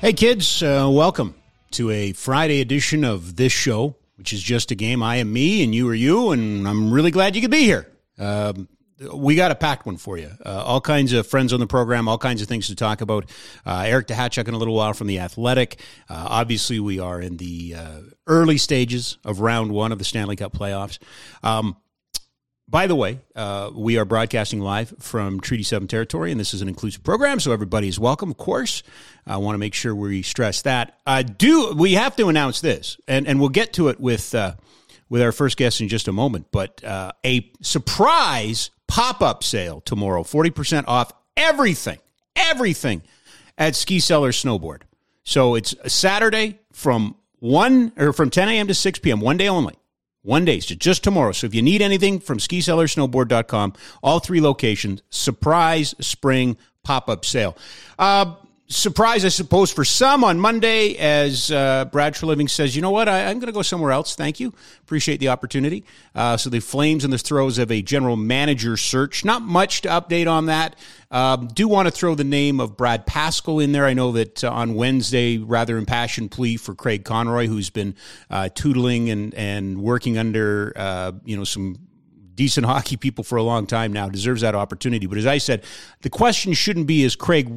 Hey, kids, uh, welcome to a Friday edition of this show, which is just a game. I am me and you are you, and I'm really glad you could be here. Um, we got a packed one for you. Uh, all kinds of friends on the program, all kinds of things to talk about. Uh, Eric Duhatschek in a little while from The Athletic. Uh, obviously, we are in the uh, early stages of round one of the Stanley Cup playoffs. Um, by the way, uh, we are broadcasting live from Treaty 7 territory, and this is an inclusive program, so everybody is welcome, of course. I want to make sure we stress that. Uh, do We have to announce this, and, and we'll get to it with, uh, with our first guest in just a moment, but uh, a surprise pop up sale tomorrow 40% off everything, everything at Ski Cellar Snowboard. So it's Saturday from 1 or from 10 a.m. to 6 p.m., one day only. One day, so just tomorrow. So if you need anything from skicellarsnowboard.com, all three locations, surprise spring pop up sale. Uh, surprise, I suppose, for some on Monday, as uh, Brad Treliving says, you know what, I, am going to go somewhere else. Thank you. Appreciate the opportunity. Uh, so the Flames in the throes of a general manager search. Not much to update on that. Um, do want to throw the name of Brad Pascall in there. I know that uh, on Wednesday, rather impassioned plea for Craig Conroy, who's been uh, tootling and, and working under, uh, you know, some decent hockey people for a long time now, deserves that opportunity. But as I said, the question shouldn't be is Craig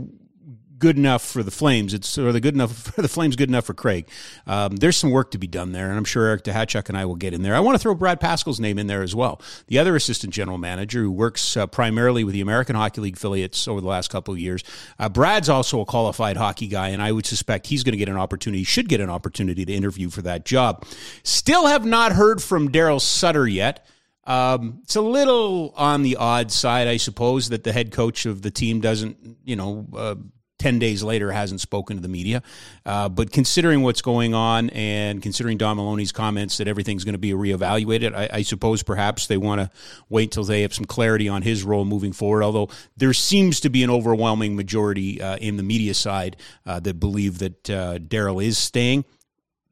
good enough for the Flames. It's or the good enough for the Flames good enough for Craig. Um, there's some work to be done there, and I'm sure Eric Duhatschek and I will get in there. I want to throw Brad Pascall's name in there as well. The other assistant general manager who works uh, primarily with the American Hockey League affiliates over the last couple of years. Uh, Brad's also a qualified hockey guy, and I would suspect he's going to get an opportunity, should get an opportunity to interview for that job. Still have not heard from Daryl Sutter yet. Um, it's a little on the odd side, I suppose, that the head coach of the team doesn't, you know, uh, 10 days later hasn't spoken to the media. Uh, but considering what's going on and considering Don Maloney's comments that everything's going to be reevaluated, I, I suppose perhaps they want to wait till they have some clarity on his role moving forward. Although there seems to be an overwhelming majority uh, in the media side uh, that believe that uh, Daryl is staying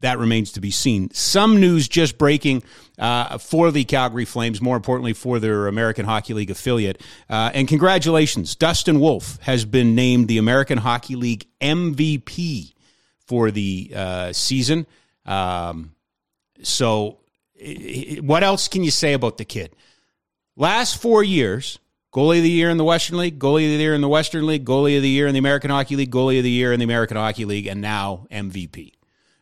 that remains to be seen. Some news just breaking uh, for the Calgary Flames, more importantly for their American Hockey League affiliate. Uh, and congratulations, Dustin Wolf has been named the American Hockey League MVP for the uh, season. Um, so, what else can you say about the kid? Last four years, goalie of the year in the Western League, goalie of the year in the Western League, goalie of the year in the American Hockey League, goalie of the year in the American Hockey League, and now MVP.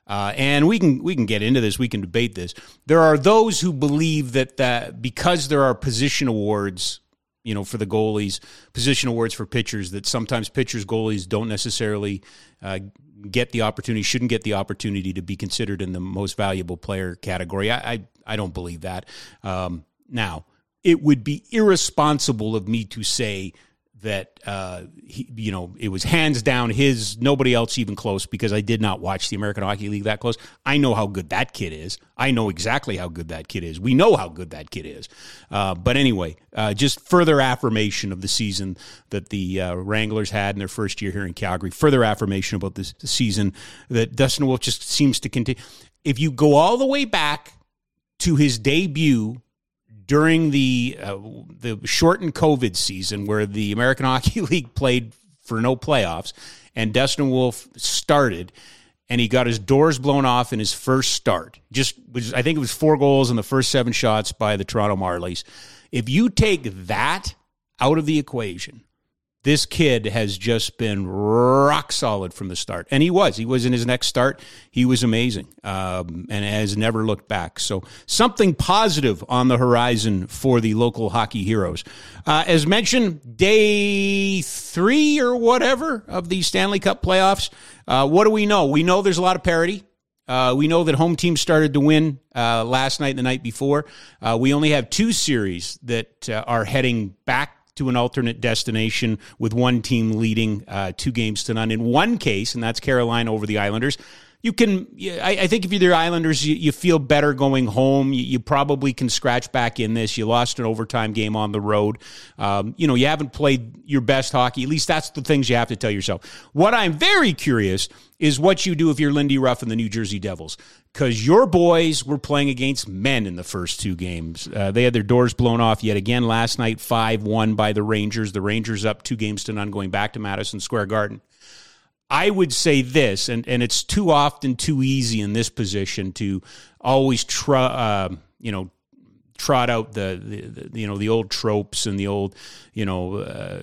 Uh, and we can we can get into this. We can debate this. There are those who believe that that because there are position awards, you know, for the goalies, position awards for pitchers, that sometimes pitchers goalies don't necessarily uh, get the opportunity, shouldn't get the opportunity to be considered in the most valuable player category. I I, I don't believe that. Um, now, it would be irresponsible of me to say that uh, he, you know it was hands down his nobody else even close because I did not watch the American Hockey League that close. I know how good that kid is. I know exactly how good that kid is. We know how good that kid is. Uh, but anyway, uh, just further affirmation of the season that the uh, Wranglers had in their first year here in Calgary. Further affirmation about this season that Dustin Wolf just seems to continue. If you go all the way back to his debut during the uh, the shortened COVID season, where the American Hockey League played for no playoffs, and Dustin Wolf started, and he got his doors blown off in his first start. Just was, I think it was four goals in the first seven shots by the Toronto Marlies. If you take that out of the equation, this kid has just been rock solid from the start. And he was. He was in his next start. He was amazing um, and has never looked back. So, something positive on the horizon for the local hockey heroes. Uh, as mentioned, day three or whatever of the Stanley Cup playoffs. Uh, what do we know? We know there's a lot of parity. Uh, we know that home teams started to win uh, last night and the night before. Uh, we only have two series that uh, are heading back to an alternate destination with one team leading uh, two games to none. In one case, and that's Carolina over the Islanders, you can. I, I think if you're the Islanders, you, you feel better going home. You, you, probably can scratch back in this. You lost an overtime game on the road. Um, you know, you haven't played your best hockey. At least that's the things you have to tell yourself. What I'm very curious is what you do if you're Lindy Ruff and the New Jersey Devils because your boys were playing against men in the first two games. Uh, they had their doors blown off yet again last night, 5 1 by the Rangers. The Rangers up two games to none going back to Madison Square Garden. I would say this, and, and it's too often too easy in this position to always try, uh, you know, trot out the, the, the, you know the old tropes and the old you know uh,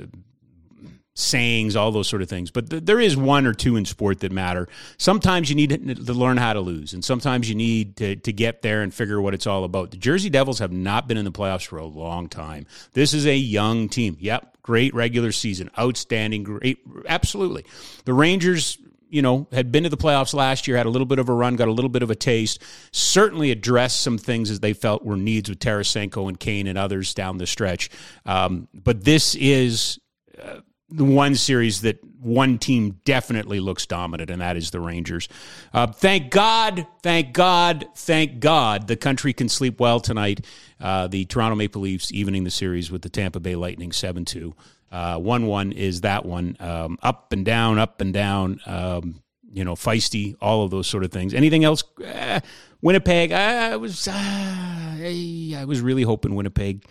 sayings, all those sort of things. But th- there is one or two in sport that matter. Sometimes you need to learn how to lose, and sometimes you need to, to get there and figure what it's all about. The Jersey Devils have not been in the playoffs for a long time. This is a young team. Yep, great regular season, outstanding, great, absolutely. The Rangers. You know, had been to the playoffs last year, had a little bit of a run, got a little bit of a taste. Certainly addressed some things as they felt were needs with Tarasenko and Kane and others down the stretch. Um, but this is uh, the one series that one team definitely looks dominant, and that is the Rangers. Uh, thank God, thank God, thank God the country can sleep well tonight. Uh, the Toronto Maple Leafs evening the series with the Tampa Bay Lightning 7 2. Uh, 1 1 is that one. Um, up and down, up and down, um, you know, feisty, all of those sort of things. Anything else? Uh, Winnipeg, I was, uh, I was really hoping Winnipeg,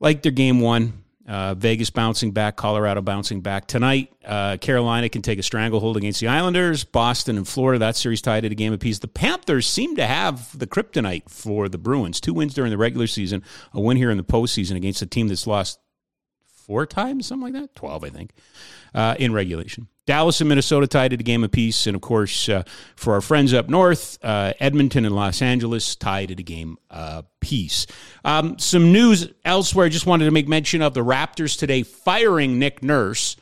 like their game one uh, Vegas bouncing back, Colorado bouncing back tonight. Uh, Carolina can take a stranglehold against the Islanders. Boston and Florida, that series tied at a game apiece. The Panthers seem to have the kryptonite for the Bruins. Two wins during the regular season, a win here in the postseason against a team that's lost four times, something like that, twelve, I think, uh, in regulation. Dallas and Minnesota tied at a game apiece. And of course, uh, for our friends up north, uh, Edmonton and Los Angeles tied at a game apiece. Um, some news elsewhere. I just wanted to make mention of the Raptors today firing Nick Nurse.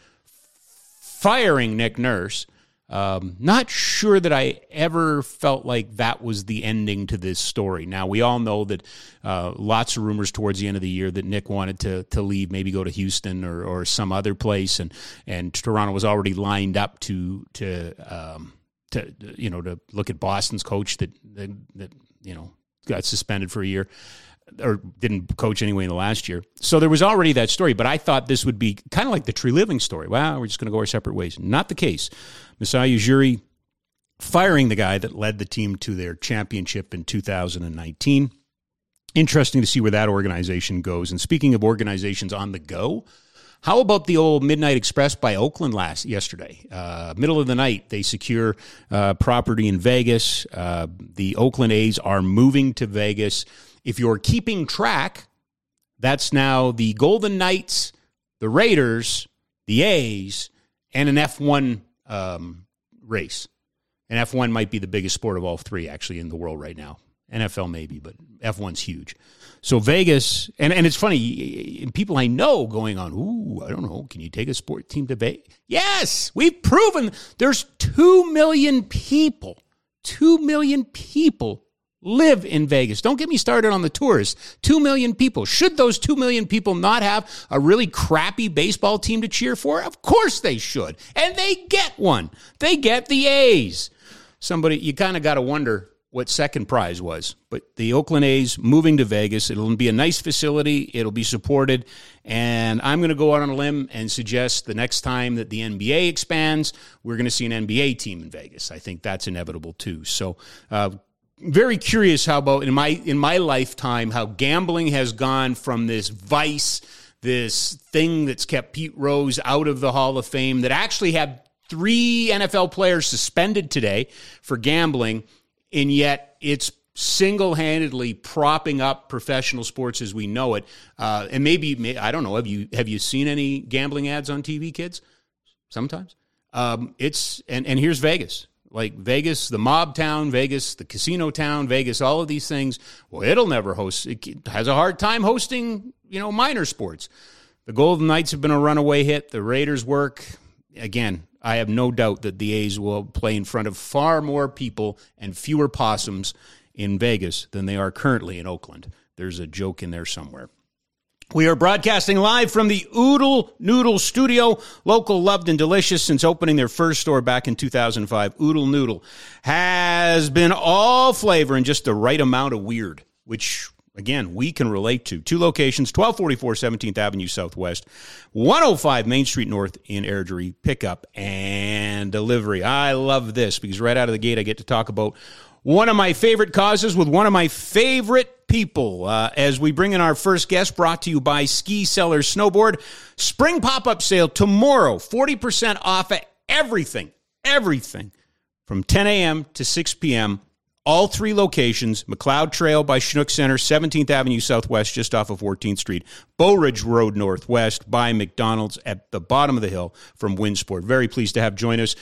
Firing Nick Nurse. Um, not sure that I ever felt like that was the ending to this story. Now we all know that uh, lots of rumors towards the end of the year that Nick wanted to to leave, maybe go to Houston or, or some other place, and and Toronto was already lined up to to um, to you know to look at Boston's coach that that, that you know got suspended for a year or didn't coach anyway in the last year. So there was already that story, but I thought this would be kind of like the Treliving story. Wow, we're just going to go our separate ways. Not the case. Masai Ujiri firing the guy that led the team to their championship in 2019. Interesting to see where that organization goes. And speaking of organizations on the go, how about the old Midnight Express by Oakland last yesterday? Uh, middle of the night, they secure uh, property in Vegas. Uh, the Oakland A's are moving to Vegas. If you're keeping track, that's now the Golden Knights, the Raiders, the A's, and an F1 um, race. And F1 might be the biggest sport of all three, actually, in the world right now. NFL maybe, but F1's huge. So Vegas, and, and it's funny, people I know going on, ooh, I don't know, can you take a sport team to Vegas? Yes, we've proven there's 2 million people, 2 million people live in Vegas. Don't get me started on the tourists. Two million people. Should those two million people not have a really crappy baseball team to cheer for? Of course they should. And they get one. They get the A's. Somebody, you kind of got to wonder what second prize was. But the Oakland A's moving to Vegas. It'll be a nice facility. It'll be supported. And I'm going to go out on a limb and suggest the next time that the NBA expands, we're going to see an NBA team in Vegas. I think that's inevitable too. So, uh, very curious how about in my in my lifetime how gambling has gone from this vice, this thing that's kept Pete Rose out of the Hall of Fame that actually had three NFL players suspended today for gambling, and yet it's single-handedly propping up professional sports as we know it. Uh, and maybe I don't know. Have you have you seen any gambling ads on TV, kids? Sometimes. Um, it's and and here's Vegas like Vegas, the mob town, Vegas, the casino town, Vegas, all of these things. Well, it'll never host. It has a hard time hosting, you know, minor sports. The Golden Knights have been a runaway hit. The Raiders work again. I have no doubt that the A's will play in front of far more people and fewer possums in Vegas than they are currently in Oakland. There's a joke in there somewhere. We are broadcasting live from the Oodle Noodle Studio, local, loved, and delicious since opening their first store back in 2005. Oodle Noodle has been all flavor and just the right amount of weird, which again, we can relate to. Two locations, 1244 17th Avenue Southwest, 105 Main Street North in Airdrie, pickup and delivery. I love this because right out of the gate, I get to talk about one of my favorite causes with one of my favorite people. Uh, as we bring in our first guest, brought to you by Ski Cellar Snowboard. Spring pop up sale tomorrow, 40% off of everything, everything from 10 a.m. to 6 p.m. All three locations Macleod Trail by Chinook Center, 17th Avenue Southwest, just off of 14th Street, Beauridge Road Northwest by McDonald's at the bottom of the hill from WinSport. Very pleased to have join us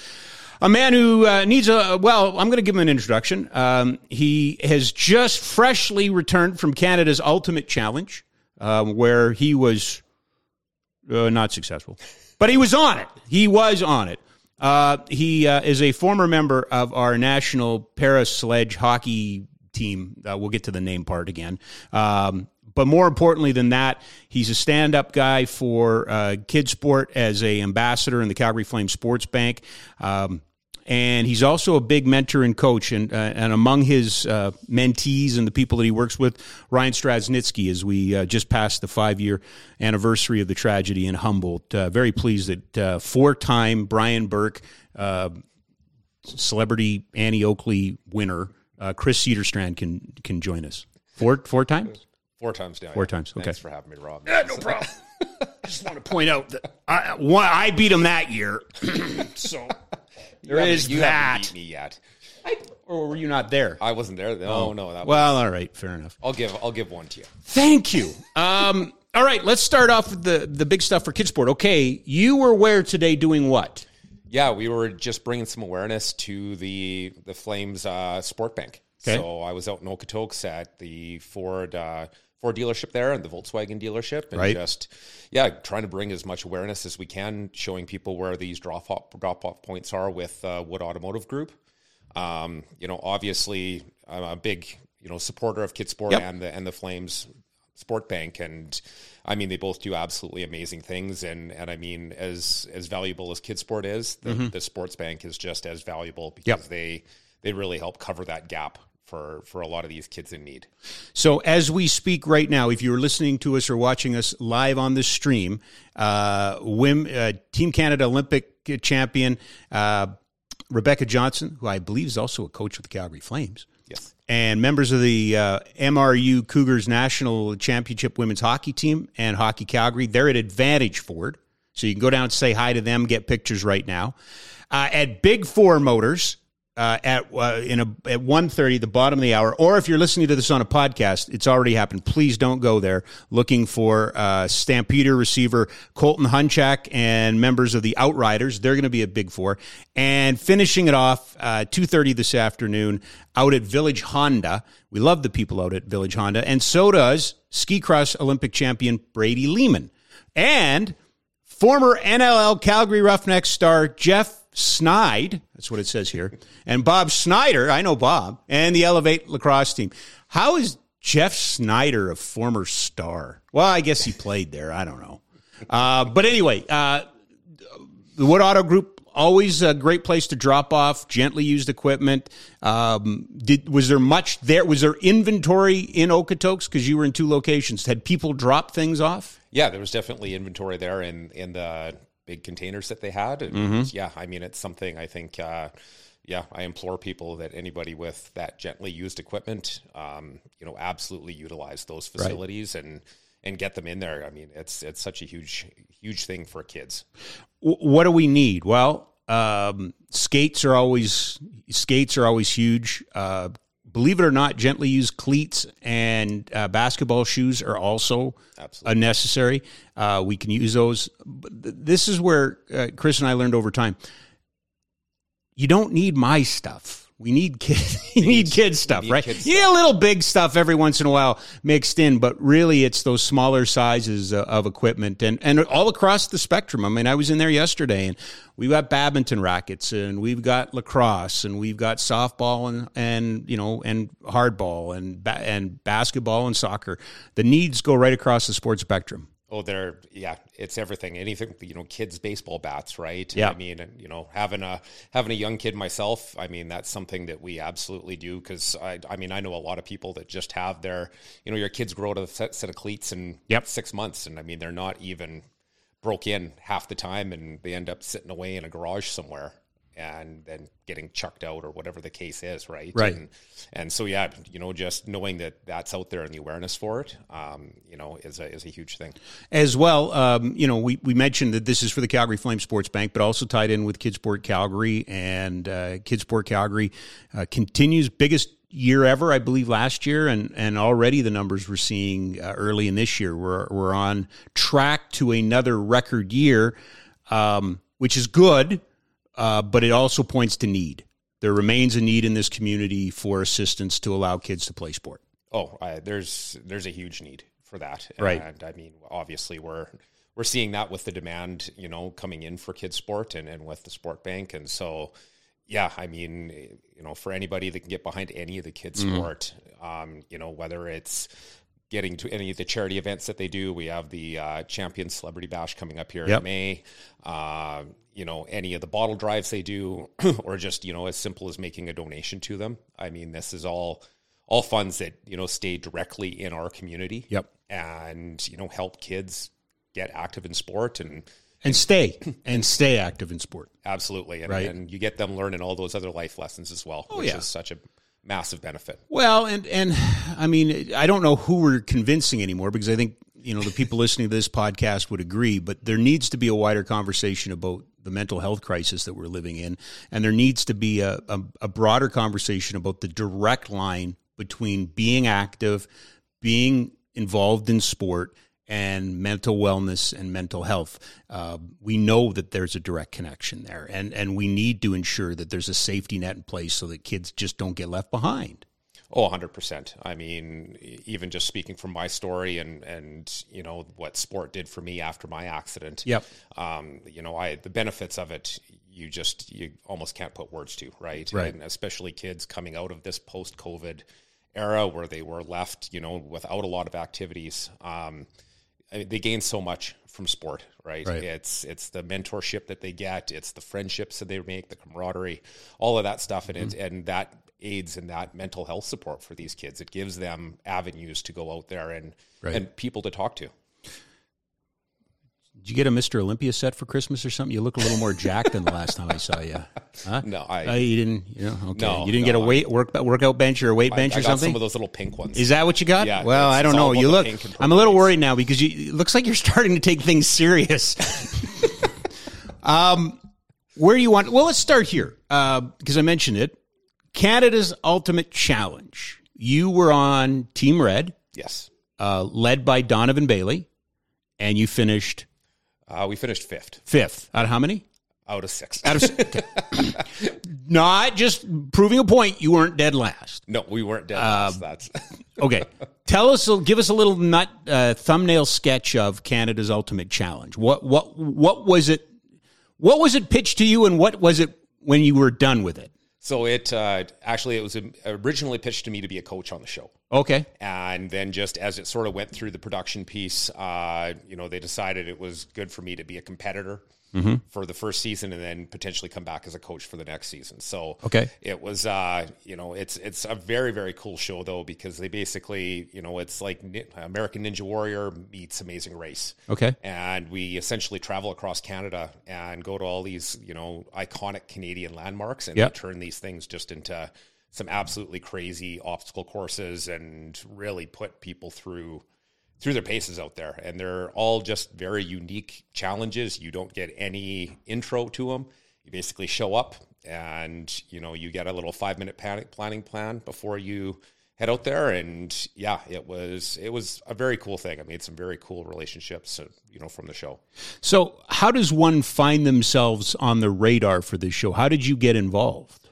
a man who uh, needs a well i'm going to give him an introduction. Um, he has just freshly returned from canada's ultimate challenge uh, where he was uh, not successful but he was on it. He was on it. Uh, he uh, is a former member of our national para sledge hockey team. Uh, we'll get to the name part again. Um, but more importantly than that, he's a stand-up guy for uh, Kid Sport as a ambassador in the Calgary Flames Sports Bank. Um, and he's also a big mentor and coach. And, uh, and among his uh, mentees and the people that he works with, Ryan Straschnitzki, as we uh, just passed the five year anniversary of the tragedy in Humboldt. Uh, very pleased that uh, four time Brian Burke, uh, celebrity Annie Oakley winner, Chris Cederstrand can, can join us. Four, four times? Four times down. Four times. Okay. Thanks for having me, Rob. Yeah, no problem. I just want to point out that I, one, I beat him that year. so there is you that. Haven't beat me yet. I, or were you not there? I wasn't there. Oh, no, that well, was, all right, fair enough. I'll give I'll give one to you. Thank you. Um, all right, let's start off with the the big stuff for Kidsport. Okay, you were where today doing what? Yeah, we were just bringing some awareness to the the Flames uh, Sport Bank. Okay. So I was out in Okotoks at the Ford uh, Ford dealership there and the Volkswagen dealership, and Right. just yeah, trying to bring as much awareness as we can, showing people where these drop off drop off points are with uh, Wood Automotive Group. Um, you know, obviously, I'm a big you know supporter of Kid Sport Yep. and the and the Flames Sport Bank, and I mean they both do absolutely amazing things, and and I mean as as valuable as Kid Sport is, the, the Sports Bank is just as valuable because Mm-hmm. Yep. they they really help cover that gap for for a lot of these kids in need. So as we speak right now, if you're listening to us or watching us live on the stream, uh, Wim, uh, Team Canada Olympic champion uh, Rebecca Johnston, who I believe is also a coach with the Calgary Flames. Yes. and members of the uh, MRU Cougars National Championship Women's Hockey Team and Hockey Calgary. They're at Advantage Ford, so you can go down and say hi to them, get pictures right now. Uh, at Big Four Motors uh, at uh, in a at one thirty, the bottom of the hour, or if you're listening to this on a podcast, it's already happened. Please don't go there looking for uh, Stampeder receiver Colton Hunchak and members of the Outriders. They're going to be a Big Four, and finishing it off uh, two thirty this afternoon out at Village Honda. We love the people out at Village Honda, and so does ski cross Olympic champion Brady Leman and former NLL Calgary Roughnecks star Jeff Snide, that's what it says here, and Bob Snyder, I know Bob, and the Elevate lacrosse team. How is Jeff Snyder a former star? Well, I guess he played there. I don't know. Uh, but anyway, uh, the Wood Auto Group always a great place to drop off gently used equipment. Um, did was there much there? Was there inventory in Okotoks because you were in two locations? Had people drop things off? Yeah, there was definitely inventory there in in the big containers that they had. And Mm-hmm. yeah, I mean, it's something I think. Uh, yeah, I implore people that anybody with that gently used equipment, um, you know, absolutely utilize those facilities and and get them in there. I mean, it's it's such a huge huge thing for kids. What do we need? Well, um, skates are always skates are always huge. Uh, believe it or not, gently used cleats and uh, basketball shoes are also Absolutely. uh, necessary. Uh, we can use those. But this is where uh, Chris and I learned over time. You don't need my stuff. We need kid. you need kid stuff, need right? kid you need a little big stuff every once in a while mixed in, but really, it's those smaller sizes uh, of equipment and and all across the spectrum. I mean, I was in there yesterday, and we've got badminton rackets, and we've got lacrosse, and we've got softball, and and you know, and hardball, and ba- and basketball, and soccer. The needs go right across the sports spectrum. Oh, they're yeah, it's everything. Anything you know, kids baseball bats, right? Yeah. I mean, you know, having a having a young kid myself, I mean, that's something that we absolutely do because I, I mean, I know a lot of people that just have their, you know, your kids grow to a set, set of cleats in Yep. six months, and I mean, they're not even broke in half the time, and they end up sitting away in a garage somewhere. And then getting chucked out or whatever the case is, right? Right. And, and so, yeah, you know, just knowing that that's out there and the awareness for it, um, you know, is a is a huge thing. As well, um, you know, we, we mentioned that this is for the Calgary Flame Sports Bank, but also tied in with Kidsport Calgary and uh, Kidsport Calgary uh, continues biggest year ever, I believe, last year, and and already the numbers we're seeing uh, early in this year, we're we're on track to another record year, um, which is good, uh, but it also points to need. There remains a need in this community for assistance to allow kids to play sport. Oh, I, there's there's a huge need for that, Right. And I mean, obviously, we're we're seeing that with the demand, you know, coming in for kids sport and and with the sport bank, and so yeah, I mean, you know, for anybody that can get behind any of the kids Mm-hmm. sport, um, you know, whether it's getting to any of the charity events that they do, we have the uh, Champion Celebrity Bash coming up here Yep. in May. Uh, you know, any of the bottle drives they do, or just you know, as simple as making a donation to them. I mean, this is all all funds that you know stay directly in our community. Yep. and you know, help kids get active in sport and And stay and stay active in sport. absolutely, and, Right. and you get them learning all those other life lessons as well, oh, which yeah. is such a massive benefit. Well, and and I mean, I don't know who we're convincing anymore because I think you know the people listening to this podcast would agree. But there needs to be a wider conversation about the mental health crisis that we're living in, and there needs to be a, a, a broader conversation about the direct line between being active, being involved in sport. And mental wellness and mental health. Uh, we know that there's a direct connection there, and, and we need to ensure that there's a safety net in place so that kids just don't get left behind. Oh, 100%. I mean, even just speaking from my story and, and, you know, what sport did for me after my accident. Yep. Um, you know, I, the benefits of it, you just, you almost can't put words to, right? Right. And especially kids coming out of this post COVID era where they were left, you know, without a lot of activities. Um, I mean, they gain so much from sport, right? Right. It's it's the mentorship that they get, it's the friendships that they make, the camaraderie, all of that stuff, and Mm-hmm. it, and that aids in that mental health support for these kids. It gives them avenues to go out there and Right. and people to talk to. Did you get a Mr. Olympia set for Christmas or something? You look a little more jacked than the last time I saw you. Huh? No, I- Uh, you didn't. You know, okay. No, you didn't get a weight work workout bench or a weight I, bench I or got something. some of those little pink ones. Is that what you got? Yeah, Well, I don't know. You look. I'm a little worried now because you, it looks like you're starting to take things serious. um, where do you want? Well, let's start here uh, because I mentioned it. Canada's Ultimate Challenge. You were on Team Red, yes. uh, led by Donovan Bailey, and you finished Uh, we finished fifth fifth. Out of how many? out of six. Out of okay. not just proving a point. You weren't dead last. no, we weren't dead. Um, last. That's Okay, tell us, give us a little nut uh, thumbnail sketch of Canada's Ultimate Challenge. What what what was it? What was it pitched to you, and what was it when you were done with it? So it uh, actually it was originally pitched to me to be a coach on the show. Okay. And then just as it sort of went through the production piece, uh, you know, they decided it was good for me to be a competitor mm-hmm. for the first season and then potentially come back as a coach for the next season. So okay, it was uh, you know it's it's a very very cool show though because they basically you know it's like American Ninja Warrior meets Amazing Race. Okay, and we essentially travel across Canada and go to all these you know iconic Canadian landmarks and yep. turn these things just into some absolutely crazy obstacle courses and really put people through through their paces out there. And they're all just very unique challenges. You don't get any intro to them. You basically show up and, you know, you get a little five minute panic planning plan before you head out there and yeah it was it was a very cool thing i made some very cool relationships you know from the show so how does one find themselves on the radar for this show how did you get involved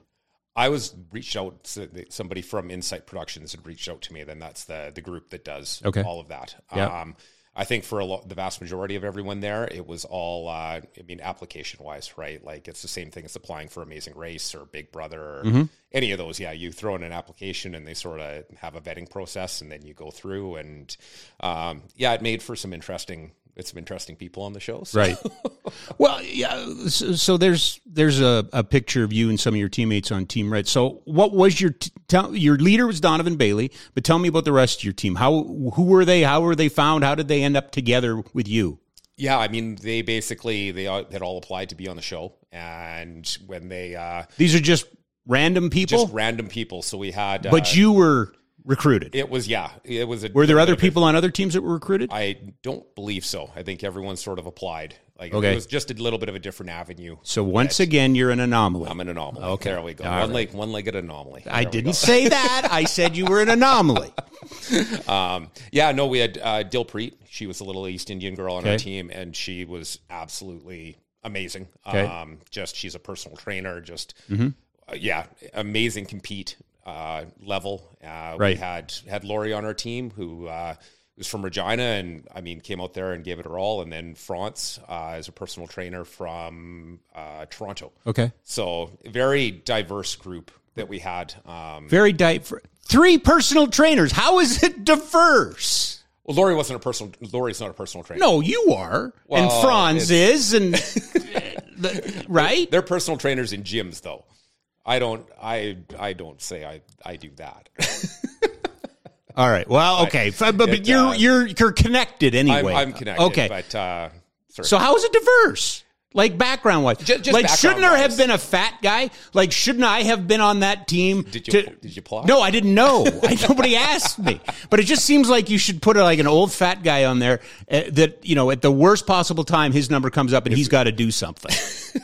I was reached out. Somebody from Insight Productions had reached out to me. Then that's the the group that does okay. all of that. Yeah. Um, I think for a lot, the vast majority of everyone there, it was all. Uh, I mean, application wise, right? Like it's the same thing as applying for Amazing Race or Big Brother or mm-hmm. any of those. Yeah, you throw in an application and they sort of have a vetting process, and then you go through. And um, yeah, it made for some interesting it's some interesting people on the show. So. Right. well, yeah. So, so, there's there's a, a picture of you and some of your teammates on Team Red. So what was your t- tell, your leader was Donovan Bailey, but tell me about the rest of your team. How who were they? How were they found? How did they end up together with you? Yeah, I mean, they basically they had all applied to be on the show, and when they uh, these are just random people, just random people. So we had, but uh, you were recruited. It was yeah. It was. A, were there other people on other teams that were recruited? I don't believe so. I think everyone sort of applied. Like okay. it was just a little bit of a different avenue. So once again, you're an anomaly. I'm an anomaly. Okay, there we go. All one right. leg, one legged anomaly. There I didn't say that. I said you were an anomaly. um, yeah, no, we had uh, Dilpreet. She was a little East Indian girl on okay. our team, and she was absolutely amazing. Okay. Um, just she's a personal trainer. Just mm-hmm. uh, yeah, amazing compete uh, level. Uh, right. We had had Lori on our team who uh, was from Regina, and I mean came out there and gave it her all. And then France uh, as a personal trainer from uh, Toronto. Okay, so very diverse group that we had. Um, very diverse. Three personal trainers. How is it diverse? Well, Lori wasn't a personal. Lori's not a personal trainer. No, you are, well, and Franz is, and the, right. They're personal trainers in gyms, though. I don't. I I don't say I I do that. All right. Well, okay, but, but it, you're uh, you're you're connected anyway. I'm, I'm connected. Okay, but uh, so how is it diverse? Like background wise, just, just like shouldn't there have been a fat guy? Like shouldn't I have been on that team? Did you to, did you apply? No, I didn't know. I, nobody asked me. But it just seems like you should put a, like an old fat guy on there uh, that you know at the worst possible time his number comes up and he's got to do something,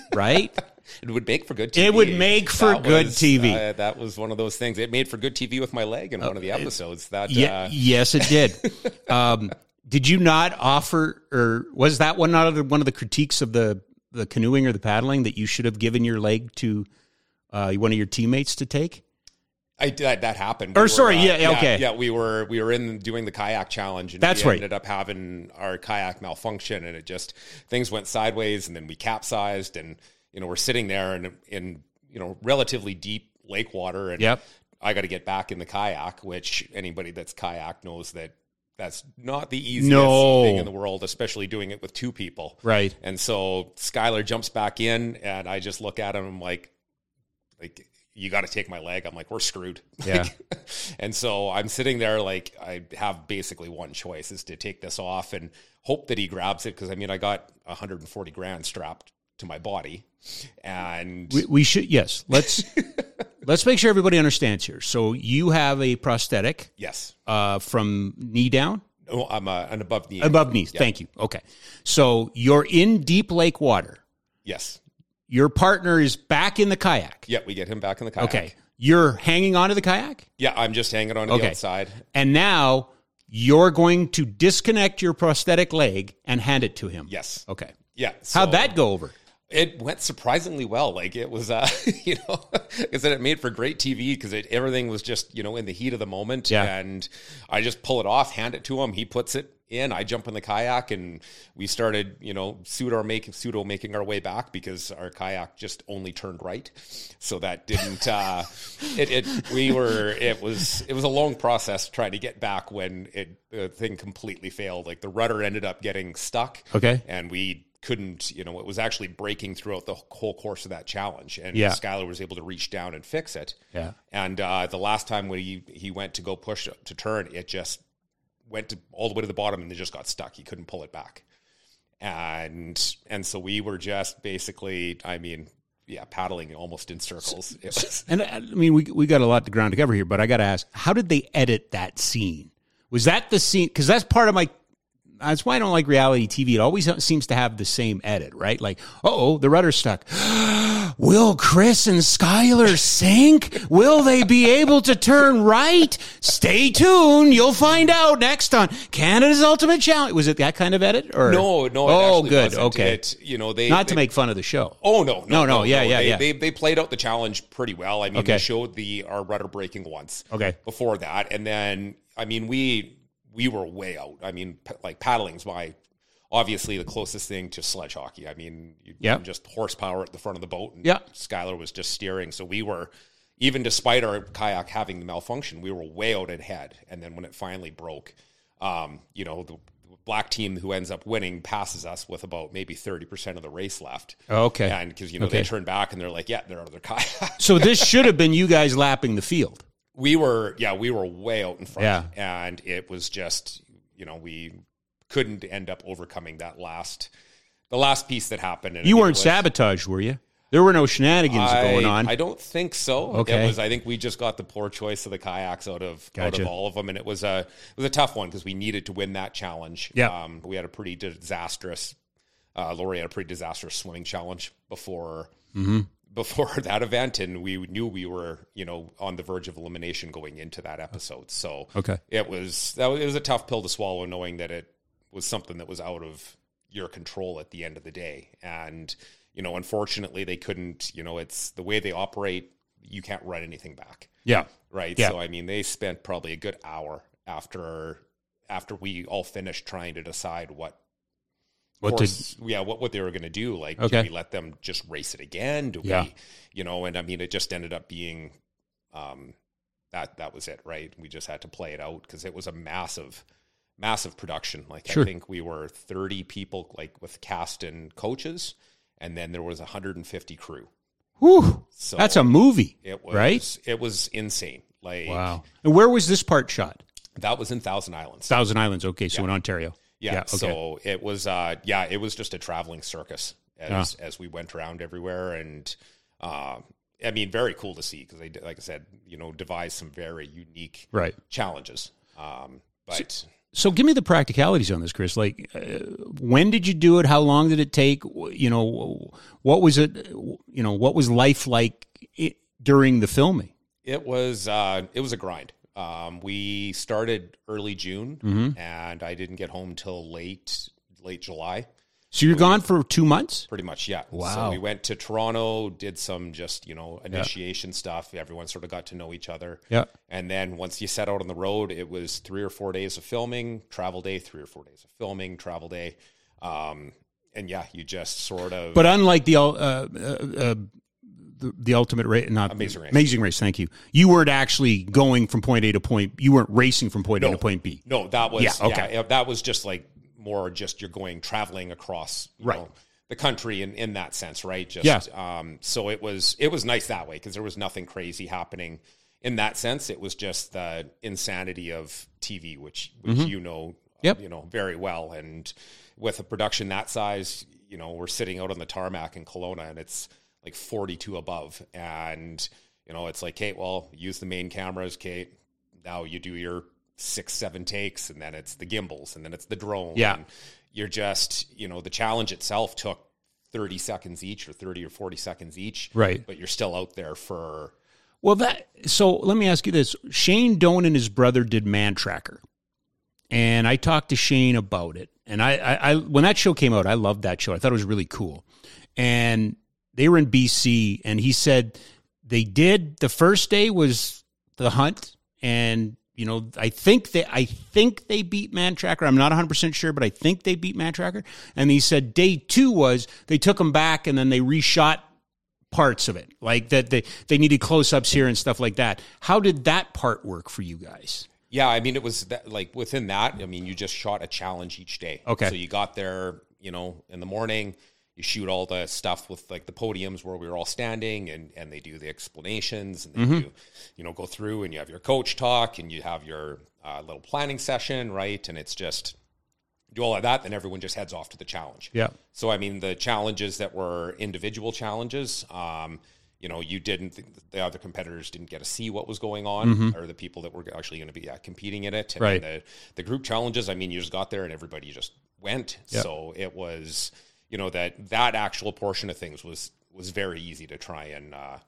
right? It would make for good TV. It would make for that good was, TV. Uh, that was one of those things. It made for good TV with my leg in uh, one of the episodes. That yeah, uh, yes, it did. um, did you not offer, or was that one not one of the critiques of the the canoeing or the paddling that you should have given your leg to uh, one of your teammates to take? I that, that happened. Or we sorry, were, uh, yeah, okay, yeah, we were we were in doing the kayak challenge, and that's we right. Ended up having our kayak malfunction, and it just things went sideways, and then we capsized, and you know, we're sitting there in in you know relatively deep lake water, and yep. I got to get back in the kayak. Which anybody that's kayak knows that that's not the easiest no. thing in the world, especially doing it with two people. Right. And so Skylar jumps back in, and I just look at him. I'm like, like you got to take my leg. I'm like, we're screwed. Yeah. and so I'm sitting there like I have basically one choice is to take this off and hope that he grabs it because I mean I got 140 grand strapped to my body and we, we should yes let's let's make sure everybody understands here. So you have a prosthetic yes. uh, from knee down? Oh i'm uh, an above knee. Above knee. yeah. thank you. Okay. So you're in deep lake water. Yes. Your partner is back in the kayak. Yeah we get him back in the kayak. Okay. You're hanging onto the kayak? Yeah i'm just hanging on okay. the outside. And now you're going to disconnect your prosthetic leg and hand it to him? Yes. Okay. Yeah so, how'd that go over It went surprisingly well. Like it was, uh, you know, I said it made for great TV because everything was just, you know, in the heat of the moment. Yeah. And I just pull it off, hand it to him. He puts it in. I jump in the kayak, and we started, you know, pseudo making pseudo making our way back because our kayak just only turned right. So that didn't. uh It. It. We were. It was. It was a long process trying to get back when it the thing completely failed. Like the rudder ended up getting stuck. Okay. And we couldn't, you know, it was actually breaking throughout the whole course of that challenge. And Yeah. Skylar was able to reach down and fix it. Yeah. And uh, the last time when he, he went to go push to turn, it just went to all the way to the bottom and it just got stuck. He couldn't pull it back. And and so we were just basically, I mean, yeah, paddling almost in circles. It was, And uh, I mean, we we got a lot to ground to cover here, but I got to ask, how did they edit that scene? Was that the scene? Because that's part of my. That's why I don't like reality TV. It always seems to have the same edit, right? Like, oh, the rudder's stuck. Will Chris and Skylar sink? Will they be able to turn right? Stay tuned. You'll find out next on Canada's Ultimate Challenge. Was it that kind of edit? Or no, no. It Oh, good. wasn't. Okay. It, you know, they Not to make fun of the show. Oh no, No, no, yeah, yeah, they, yeah. They they played out the challenge pretty well. I mean, Okay. they showed the our rudder breaking once. Okay. Before that, and then I mean, we we were way out. I mean, p- like paddling's my obviously the closest thing to sledge hockey. I mean, you, Yep. just horsepower at the front of the boat. And Yeah. Skylar was just steering, so we were. Even despite our kayak having the malfunction, we were way out ahead. And then when it finally broke, um, you know, the black team who ends up winning passes us with about maybe 30% of the race left. Okay. And because, you know, Okay. they turn back and they're like, yeah, they're out of their kayak. So this should have been you guys lapping the field. We were, yeah, we were way out in front. Yeah. And it was just, you know, we couldn't end up overcoming that last, the last piece that happened. You weren't was- sabotaged, were you? There were no shenanigans I, going on. I don't think so. Okay. It was. I think we just got the poor choice of the kayaks out of out of all of them, and it was a it was a tough one because we needed to win that challenge. Yeah. Um, we had a pretty disastrous. Uh, Lori had a pretty disastrous swimming challenge before Mm-hmm. Before that event, and we knew we were you know on the verge of elimination going into that episode. So Okay. it was that was, it was a tough pill to swallow, knowing that it was something that was out of your control at the end of the day. And you know, unfortunately, they couldn't. You know, it's the way they operate. You can't run anything back, yeah. right? Yeah. So I mean, they spent probably a good hour after after we all finished trying to decide what. What course, yeah, what, what they were going to do. Like, Okay. do we let them just race it again? Do Yeah. we, you know, and I mean, it just ended up being, um, that, that was it, right? We just had to play it out because it was a massive, massive production. Like, Sure. I think we were 30 people, like with cast and coaches, and then there was 150 crew. Whew. So That's a movie, it was, right? It was insane. Like, Wow. And where was this part shot? that was in Thousand Islands. Thousand Islands. Okay, so in Ontario. Yeah. okay. So it was, uh, yeah, it was just a traveling circus as as we went around everywhere, and uh, I mean, very cool to see because they, like I said, you know, devised some very unique right. challenges. Um, but So give me the practicalities on this, Chris. Like, uh, when did you do it? How long did it take? You know, what was it? You know, what was life like i during the filming? it was uh, it was a grind. Um, we started early June, Mm-hmm. and I didn't get home till late late July. So you're gone for two months. Pretty much, yeah. Wow. So we went to Toronto, did some just you know initiation stuff. Everyone sort of got to know each other. Yeah. And then once you set out on the road, it was three or four days of filming, travel day, three or four days of filming, travel day. Um, and yeah, you just sort of. But unlike the uh, uh, uh, the, the ultimate race, not Amazing Race. amazing race. Thank you. You weren't actually going from point A to point. You weren't racing from point A to point B. no, that was Yeah, yeah, okay. that was just like more just you're going traveling across Right. know, the country in, in that sense, right? Just Yeah. um, so it was it was nice that way because there was nothing crazy happening in that sense. It was just the insanity of TV, which which you know Mm-hmm. Yep. you know very well, and with a production that size, you know, we're sitting out on the tarmac in Kelowna, and it's like 42 above, and you know, it's like, Kate, well, use the main cameras, Kate. Now you do your six, seven takes, and then it's the gimbals, and then it's the drone. Yeah. and you're just, you know, the challenge itself took 30 seconds each, or 30 or 40 seconds each, Right. But you're still out there for Well, that so let me ask you this: Shane Doan and his brother did Man Tracker, and I talked to Shane about it. And I, I, I when that show came out, I loved that show. I thought it was really cool. and they were in BC, and he said they did the first day was the hunt, and you know I think they I think they beat Man Tracker. I'm not 100 percent sure, but I think they beat Man Tracker. And he said day two was they took them back and then they reshot parts of it, like that they they needed close ups here and stuff like that. How did that part work for you guys? Yeah, I mean, it was that, like within that. I mean, you just shot a challenge each day. Okay. So you got there, you know, in the morning. You shoot all the stuff with like the podiums where we were all standing, and and they do the explanations, and they Mm-hmm. do, you know, go through, and you have your coach talk, and you have your uh, little planning session, right? And it's just do all of that, then everyone just heads off to the challenge. Yeah. So I mean, the challenges that were individual challenges, um, you know, you didn't the other competitors didn't get to see what was going on, or the people that were actually going to be uh, competing in it. And Right. The the group challenges, I mean, you just got there and everybody just went. Yeah. So it was, you know, that that actual portion of things was was very easy to try and. Uh,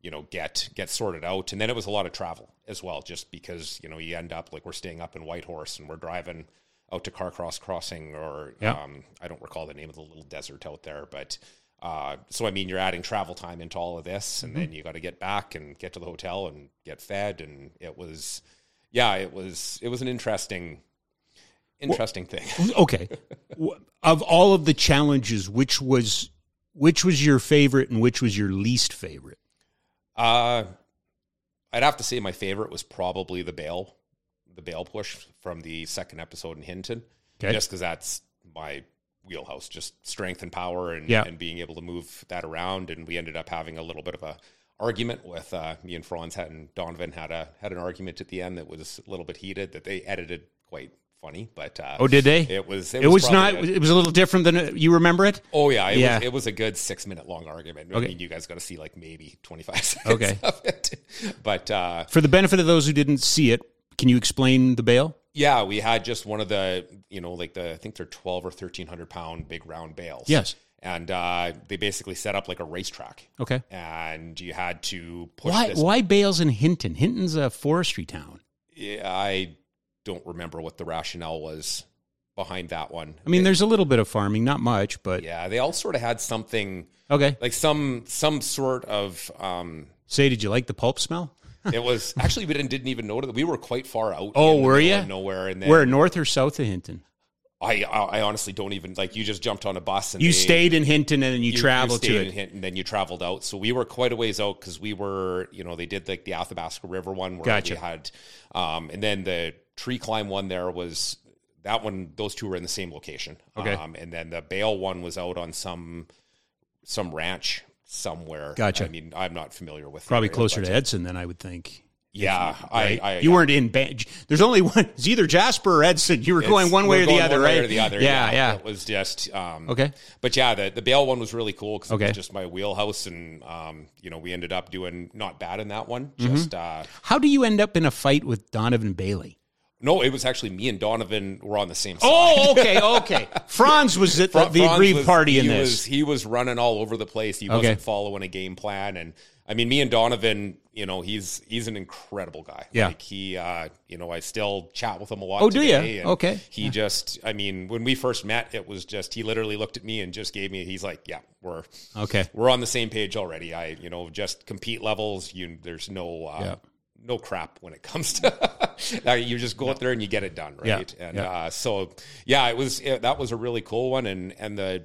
you know, get get sorted out, and then it was a lot of travel as well, just because you know you end up like we're staying up in Whitehorse and we're driving out to Carcross Crossing, or Yeah. um, I don't recall the name of the little desert out there, but uh, so I mean, you're adding travel time into all of this, and then you got to get back and get to the hotel and get fed, and it was, yeah, it was it was an interesting, interesting thing. Okay, of all of the challenges, which was which was your favorite and which was your least favorite? Uh, I'd have to say my favorite was probably the bail, the bail push from the second episode in Hinton, Okay. just because that's my wheelhouse, just strength and power, and Yeah. and being able to move that around. And we ended up having a little bit of a argument with uh, me and Franz had and Donovan had a had an argument at the end that was a little bit heated that they edited quite funny, but uh, Oh, did they? It was It was not. a- It was a little different than it- you remember it. Oh yeah, it, Yeah. Was, it was a good six minute long argument. I Okay. mean, you guys got to see like maybe twenty five seconds Okay. of it, but uh, For the benefit of those who didn't see it, can you explain the bail? yeah, we had just one of the you know like the I think they're twelve or thirteen hundred pound big round bales. Yes. and uh, they basically set up like a racetrack, Okay. and you had to push Why? this. Why Bales in Hinton? Hinton's a forestry town. Yeah, I don't remember what the rationale was behind that one. I mean, there's a little bit of farming, not much, but yeah, they all sort of had something okay. like some some sort of. Um, Say, did you like the pulp smell? It was actually we didn't, didn't even know that we were quite far out. Oh, in the were you? Nowhere, and then Where north or south of Hinton? I, I I honestly don't even like. You just jumped on a bus and You they- stayed in Hinton and then you, you- traveled you stayed to in it. Hinton, and then you traveled out. So we were quite a ways out because we were, you know, they did like the Athabasca River one where Gotcha. we had, um, and then the tree climb one there was that one. Those two were in the same location. Okay. Um, and then the Bale one was out on some some ranch somewhere. Gotcha. I mean, I'm not familiar with Probably area, closer but- to Edson than I would think. Yeah, Right? I, I you weren't in. Ban- There's only one. It's either Jasper or Edson. You were going one way or the other, right? Or the other. Yeah, yeah. It was just um, Okay. But yeah, the the Bale one was really cool because it was just my wheelhouse, and um, you know we ended up doing not bad in that one. Mm-hmm. Just uh, How do you end up in a fight with Donovan Bailey? no, it was actually me and Donovan were on the same side. Oh, okay, okay. Franz was at the, the aggrieved party in he this. Was, he was running all over the place. He Okay. wasn't following a game plan, and I mean, me and Donovan, you know, he's he's an incredible guy. Yeah. like he, uh, you know, I still chat with him a lot. Oh, do you? Okay. He just, I mean, when we first met, it was just he literally looked at me and just gave me. He's like, "Yeah, we're okay. we're on the same page already." I, you know, just compete levels. You, there's no. Uh, Yeah. No crap when it comes to you just go out there and you get it done right Yeah, and yeah. uh, so yeah it was it, that was a really cool one and and the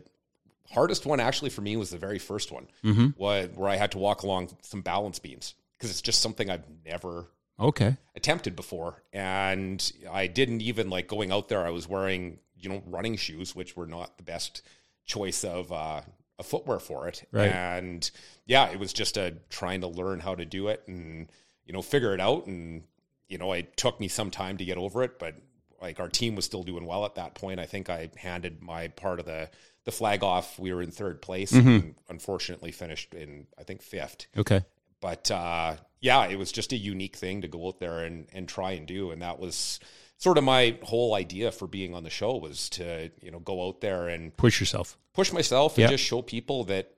hardest one actually for me was the very first one Mm-hmm. where, where I had to walk along some balance beams because it's just something I've never Okay. attempted before and I didn't even like going out there I was wearing you know running shoes which were not the best choice of uh of footwear for it Right. and yeah it was just a trying to learn how to do it and you know figure it out and you know it took me some time to get over it but like our team was still doing well at that point I think I handed my part of the the flag off we were in third place and unfortunately finished in I think fifth Okay. but uh, yeah, it was just a unique thing to go out there and, and try and do, and that was sort of my whole idea for being on the show was to you know go out there and Push yourself. push myself Yep. and just show people that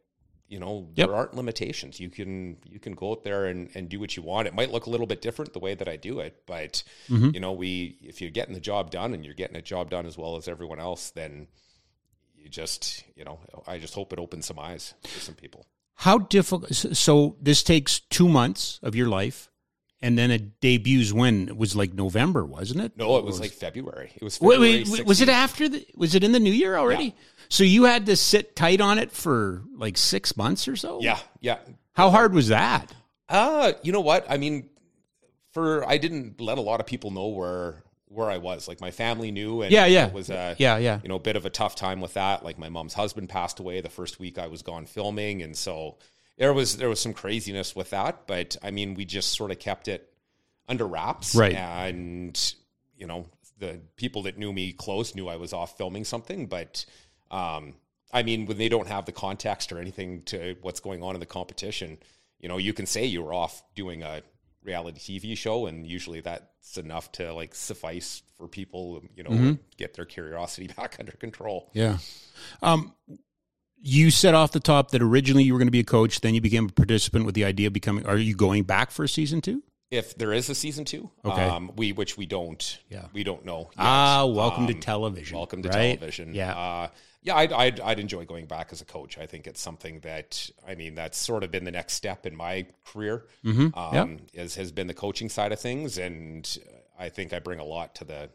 you know Yep. there aren't limitations. You can you can go out there and, and do what you want. It might look a little bit different the way that I do it, but you know we if you're getting the job done and you're getting a job done as well as everyone else, then you just you know I just hope it opens some eyes for some people. How difficult? So this takes two months of your life, and then it debuts when it was like November, wasn't it? No, it was like February. It was Wait, February wait, was it after the? Was it in the new year already? Yeah. So you had to sit tight on it for like six months or so. Yeah, yeah. How hard was that? Uh, you know what? I mean, for I didn't let a lot of people know where where I was. Like my family knew, and Yeah, yeah. it was a Yeah, yeah. you know a bit of a tough time with that. Like my mom's husband passed away the first week I was gone filming, and so there was there was some craziness with that. But I mean, we just sort of kept it under wraps, Right. And you know, the people that knew me close knew I was off filming something, but. Um, I mean, when they don't have the context or anything to what's going on in the competition, you know, you can say you were off doing a reality TV show, and usually that's enough to like suffice for people, you know, get their curiosity back under control. Yeah. Um, you said off the top that originally you were going to be a coach, then you became a participant with the idea of becoming. Are you going back for season two? If there is a season two, Okay. um, we which we don't, Yeah. we don't know. yet. Ah, welcome to Um, television. Welcome to right? television. Yeah. Uh, yeah, I'd, I'd, I'd enjoy going back as a coach. I think it's something that, I mean, that's sort of been the next step in my career, Mm-hmm. um, is, has been the coaching side of things. And I think I bring a lot to the,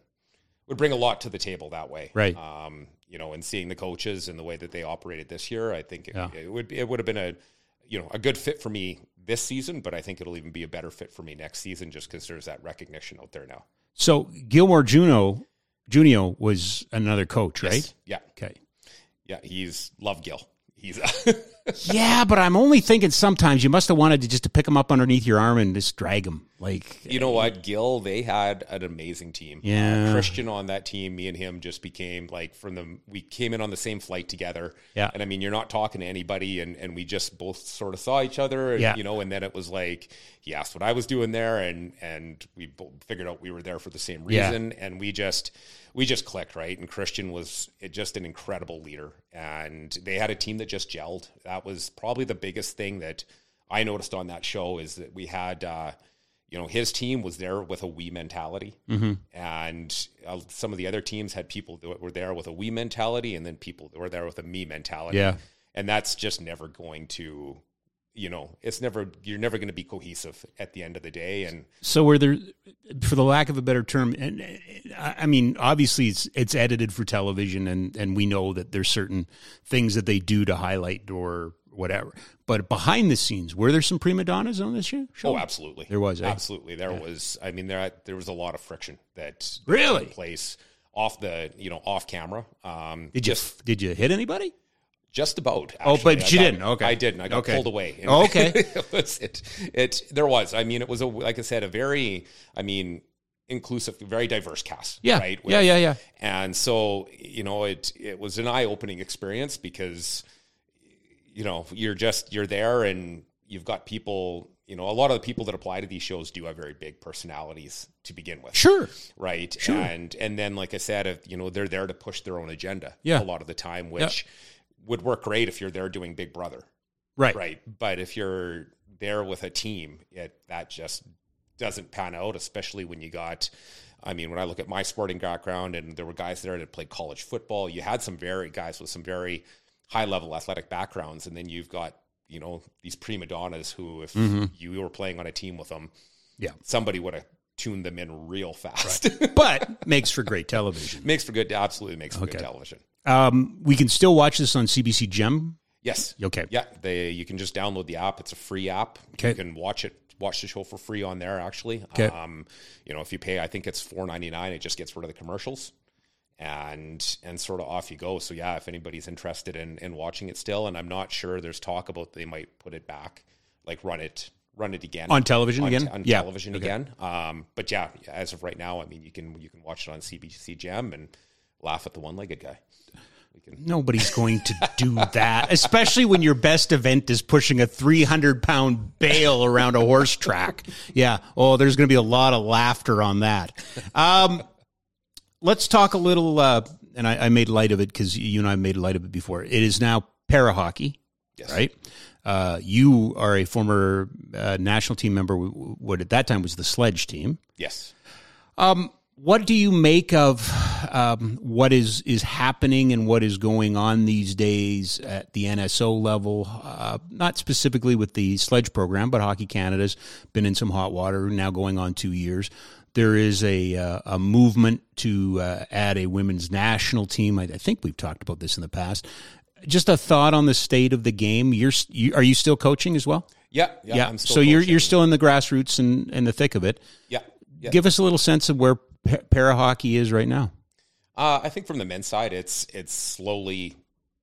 would bring a lot to the table that way. Right. Um, you know, and seeing the coaches and the way that they operated this year, I think it, Yeah. it would, it would have been a, you know, a good fit for me this season, but I think it'll even be a better fit for me next season just because there's that recognition out there now. So Gilmore Juno, Junio was another coach, right? Yes. Yeah. Okay. Yeah, he's love Gil. He's Yeah, but I'm only thinking sometimes you must have wanted to just to pick them up underneath your arm and just drag them. Like, you know what, Gil. They had an amazing team. Yeah. Uh, Christian on that team. Me and him just became like from the we came in on the same flight together. Yeah. and I mean you're not talking to anybody, and and we just both sort of saw each other. And, Yeah. you know, and then it was like he asked what I was doing there, and and we figured out we were there for the same Yeah. reason, and we just we just clicked right. And Christian was just an incredible leader, and they had a team that just gelled. That was probably the biggest thing that I noticed on that show is that we had. Uh, you know, his team was there with a we mentality, Mm-hmm. and uh, some of the other teams had people that were there with a we mentality, and then people that were there with a me mentality. Yeah. and that's just never going to, you know, it's never you're never going to be cohesive at the end of the day. And so were there, for the lack of a better term, and I mean, obviously it's it's edited for television, and and we know that there's certain things that they do to highlight or whatever. But behind the scenes, were there some prima donnas on this show? oh, absolutely, There was, eh? absolutely there was. I mean, there there was a lot of friction that Really? took place off the you know off camera. Um, Did you did you hit anybody? Just about. Oh, but I you got- didn't. Okay. I didn't. I got Okay. pulled away. And Oh, okay. it was it. It there was. I mean, it was a like I said, a very. I mean, inclusive, very diverse cast. Yeah, Right. yeah, yeah, yeah. And so you know, it it was an eye opening experience because you know you're just you're there and you've got people. You know, a lot of the people that apply to these shows do have very big personalities to begin with Sure. right? Sure. And and then, like I said, if, you know, they're there to push their own agenda Yeah. a lot of the time, which would work great if you're there doing Big Brother, Right. right? But if you're there with a team, it that just doesn't pan out, especially when you got. I mean, when I look at my sporting background, and there were guys there that played college football, you had some very guys with some very high level athletic backgrounds, and then you've got you know these prima donnas who, if mm-hmm. you were playing on a team with them, Yeah. somebody would have tuned them in real fast. But makes for great television. makes for good, absolutely makes for Okay. good television. Um, we can still watch this on CBC Gem. Yes. Okay. Yeah. They you can just download the app. It's a free app. Okay. You can watch it. Watch the show for free on there. Actually. Okay. Um, you know, if you pay, I think it's four ninety nine. It just gets rid of the commercials, and and sort of off you go. So yeah, if anybody's interested in in watching it still, and I'm not sure. There's talk about they might put it back, like run it run it again On television on, again? on Yeah. television again. Um, but yeah, as of right now, I mean, you can you can watch it on CBC Gem and laugh at the one legged guy. Can Nobody's going to do that, especially when your best event is pushing a 300 pound bale around a horse track. Yeah. Oh, there's going to be a lot of laughter on that. Um, let's talk a little, uh, and I, I made light of it because you and I made light of it before. It is now para hockey, Yes. right? Uh, you are a former uh, national team member, what at that time was the sledge team. yes. Um, what do you make of um, what is is happening and what is going on these days at the NSO level, uh, not specifically with the sledge program, but Hockey Canada's been in some hot water now, going on two years. There is a uh, a movement to uh, add a women's national team. I, I, think we've talked about this in the past. Just a thought on the state of the game. You're you, are you still coaching as well? Yeah, yeah. yeah. so coaching. you're you're still in the grassroots and, and the thick of it. Yeah, yeah. Give us a little sense of where para hockey is right now? Uh, I think from the men's side, it's it's slowly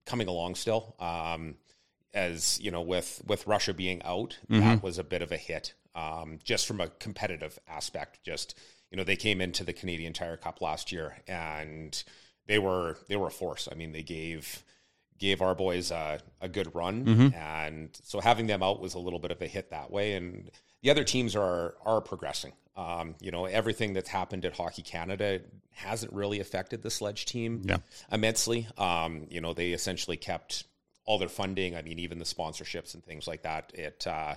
coming along still. Um, as you know, with with Russia being out, mm-hmm. that was a bit of a hit. Um, just from a competitive aspect, just you know, they came into the Canadian Tire Cup last year and they were they were a force. I mean, they gave gave our boys a, a good run, mm-hmm. and so having them out was a little bit of a hit that way. And the other teams are are progressing. Um, you know, everything that's happened at Hockey Canada hasn't really affected the sledge team yeah. immensely. Um, you know, they essentially kept all their funding. I mean, even the sponsorships and things like that. It uh,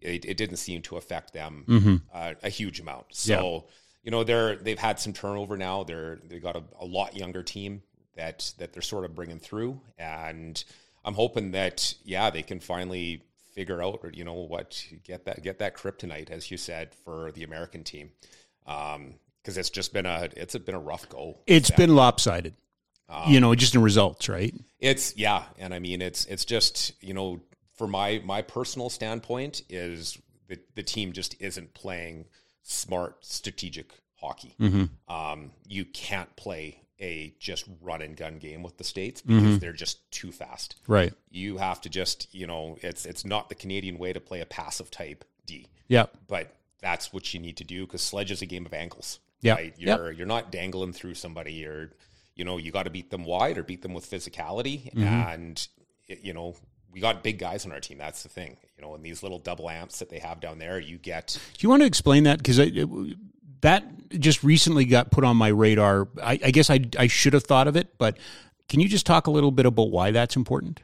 it, it, didn't seem to affect them mm-hmm. uh, a huge amount. So. Yeah. You know they're they've had some turnover now. They're they got a, a lot younger team that that they're sort of bringing through, and I'm hoping that yeah they can finally figure out, or you know what, get that get that kryptonite, as you said, for the American team, because um, it's just been a it's been a rough go. It's been lopsided, um, you know, just in results, right? It's yeah, and I mean it's it's just you know for my my personal standpoint is the the team just isn't playing smart strategic hockey. Mm-hmm. Um, you can't play a just run and gun game with the states because mm-hmm. they're just too fast. Right. You have to just, you know, it's it's not the Canadian way to play a passive type D. Yeah. But that's what you need to do because sledge is a game of ankles. Yeah. Right? You're yep. you're not dangling through somebody. You're you know, you got to beat them wide or beat them with physicality mm-hmm. and you know, we got big guys on our team. That's the thing, you know, and these little double amps that they have down there, you get. Do you want to explain that? Because that just recently got put on my radar. I, I guess I, I should have thought of it, but can you just talk a little bit about why that's important?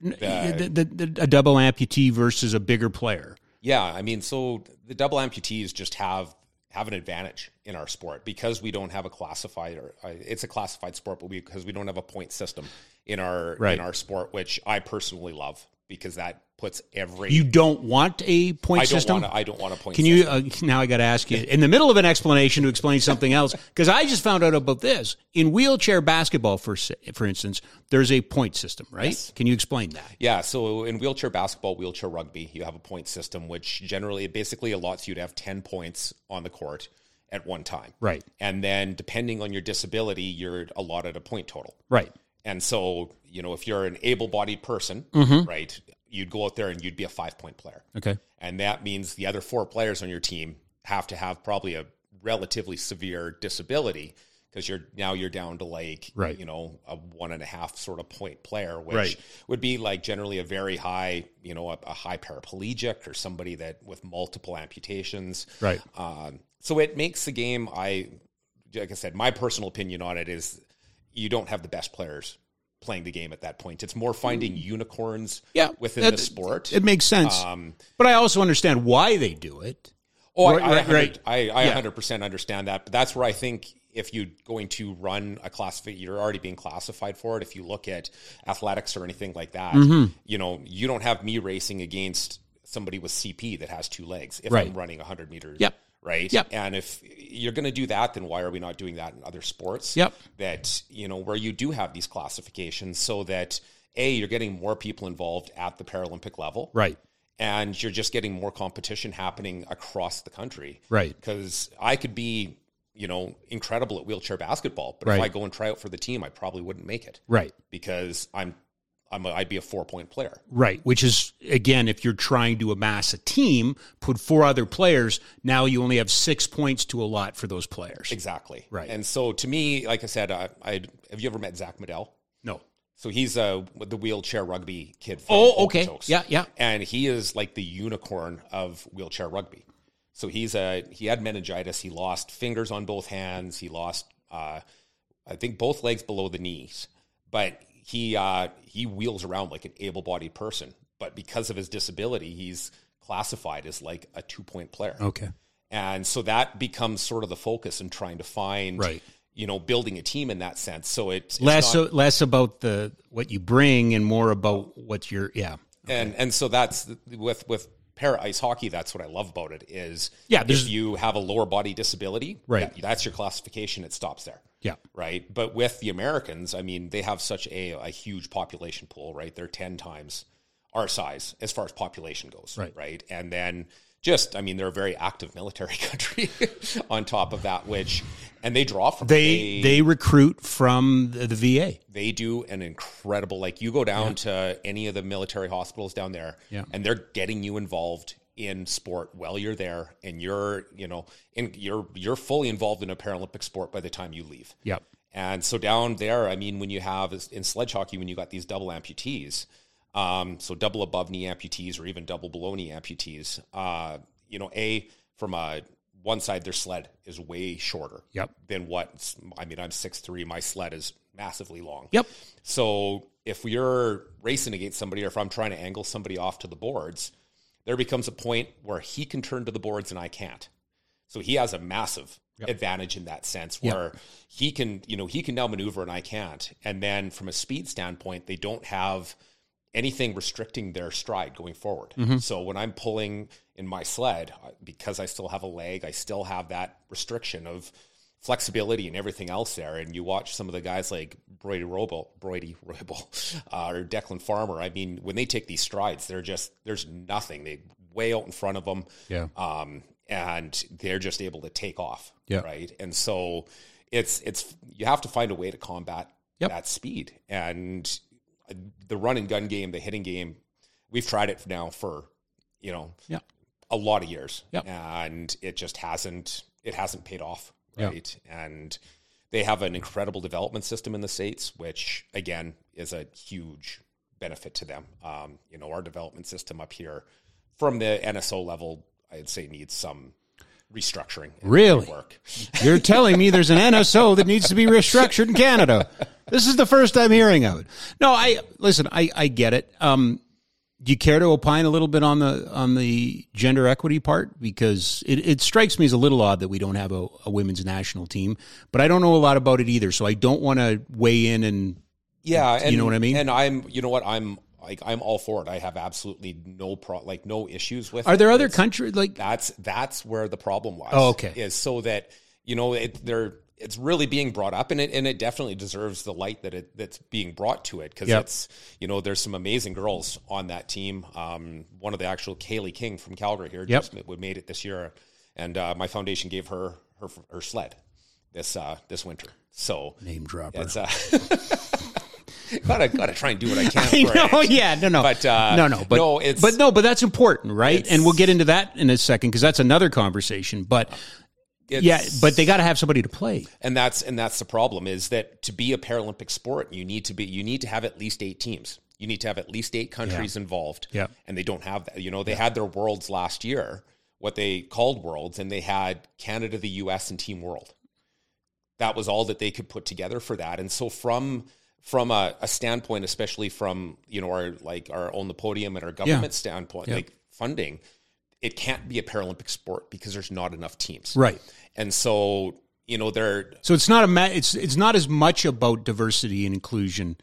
The, the, the, a double amputee versus a bigger player. Yeah, I mean, so the double amputees just have have an advantage in our sport because we don't have a classified or uh, it's a classified sport, but we, because we don't have a point system in our right. in our sport, which I personally love because that puts every. You don't want a point I system. Don't I don't want a point. Can system. you? Uh, now I got to ask you in the middle of an explanation to explain something else because I just found out about this in wheelchair basketball. For for instance, there's a point system, right? Yes. Can you explain that? Yeah. So in wheelchair basketball, wheelchair rugby, you have a point system, which generally basically allots you to have ten points on the court at one time. Right. And then depending on your disability, you're allotted a point total. Right. And so, you know, if you're an able bodied person, mm-hmm. right, you'd go out there and you'd be a five point player. Okay. And that means the other four players on your team have to have probably a relatively severe disability because you're now you're down to like right. you know a one and a half sort of point player, which right. would be like generally a very high you know a, a, high paraplegic or somebody that with multiple amputations. Right. Um, so it makes the game. I like I said, my personal opinion on it is you don't have the best players playing the game at that point. It's more finding mm. unicorns yeah, within the sport. It makes sense. Um, but I also understand why they do it. Oh, right, I, I, right. I, I yeah. 100% understand that. But that's where I think if you're going to run a classified, you're already being classified for it. If you look at athletics or anything like that, mm-hmm. you know, you don't have me racing against somebody with CP that has two legs if right. I'm running 100 meters. Yep right? Yep. And if you're going to do that, then why are we not doing that in other sports? Yep. That you know where you do have these classifications, so that a you're getting more people involved at the Paralympic level, right? And you're just getting more competition happening across the country, right? Because I could be you know, incredible at wheelchair basketball. But right. if I go and try out for the team, I probably wouldn't make it. Right. Because I'm I'm a, I'd be a four point player. Right. Which is, again, if you're trying to amass a team, put four other players, now you only have six points to allot for those players. Exactly. Right. And so to me, like I said, I, I have you ever met Zak Madell? No. So he's uh, the wheelchair rugby kid. oh, okay. Yeah, yeah. And he is like the unicorn of wheelchair rugby. So he's a he had meningitis. He lost fingers on both hands. He lost, uh, I think, both legs below the knees. But he uh, he wheels around like an able-bodied person, but because of his disability, he's classified as like a two-point player. Okay, and so that becomes sort of the focus in trying to find right. you know, building a team in that sense. So it's, it's less not, so, less about the what you bring and more about what you're. Yeah, and and so that's with with para ice hockey. That's what I love about it is Yeah, if you have a lower body disability, Right. that- that's your classification. It stops there. yeah, right? But with the Americans, I mean, they have such a, a huge population pool, right? They're 10 times our size as far as population goes, Right. right? And then just, I mean, they're a very active military country on top of that, which, and they draw from they they recruit from the, the VA. they do an incredible like you go down to any of the military hospitals down there Yeah. and they're getting you involved in sport while you're there and you're you know in you're you're fully involved in a paralympic sport by the time you leave Yep. and so down there i mean when you have in sledge hockey when you got these double amputees um, so double above knee amputees or even double below knee amputees uh, you know a from a one side their sled is way shorter Yep. than what i mean i'm six three. my sled is massively long Yep. so if you're racing against somebody or if i'm trying to angle somebody off to the boards there becomes a point where he can turn to the boards and i can't so he has a massive advantage in that sense Yep. where he can you know he can now maneuver and i can't and then from a speed standpoint they don't have anything restricting their stride going forward. So when I'm pulling in my sled, because I still have a leg, I still have that restriction of flexibility and everything else there. And you watch some of the guys like Brody Roybal, Brody Roybal, uh, or Declan Farmer. I mean, when they take these strides, they're just there's nothing. They way out in front of them. Yeah. Um, and they're just able to take off. Yeah. Right. And so it's it's you have to find a way to combat Yep. that speed and the run and gun game, the hitting game. We've tried it now for you know Yeah. a lot of years, Yep. and it just hasn't it hasn't paid off, Yeah. right? And they have an incredible development system in the states, which again is a huge benefit to them. Um, you know, our development system up here from the NSO level, I'd say needs some restructuring. Really? work. You're telling me there's an NSO that needs to be restructured in Canada. This is the first I'm hearing of it. No, I listen. I I get it. Um, do you care to opine a little bit on the on the gender equity part because it, it strikes me as a little odd that we don't have a, a women's national team, but I don't know a lot about it either. So I don't want to weigh in and Yeah, and, you know what I mean? And I'm, you know what, I'm like, I'm all for it. I have absolutely no pro, like no issues with. are it. there other countries like That's that's where the problem lies. Oh, okay. Is so that you know it they're it's really being brought up and it and it definitely deserves the light that it that's being brought to it because Yep. it's you know there's some amazing girls on that team. Um, one of the actual Kaylee King from Calgary here Yep. just ma- made it this year, and uh, my foundation gave her her her sled this uh, this winter. So name dropper? it's uh, gotta gotta try and do what I can. I know, it. yeah, no, no, But, uh, no, no, but no, it's- but no, but that's important, right? And we'll get into that in a second because that's another conversation. But It's- yeah, but they got to have somebody to play. and that's and that's the problem is that to be a Paralympic sport, you need to be you need to have at least eight teams. You need to have at least eight countries involved. Yeah. and they don't have that. You know, they had their worlds last year, what they called worlds, and they had Canada, the U.S., and Team World. That was all that they could put together for that. And so from from a, a standpoint, especially from you know our like our own the podium and our government standpoint, Yeah. like funding, it can't be a Paralympic sport because there's not enough teams. Right. And so, you know, they're So it's not a ma- it's it's not as much about diversity and inclusion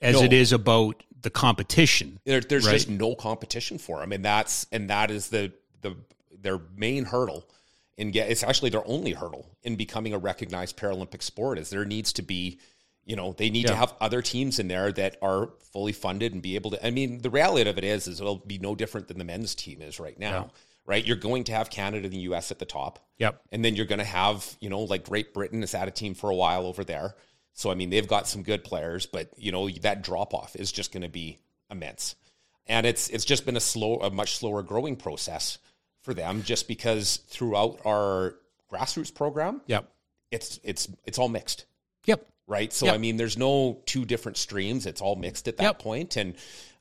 as No. it is about the competition. there, there's Right. just no competition for them, and that's and that is the the their main hurdle in get. It's actually their only hurdle in becoming a recognized Paralympic sport. Is there needs to be, you know, they need to have other teams in there that are fully funded and be able to. I mean, the reality of it is, is it'll be no different than the men's team is right now. Right, you're going to have Canada and the U.S. at the top. Yep. And then you're going to have, you know, like Great Britain has had a team for a while over there. So, I mean, they've got some good players, but, you know, that drop off is just going to be immense. And it's it's just been a slow, a much slower growing process for them just because throughout our grassroots program, Yep. it's it's it's all mixed, Yep. Right? So, Yep. I mean, there's no two different streams. It's all mixed at that Yep. point. And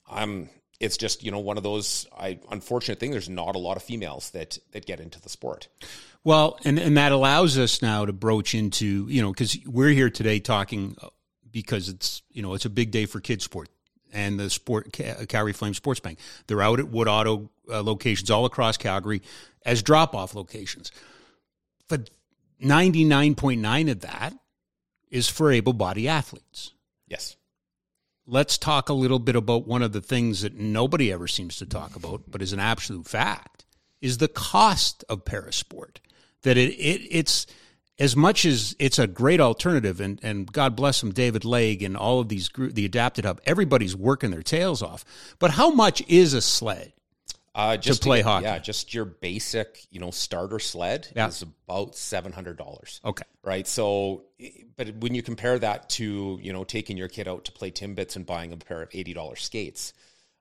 um, it's just, you know, one of those I unfortunate thing. There's not a lot of females that that get into the sport. Well, and and that allows us now to broach into you know because we're here today talking uh, because it's you know it's a big day for KidSport and the sport Ca- Calgary Flame Sports Bank. They're out at Wood Auto uh, locations all across Calgary as drop off locations. But ninety nine point nine of that is for able bodied athletes. Yes. Let's talk a little bit about one of the things that nobody ever seems to talk about, but is an absolute fact, is the cost of parasport. That it, it it's as much as it's a great alternative, and, and God bless them, David Legge and all of these group, the Adapted Hub, everybody's working their tails off. But how much is a sled? Uh, just play get- hockey. Yeah, just your basic, you know, starter sled Yeah. is about seven hundred dollars. Okay. Right. So, but when you compare that to, you know, taking your kid out to play Timbits and buying a pair of eighty dollars skates,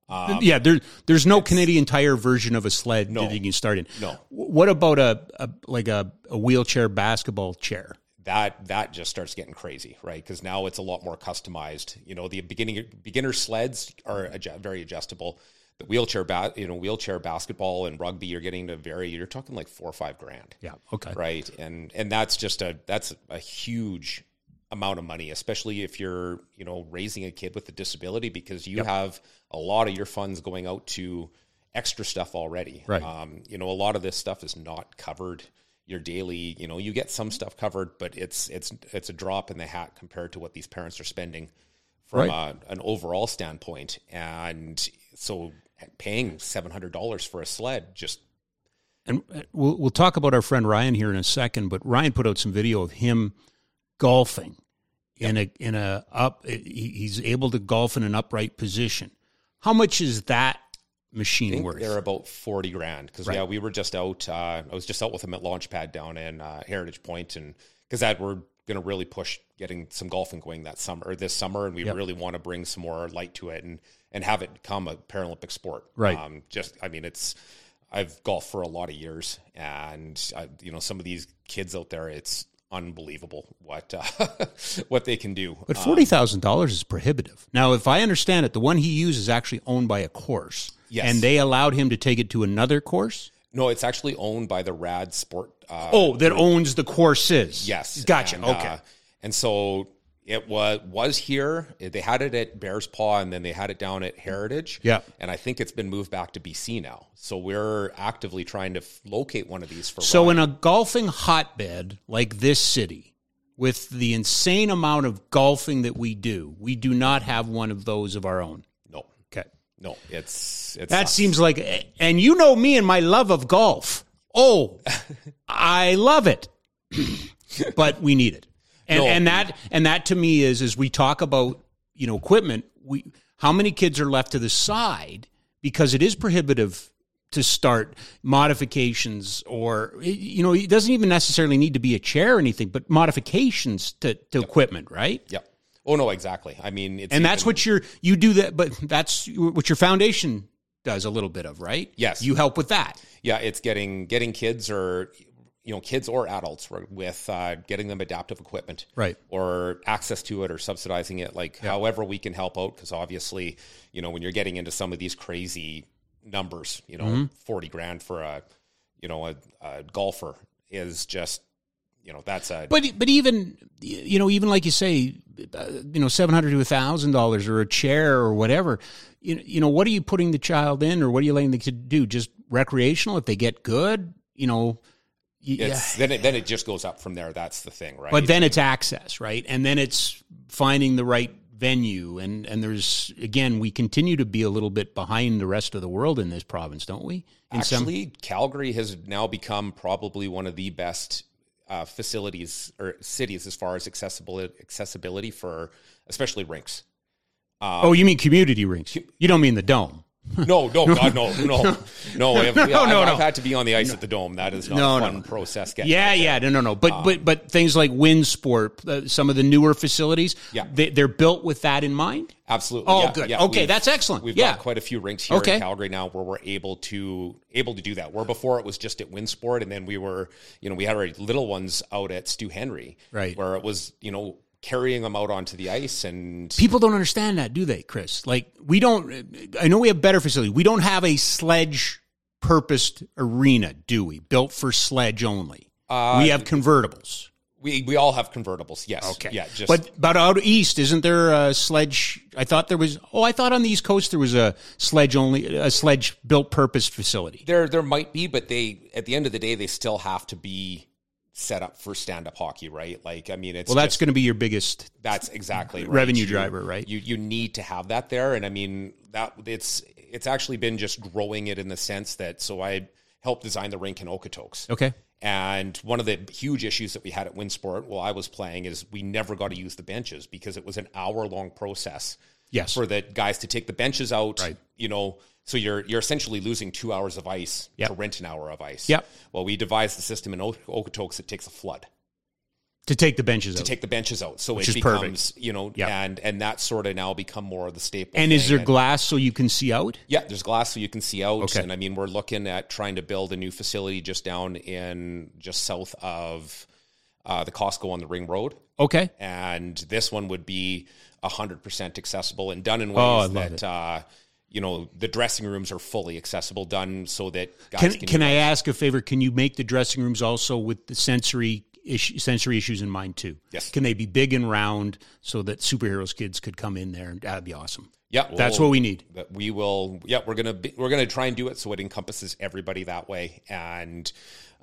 um, yeah, there, there's no Canadian Tire version of a sled No. that you can start in. No. What about a, a like a, a wheelchair basketball chair? that that just starts getting crazy, right? Because now it's a lot more customized. You know, the beginning beginner sleds are very adjustable. The wheelchair, you know, wheelchair basketball and rugby, you're getting to very. You're talking like four or five grand. Yeah. Okay. right and and that's just a that's a huge amount of money especially if you're you know raising a kid with a disability because you have a lot of your funds going out to extra stuff already Right. um, you know a lot of this stuff is not covered your daily you know you get some stuff covered but it's it's it's a drop in the hat compared to what these parents are spending from Right. a, an overall standpoint and so paying $700 for a sled just And uh, we'll, we'll talk about our friend Ryan here in a second, but Ryan put out some video of him golfing in a in a up. He's able to golf in an upright position. How much is that I machine think worth? they're about 40 grand because Right. yeah we were just out uh, i was just out with him at launchpad down in uh, heritage point and because that we're going to really push getting some golfing going that summer or this summer and we Yep. really want to bring some more light to it and and have it become a paralympic sport Right. um, just i mean it's i've golfed for a lot of years and I, you know some of these kids out there it's unbelievable what uh, what they can do But forty thousand dollars is prohibitive. Now, if I understand it, the one he used is actually owned by a course, Yes. and they allowed him to take it to another course. no it's actually owned by the rad sport uh, Oh, that owns the courses. Yes. gotcha. And, okay, uh, and so it was was here. They had it at Bears Paw, and then they had it down at Heritage. Yeah. And I think it's been moved back to BC now. So we're actively trying to f- locate one of these for. So, Ryan. in a golfing hotbed like this city, with the insane amount of golfing that we do, we do not have one of those of our own. no, Okay. no, it's it's That seems like, and you know me and my love of golf. Oh, I love it, but we need it, and No. and that and that to me is as we talk about you know equipment. We how many kids are left to the side because it is prohibitive to start modifications or you know it doesn't even necessarily need to be a chair or anything, but modifications to to equipment, right? Yep. Oh no, exactly. I mean, it's and that's what your you do that but that's what your foundation does a little bit of right Yes. you help with that yeah, it's getting getting kids or you know kids or adults with uh, getting them adaptive equipment, Right. or access to it, or subsidizing it. Like however we can help out, because obviously, you know, when you're getting into some of these crazy numbers, you know, Mm-hmm. forty grand for a you know a, a golfer is just you know that's a but but even you know even like you say uh, you know 700 to a thousand dollars or a chair or whatever you you know what are you putting the child in or what are you letting the kid do just recreational if they get good you know y- yeah. then it then it just goes up from there. That's the thing, right? but then it's access right and then it's finding the right venue and and there's again we continue to be a little bit behind the rest of the world in this province don't we in some Actually, Calgary has now become probably one of the best uh, facilities or cities as far as accessibility, accessibility for especially rinks. oh you mean community rinks you don't mean the dome No, no, God, no, no, no. If, No, I've, no, I've had to be on the ice at the dome. That is not No, a no. fun process. Getting Yeah, yeah, no, no, no. But but but things like WinSport, uh, some of the newer facilities, Yeah. they, they're built with that in mind. Absolutely. Oh, yeah, good. yeah. Okay, We've- that's excellent. We've Yeah. got quite a few rinks here Okay. in Calgary now where we're able to able to do that. Where before it was just at WinSport, and then we were, you know, we had our little ones out at Stu Henry, Right. Where it was, you know, carrying them out onto the ice and People don't understand that, do they, Chris? Like we don't. I know we have better facilities. We don't have a sledge purposed arena, do we? Built for sledge only. Uh, we have convertibles. we we all have convertibles. Yes. Okay. Yeah. Just but but out east, isn't there a sledge? I thought there was. Oh, I thought on the east coast there was a sledge only, a sledge built purpose facility. there there might be, but they at the end of the day they still have to be set up for stand up hockey, right? Like, I mean, it's Well, that's going to be your biggest that's exactly right. revenue You- driver, right? You you need to have that there, and I mean that it's it's actually been just growing it in the sense that so I helped design the rink in Okotoks. Okay. And one of the huge issues that we had at WinSport while I was playing is we never got to use the benches because it was an hour long process Yes. for the guys to take the benches out. Right. You know, so you're you're essentially losing two hours of ice Yep. to rent an hour of ice. Yep. Well, we devised the system in Ok- Okotoks that takes a flood to take the benches to out. take the benches out. So Which it is perfect. becomes, you know, Yep. and and that sort of now become more of the staple. and is there glass so you can see out? Yeah, there's glass so you can see out. Okay. And I mean, we're looking at trying to build a new facility just down in just south of uh, the Costco on the Ring Road. Okay. And this one would be 100% accessible and done in ways Oh, that, uh, you know, the dressing rooms are fully accessible, done so that guys Can can, can I ask a favor? Can you make the dressing rooms also with the sensory issue, sensory issues in mind too? Yes. Can they be big and round so that superheroes kids could come in there? That'd be awesome. Yeah, That's what we need. we will yeah we're gonna be, we're gonna try and do it so it encompasses everybody that way and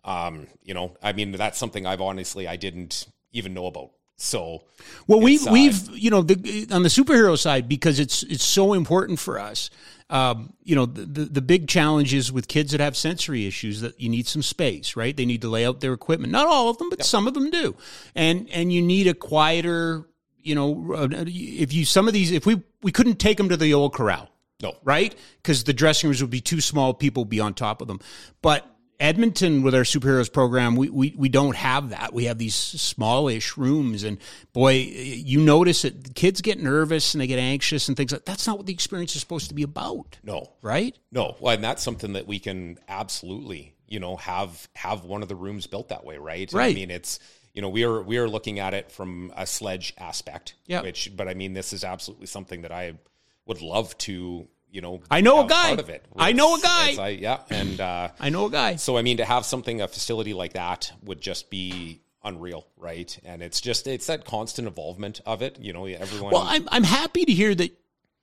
um you know i mean that's something i've honestly i didn't even know about so Well, we've uh, we've you know the on the superhero side because it's it's so important for us. Um, you know the, the the big challenge is with kids that have sensory issues that you need some space, right? They need to lay out their equipment. Not all of them, but some of them do, and and you need a quieter. You know, uh, if you some of these, if we we couldn't take them to the old corral, no right? Because the dressing rooms would be too small, people would be on top of them. But Edmonton, with our superheroes program, we, we, we don't have that. We have these smallish rooms, and boy, you notice it. Kids get nervous and they get anxious and things like that's not what the experience is supposed to be about, no right? no well and that's something that we can absolutely you know have have one of the rooms built that way right Right. i mean it's you know we are we are looking at it from a sledge aspect Yeah. which but i mean this is absolutely something that i would love to you know I know a guy. part of it I know a guy. I, yeah and uh I know a guy. So I mean, to have something, a facility like that, would just be unreal, right? And it's just it's that constant involvement of it. You know, everyone. Well, I'm I'm happy to hear that.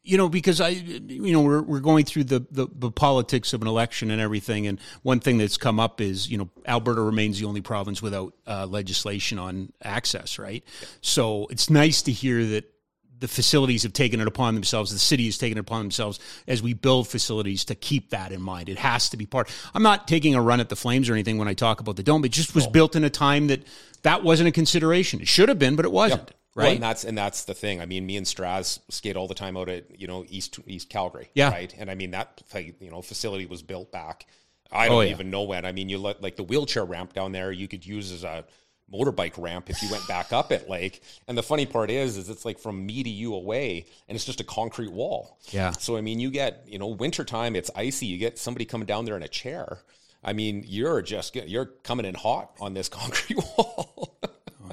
You know, because I, you know, we're we're going through the, the the politics of an election and everything, and one thing that's come up is, you know, Alberta remains the only province without uh, legislation on access, right? So it's nice to hear that the facilities have taken it upon themselves, the city has taken it upon themselves as we build facilities to keep that in mind. It has to be part. I'm not taking a run at the Flames or anything when I talk about the dome. It just was built in a time that that wasn't a consideration. It should have been, but it wasn't. Well, Right. and that's and that's the thing. I mean, me and Straz skate all the time out at you know East East Calgary. Yeah. Right. And I mean that you know facility was built back. I oh, don't Oh, yeah. even know when. I mean, you let like the wheelchair ramp down there. You could use as a motorbike ramp if you went back up it. Like, and the funny part is, is it's like from me to you away, and it's just a concrete wall. Yeah. So I mean, you get you know wintertime, it's icy. You get somebody coming down there in a chair. I mean, you're just you're coming in hot on this concrete wall.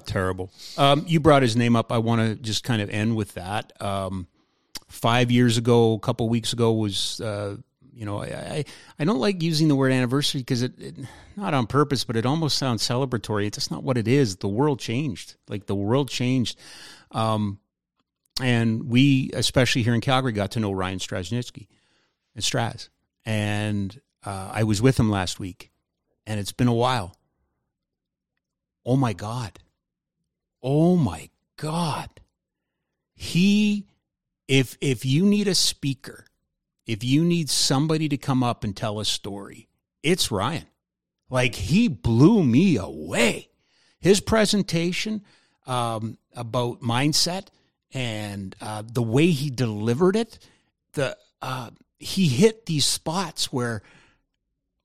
Terrible. Um, you brought his name up. I want to just kind of end with that. Um, five years ago, a couple weeks ago, was uh, you know I, I I don't like using the word anniversary because it, it not on purpose, but it almost sounds celebratory. It's just not what it is. The world changed. Like the world changed. Um, and we, especially here in Calgary, got to know Ryan Straschnitzki and Straz. And uh, I was with him last week, and it's been a while. Oh my God. Oh my God. He if if you need a speaker, if you need somebody to come up and tell a story, it's Ryan. Like he blew me away. His presentation um, about mindset and uh, the way he delivered it, the uh, he hit these spots where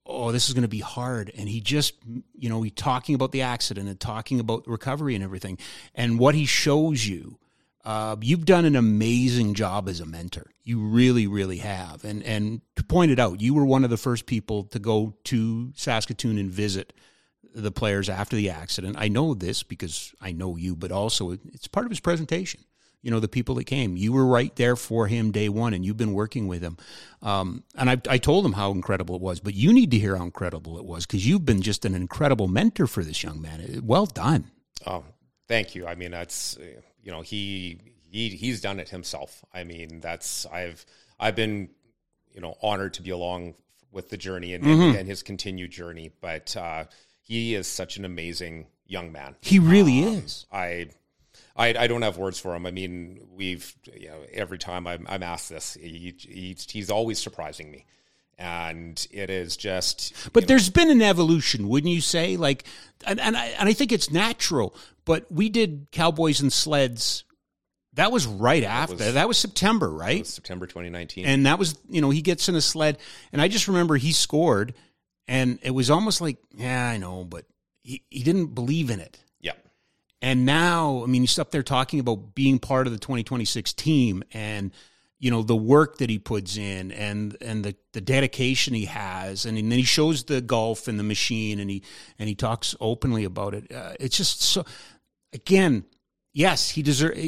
oh, this is going to be hard. And he just, you know, he talking about the accident and talking about recovery and everything. And what he shows you, uh, you've done an amazing job as a mentor. You really, really have. And and to point it out, you were one of the first people to go to Saskatoon and visit the players after the accident. I know this because I know you, but also it's part of his presentation. You know, the people that came, you were right there for him day one, and you've been working with him. Um, and I, I told him how incredible it was, but you need to hear how incredible it was because you've been just an incredible mentor for this young man. Well done. Oh, thank you. I mean, that's you know he he he's done it himself. I mean, that's I've I've been you know honored to be along with the journey and, and his continued journey. But uh, he is such an amazing young man. He really um, is. I, I, I don't have words for him. I mean, we've you know every time I'm, I'm asked this, he, he's always surprising me and it is just but there's know. been an evolution wouldn't you say? Like and, and I, and I think it's natural but we did cowboys and sleds. That was right after that was, that was september right? was september 2019 and that was you know he gets in a sled and i just remember he scored and it was almost like yeah i know but he, he didn't believe in it. Yeah. And now i mean he's up there talking about being part of the 2026 team and you know the work that he puts in and and the, the dedication he has. And, and then he shows the golf and the machine and he and he talks openly about it. Uh, it's just so again yes he deserves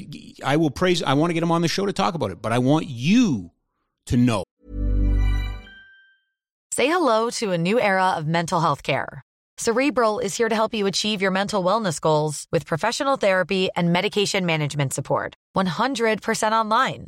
i will praise i want to get him on the show to talk about it but i want you to know. Say hello to a new era of mental health care. Cerebral is here to help you achieve your mental wellness goals with professional therapy and medication management support. 100% online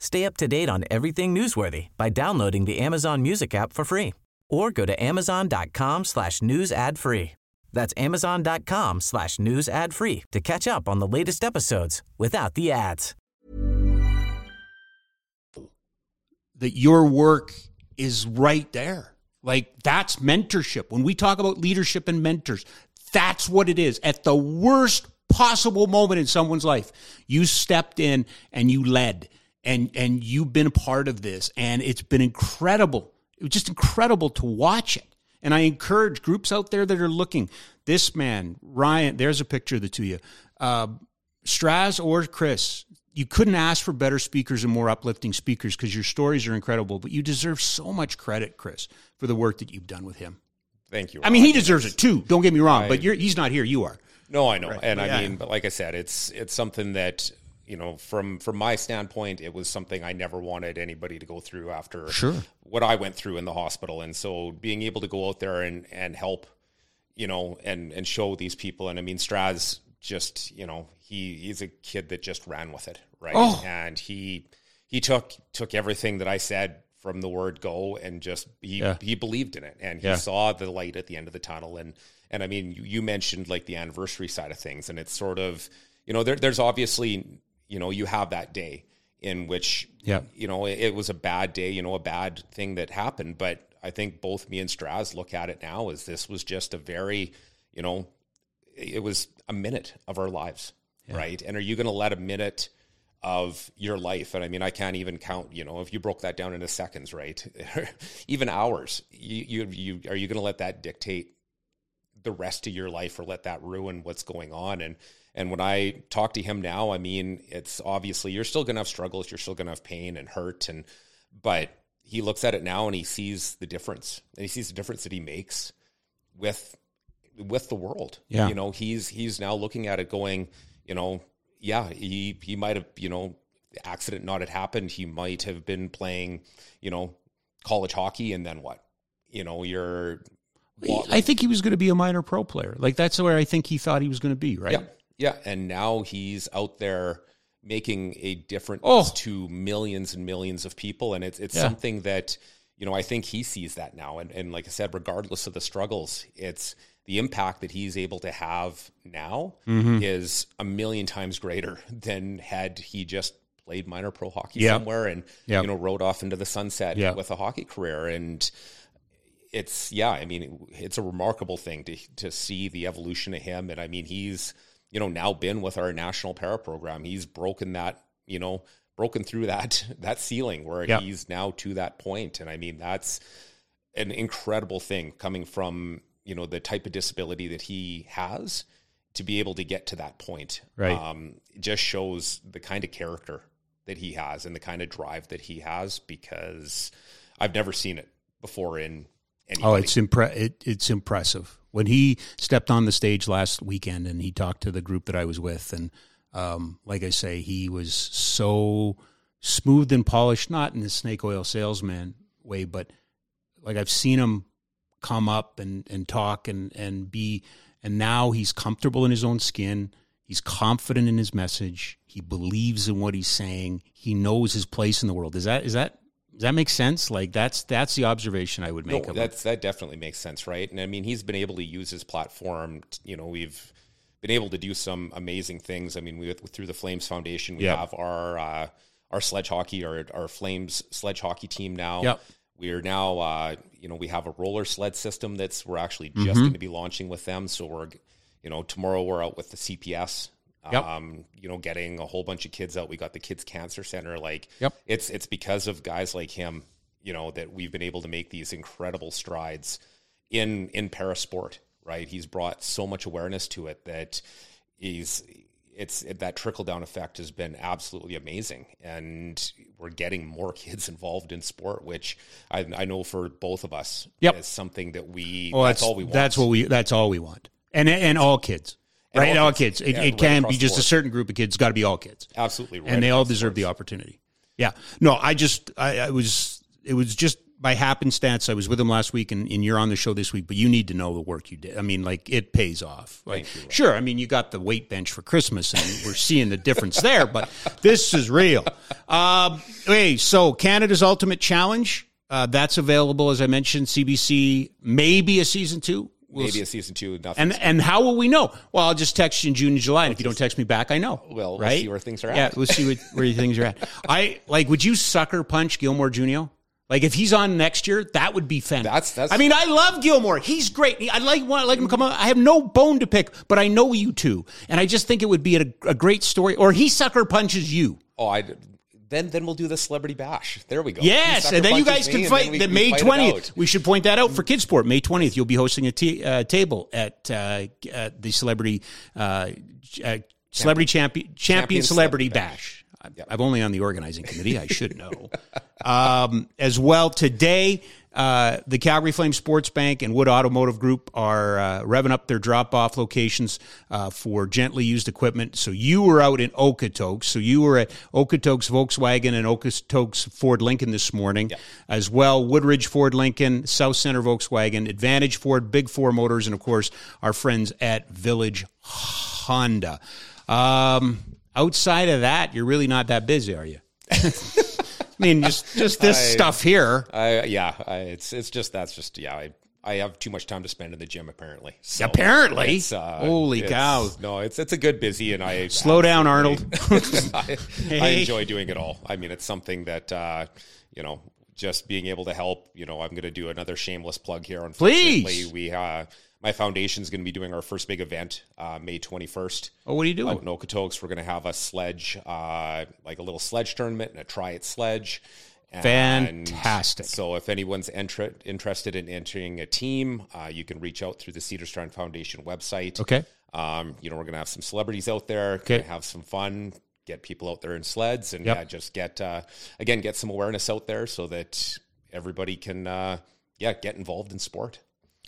Stay up to date on everything newsworthy by downloading the Amazon Music app for free or go to amazon.com slash news ad free. That's amazon.com slash news ad free to catch up on the latest episodes without the ads. That your work is right there. Like that's mentorship. When we talk about leadership and mentors, that's what it is. At the worst possible moment in someone's life, you stepped in and you led and and you've been a part of this and it's been incredible it was just incredible to watch it. And i encourage groups out there that are looking. This man ryan there's a picture of the two of you. Uh, straz or chris you couldn't ask for better speakers and more uplifting speakers because your stories are incredible but you deserve so much credit chris for the work that you've done with him. Thank you i mean he deserves it too don't get me wrong I, but he's not here you are. No i know right. and i mean but like i said it's it's something that you know, from from my standpoint, it was something I never wanted anybody to go through after sure. what I went through in the hospital. And so being able to go out there and and help, you know, and and show these people. And I mean, Straz just, you know, he he's a kid that just ran with it, right? Oh. And he he took took everything that I said from the word go and just he yeah. he believed in it and he yeah. saw the light at the end of the tunnel and and I mean you, you mentioned like the anniversary side of things and it's sort of you know there, there's obviously you know, you have that day in which, yeah. you know, it, it was a bad day, you know, a bad thing that happened. But I think both me and Straz look at it now as this was just a very, you know, it was a minute of our lives, yeah. right? And are you going to let a minute of your life? And I mean, I can't even count. You know, if you broke that down into seconds, right? even hours. You, you, you are you going to let that dictate the rest of your life, or let that ruin what's going on? And and when I talk to him now, I mean, it's obviously you're still going to have struggles, you're still going to have pain and hurt, and but he looks at it now and he sees the difference, and he sees the difference that he makes with with the world. Yeah, you know, he's he's now looking at it, going, you know, yeah, he he might have, you know, the accident not had happened, he might have been playing, you know, college hockey, and then what? You know, you're. I think he was going to be a minor pro player. Like that's where I think he thought he was going to be, right? Yeah. Yeah, and now he's out there making a difference oh. to millions and millions of people, and it's it's yeah. something that you know I think he sees that now, and and like I said, regardless of the struggles, it's the impact that he's able to have now mm-hmm. is a million times greater than had he just played minor pro hockey somewhere and you know rode off into the sunset with a hockey career and it's yeah i mean it's a remarkable thing to to see the evolution of him and i mean he's you know, now been with our national para program. He's broken that, you know, broken through that that ceiling where Yep. he's now to that point. And I mean, that's an incredible thing coming from you know the type of disability that he has to be able to get to that point. Right. Um, it just shows the kind of character that he has and the kind of drive that he has because I've never seen it before in anybody. Oh, it's impre- it, it's impressive. When he stepped on the stage last weekend and he talked to the group that I was with, and um, like I say, he was so smooth and polished, not in the snake oil salesman way, but like I've seen him come up and, and talk and, and be, and now he's comfortable in his own skin. He's confident in his message. He believes in what he's saying. He knows his place in the world. Is that, is that, does that make sense? Like that's, that's the observation I would make No, that's that definitely makes sense, right? And I mean, he's been able to use his platform. t- You know, we've been able to do some amazing things. I mean, we through the Flames Foundation, we Yep. have our uh, our sledge hockey, our our Flames sledge hockey team now. Yep. We are now, uh, you know, we have a roller sled system that's we're actually just Mm-hmm. going to be launching with them. So we're, you know, tomorrow we're out with the CPS. Yep. Um, you know, getting a whole bunch of kids out. We got the Kids Cancer Center. Like, Yep. it's it's because of guys like him, you know, that we've been able to make these incredible strides in in parasport. Right, he's brought so much awareness to it that he's it's that trickle down effect has been absolutely amazing, and we're getting more kids involved in sport, which I, I know for both of us Yep. is something that we Well, that's, all we want. That's what we. That's all we want. And and all kids, And right? all All kids. kids. It, Yeah, it right can be just a certain group of kids. Got to be all kids, absolutely right and they all across the deserve the opportunity. Yeah. No, I just I, I was. It was just by happenstance. I was with him last week, and, and you're on the show this week. But you need to know the work you did. I mean, like it pays off. Like, you. sure. I mean, you got the weight bench for Christmas, and we're seeing the difference there. But this is real. Um, hey, so Canada's Ultimate Challenge. Uh, that's available, as I mentioned. CBC, maybe a season two. We'll Maybe a season two. Nothing. and and how will we know? Well, I'll just text you in June and July, and if you don't text me back, I know. Well, right? we'll see where things are at. Yeah, we'll see what, where things are at. I like. Would you sucker punch Gilmore Jr.? Like if he's on next year, that would be fantastic. That's- that's- I mean, I love Gilmore. He's great. I like want like him come on. I have no bone to pick, but I know you two, and I just think it would be a, a great story. Or he sucker punches you. oh, I then then we'll do the celebrity bash. There we go. Yes, and then you guys can then fight we- the May twentieth. We should point that out for KidSport. May twentieth, you'll be hosting a t- uh, table at uh, at the celebrity uh, uh, celebrity champion champion, Champion celebrity Celebrity bash. I- I'm only on the organizing committee. I should know. um, as well today. Uh, the Calgary Flame Sports Bank and Wood Automotive Group are uh, revving up their drop-off locations uh, for gently used equipment. So you were out in Okotoks. So you were at Okotoks Volkswagen and Okotoks Ford Lincoln this morning, as well Woodridge Ford Lincoln, South Center Volkswagen, Advantage Ford, Big Four Motors, and of course our friends at Village Honda. Um, outside of that, you're really not that busy, are you? I mean, just just this I- stuff here. I, yeah, I, it's it's just that's just yeah. I I have too much time to spend in the gym apparently. So Apparently. uh, Holy it's- cow. No, it's it's a good busy, and I Slow down, Arnold. I, I enjoy doing it all. I mean, it's something that uh, you know, just being able to help. You know, I'm going to do another shameless plug here. Unfortunately, Please. we uh, my foundation is going to be doing our first big event uh, May 21st. Oh, what are you doing? out in Okotoks. We're going to have a sledge, uh, like a little sledge tournament and a try it sledge. And Fantastic. So if anyone's interested in entering a team, uh, you can reach out through the Cederstrand Foundation website. Okay. Um, you know, we're going to have some celebrities out there. Okay. Gonna have some fun. Get people out there in sleds and Yep. yeah, just get uh, again get some awareness out there so that everybody can uh, yeah get involved in sport.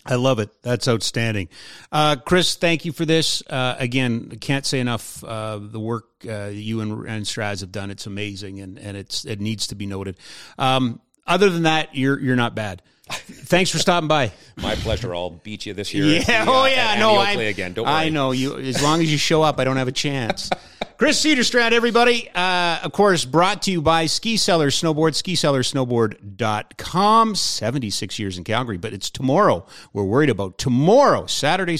I love it. That's outstanding. Uh, Chris, thank you for this. Uh, again, can't say enough. Uh, the work uh, you and, and Straz have done, it's amazing and, and it's, it needs to be noted. Um, other than that, you're, you're not bad. Thanks for stopping by. My pleasure. I'll beat you this year. Yeah. the, Oh, uh, yeah. No, I again. Don't worry. I know you. As long as you show up, I don't have a chance. Chris Cederstrand, everybody. Uh, of course, brought to you by Ski Cellar Snowboard, skicellarsnowboard.com. 76 years in Calgary, but it's tomorrow. We're worried about tomorrow, Saturday,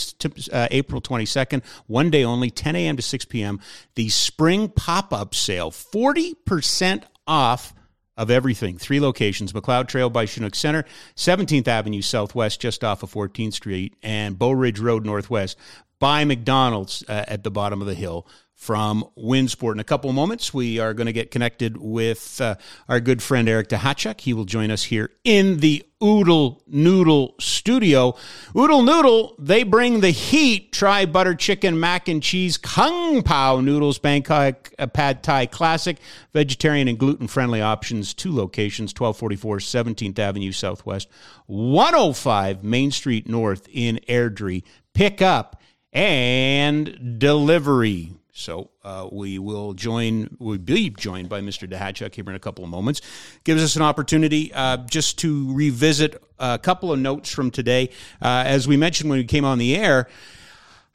uh, April 22nd, one day only, 10 a.m. to 6 p.m. The spring pop up sale, 40% off of everything. Three locations Macleod Trail by Chinook Center, 17th Avenue Southwest, just off of 14th Street, and Bow Ridge Road Northwest by McDonald's uh, at the bottom of the hill from WinSport. In a couple of moments, we are going to get connected with uh, our good friend Eric Duhatschek. He will join us here in the Oodle Noodle studio. Oodle Noodle, they bring the heat. Try butter chicken, mac and cheese, kung pao noodles, Bangkok uh, pad thai classic, vegetarian and gluten friendly options. Two locations, 1244 17th Avenue Southwest, 105 Main Street North in Airdrie. Pick up and delivery. So uh, we will join, we'll be joined by Mr. Duhatschek here in a couple of moments. Gives us an opportunity uh, just to revisit a couple of notes from today. Uh, as we mentioned when we came on the air,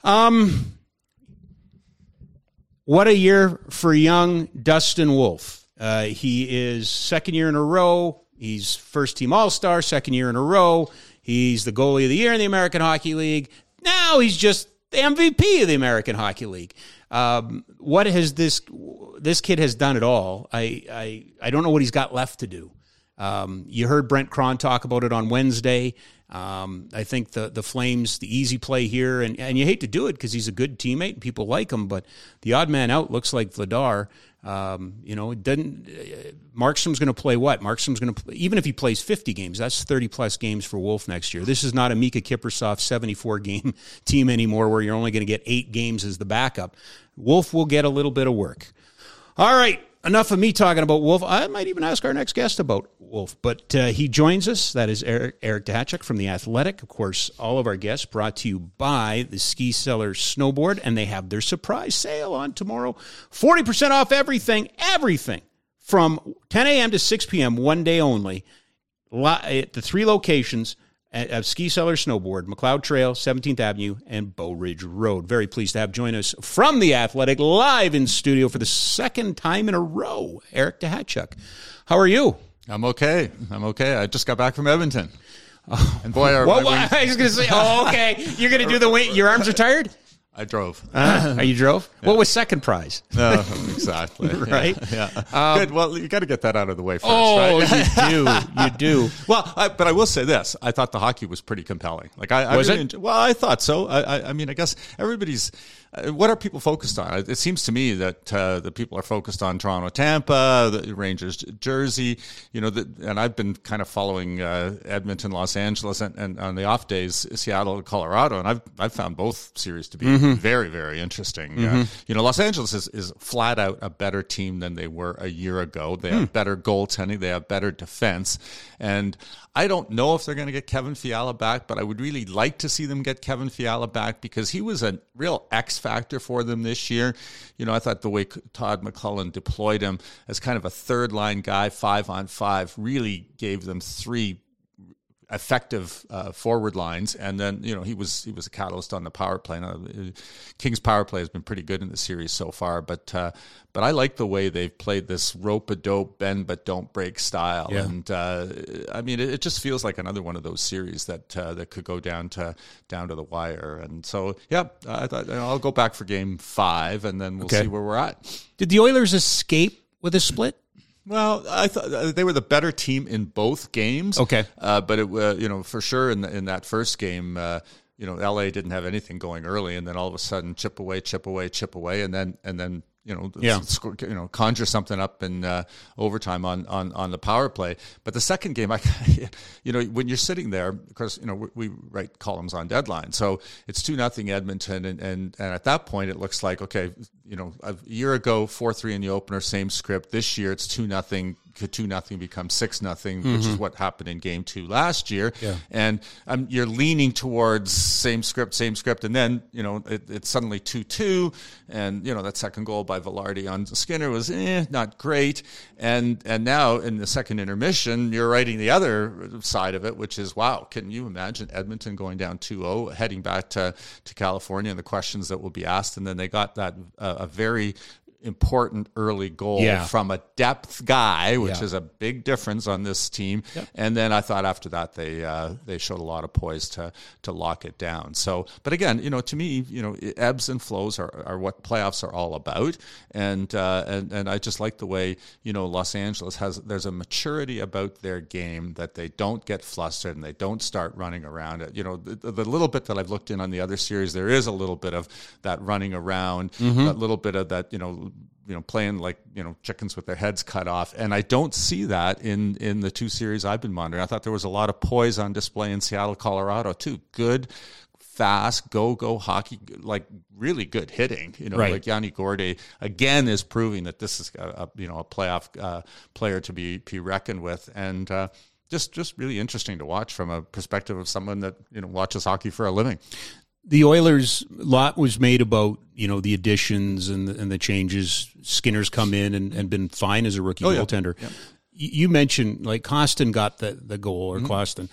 um, what a year for young Dustin Wolf. Uh, he is second year in a row. He's first team All Star, second year in a row. He's the goalie of the year in the American Hockey League. Now he's just the MVP of the American Hockey League. Um, what has this this kid has done it all? I, I I don't know what he's got left to do. Um, you heard Brent Krahn talk about it on Wednesday. Um, I think the the Flames, the easy play here, and, and you hate to do it because he's a good teammate and people like him, but the odd man out looks like Vladar. Um, you know, doesn't. Uh, Markstrom's going to play what? Markstrom's going to even if he plays 50 games, that's 30 plus games for Wolf next year. This is not a Miikka Kiprusoff 74 game team anymore, where you're only going to get eight games as the backup. Wolf will get a little bit of work. All right, enough of me talking about Wolf. I might even ask our next guest about Wolf, but uh, he joins us. That is Eric, Eric Duhatschek from The Athletic. Of course, all of our guests brought to you by the Ski Cellar Snowboard, and they have their surprise sale on tomorrow. 40% off everything, everything from 10 a.m. to 6 p.m., one day only, at the three locations of Ski Cellar Snowboard, Macleod Trail, 17th Avenue, and Bow Ridge Road. Very pleased to have join us from the Athletic live in studio for the second time in a row, Eric Duhatschek. How are you? I'm okay. I'm okay. I just got back from Edmonton. Oh, and boy, are well, I was going to say, oh, okay. You're going to do the weight. Your arms are tired? I drove. Uh, you drove? Yeah. What was second prize? No, exactly. right? Yeah. yeah. Um, Good. Well, you got to get that out of the way first, oh, right? you do. You do. Well, I, but I will say this: I thought the hockey was pretty compelling. Like I, was I really it? Enjoyed, well, I thought so. I, I, I mean, I guess everybody's what are people focused on? It seems to me that uh, the people are focused on Toronto, Tampa, the Rangers, Jersey. You know, the, and I've been kind of following uh, Edmonton, Los Angeles, and, and, on the off days, Seattle, Colorado, and I've I've found both series to be mm-hmm. very, very interesting. Mm-hmm. Uh, you know, Los Angeles is, is flat out a better team than they were a year ago. They have mm. better goaltending, they have better defense, and I don't know if they're going to get Kevin Fiala back, but I would really like to see them get Kevin Fiala back because he was a real X factor for them this year. You know, I thought the way Todd McLellan deployed him as kind of a third line guy, five on five, really gave them three effective uh, forward lines, and then you know he was he was a catalyst on the power play. Now, uh, King's power play has been pretty good in the series so far, but uh, but I like the way they've played this rope a dope, bend but don't break style, yeah. and uh, I mean it, it, just feels like another one of those series that uh, that could go down to down to the wire. And so yeah, I thought I'll go back for Game Five, and then we'll okay. see where we're at. Did the Oilers escape with a split? Well, I thought uh, they were the better team in both games. Okay, uh, but it, uh, you know for sure in the, in that first game, uh, you know, LA didn't have anything going early, and then all of a sudden, chip away, chip away, chip away, and then and then you know, yeah. you know, conjure something up in uh, overtime on, on on the power play. But the second game, I, you know, when you're sitting there, because you know we, we, write columns on deadline, so it's two nothing Edmonton, and, and and at that point it looks like okay, you know, a year ago four three in the opener, same script. This year it's two nothing Could two nothing become six nothing, mm-hmm. which is mm-hmm. what happened in game two last year. Yeah. And um, you're leaning towards same script, same script, and then you know it, it's suddenly two two, and you know that second goal by Vilardi on Skinner was eh, not great, and and now in the second intermission you're writing the other side of it, which is wow, can you imagine Edmonton going down 2-0, heading back to to California, and the questions that will be asked, and then they got that uh, a very important early goal Yeah. from a depth guy, which Yeah. is a big difference on this team. And then I thought after that they uh, they showed a lot of poise to to lock it down. So, but again, you know, to me, you know, ebbs and flows are, are what playoffs are all about. And uh, and and I just like the way you know Los Angeles has there's a maturity about their game that they don't get flustered and they don't start running around. You know, the, the little bit that I've looked in on the other series, there is a little bit of that running around, that little bit of that, you know you know, playing like you know chickens with their heads cut off, and I don't see that in in the two series I've been monitoring. I thought there was a lot of poise on display in Seattle, Colorado too. Good, fast, go go hockey, like really good hitting. You know, Right. like Yanni Gourde again is proving that this is a, a you know a playoff uh, player to be be reckoned with, and. Uh, just, just really interesting to watch from a perspective of someone that you know watches hockey for a living. The Oilers lot was made about you know the additions and the, and the changes. Skinner's come in and, and been fine as a rookie Oh, yeah. goaltender. You mentioned like Kostin got the the goal or Mm-hmm. Kostin.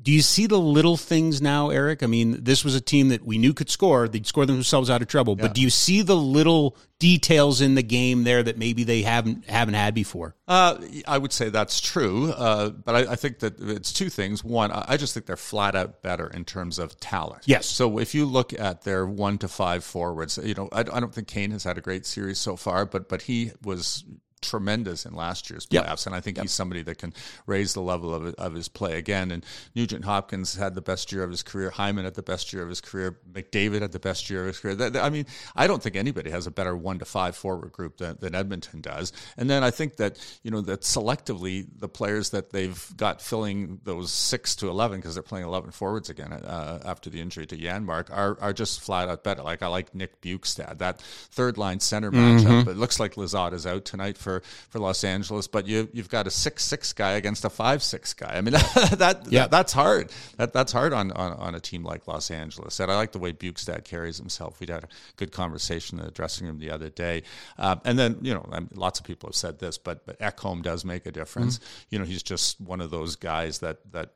Do you see the little things now, Eric? I mean, this was a team that we knew could score. They'd score themselves out of trouble. But do you see the little details in the game there that maybe they haven't haven't had before? Uh, I would say that's true, uh, but I, I think that it's two things. One, I I just think they're flat out better in terms of talent. Yes. So if you look at their one to five forwards, you know, I, I don't think Kane has had a great series so far, but but he was tremendous in last year's Yep. playoffs, and I think he's somebody that can raise the level of, of his play again. And Nugent Hopkins had the best year of his career. Hyman had the best year of his career. McDavid had the best year of his career. That- I mean, I don't think anybody has a better one to five forward group than, than Edmonton does. And then I think that you know that selectively the players that they've got filling those six to eleven because they're playing eleven forwards again uh, after the injury to Janmark are are just flat out better. Like I like Nick Bjugstad, that third line center matchup. It looks like Lazard is out tonight for for Los Angeles, but you you've got a six six guy against a five six guy. I mean that, Yeah. that that's hard. That that's hard on, on on a team like Los Angeles. And I like the way Bjugstad carries himself. We had a good conversation in the dressing room the other day. Uh, and then you know, lots of people have said this, but but Ekholm does make a difference. You know, he's just one of those guys that that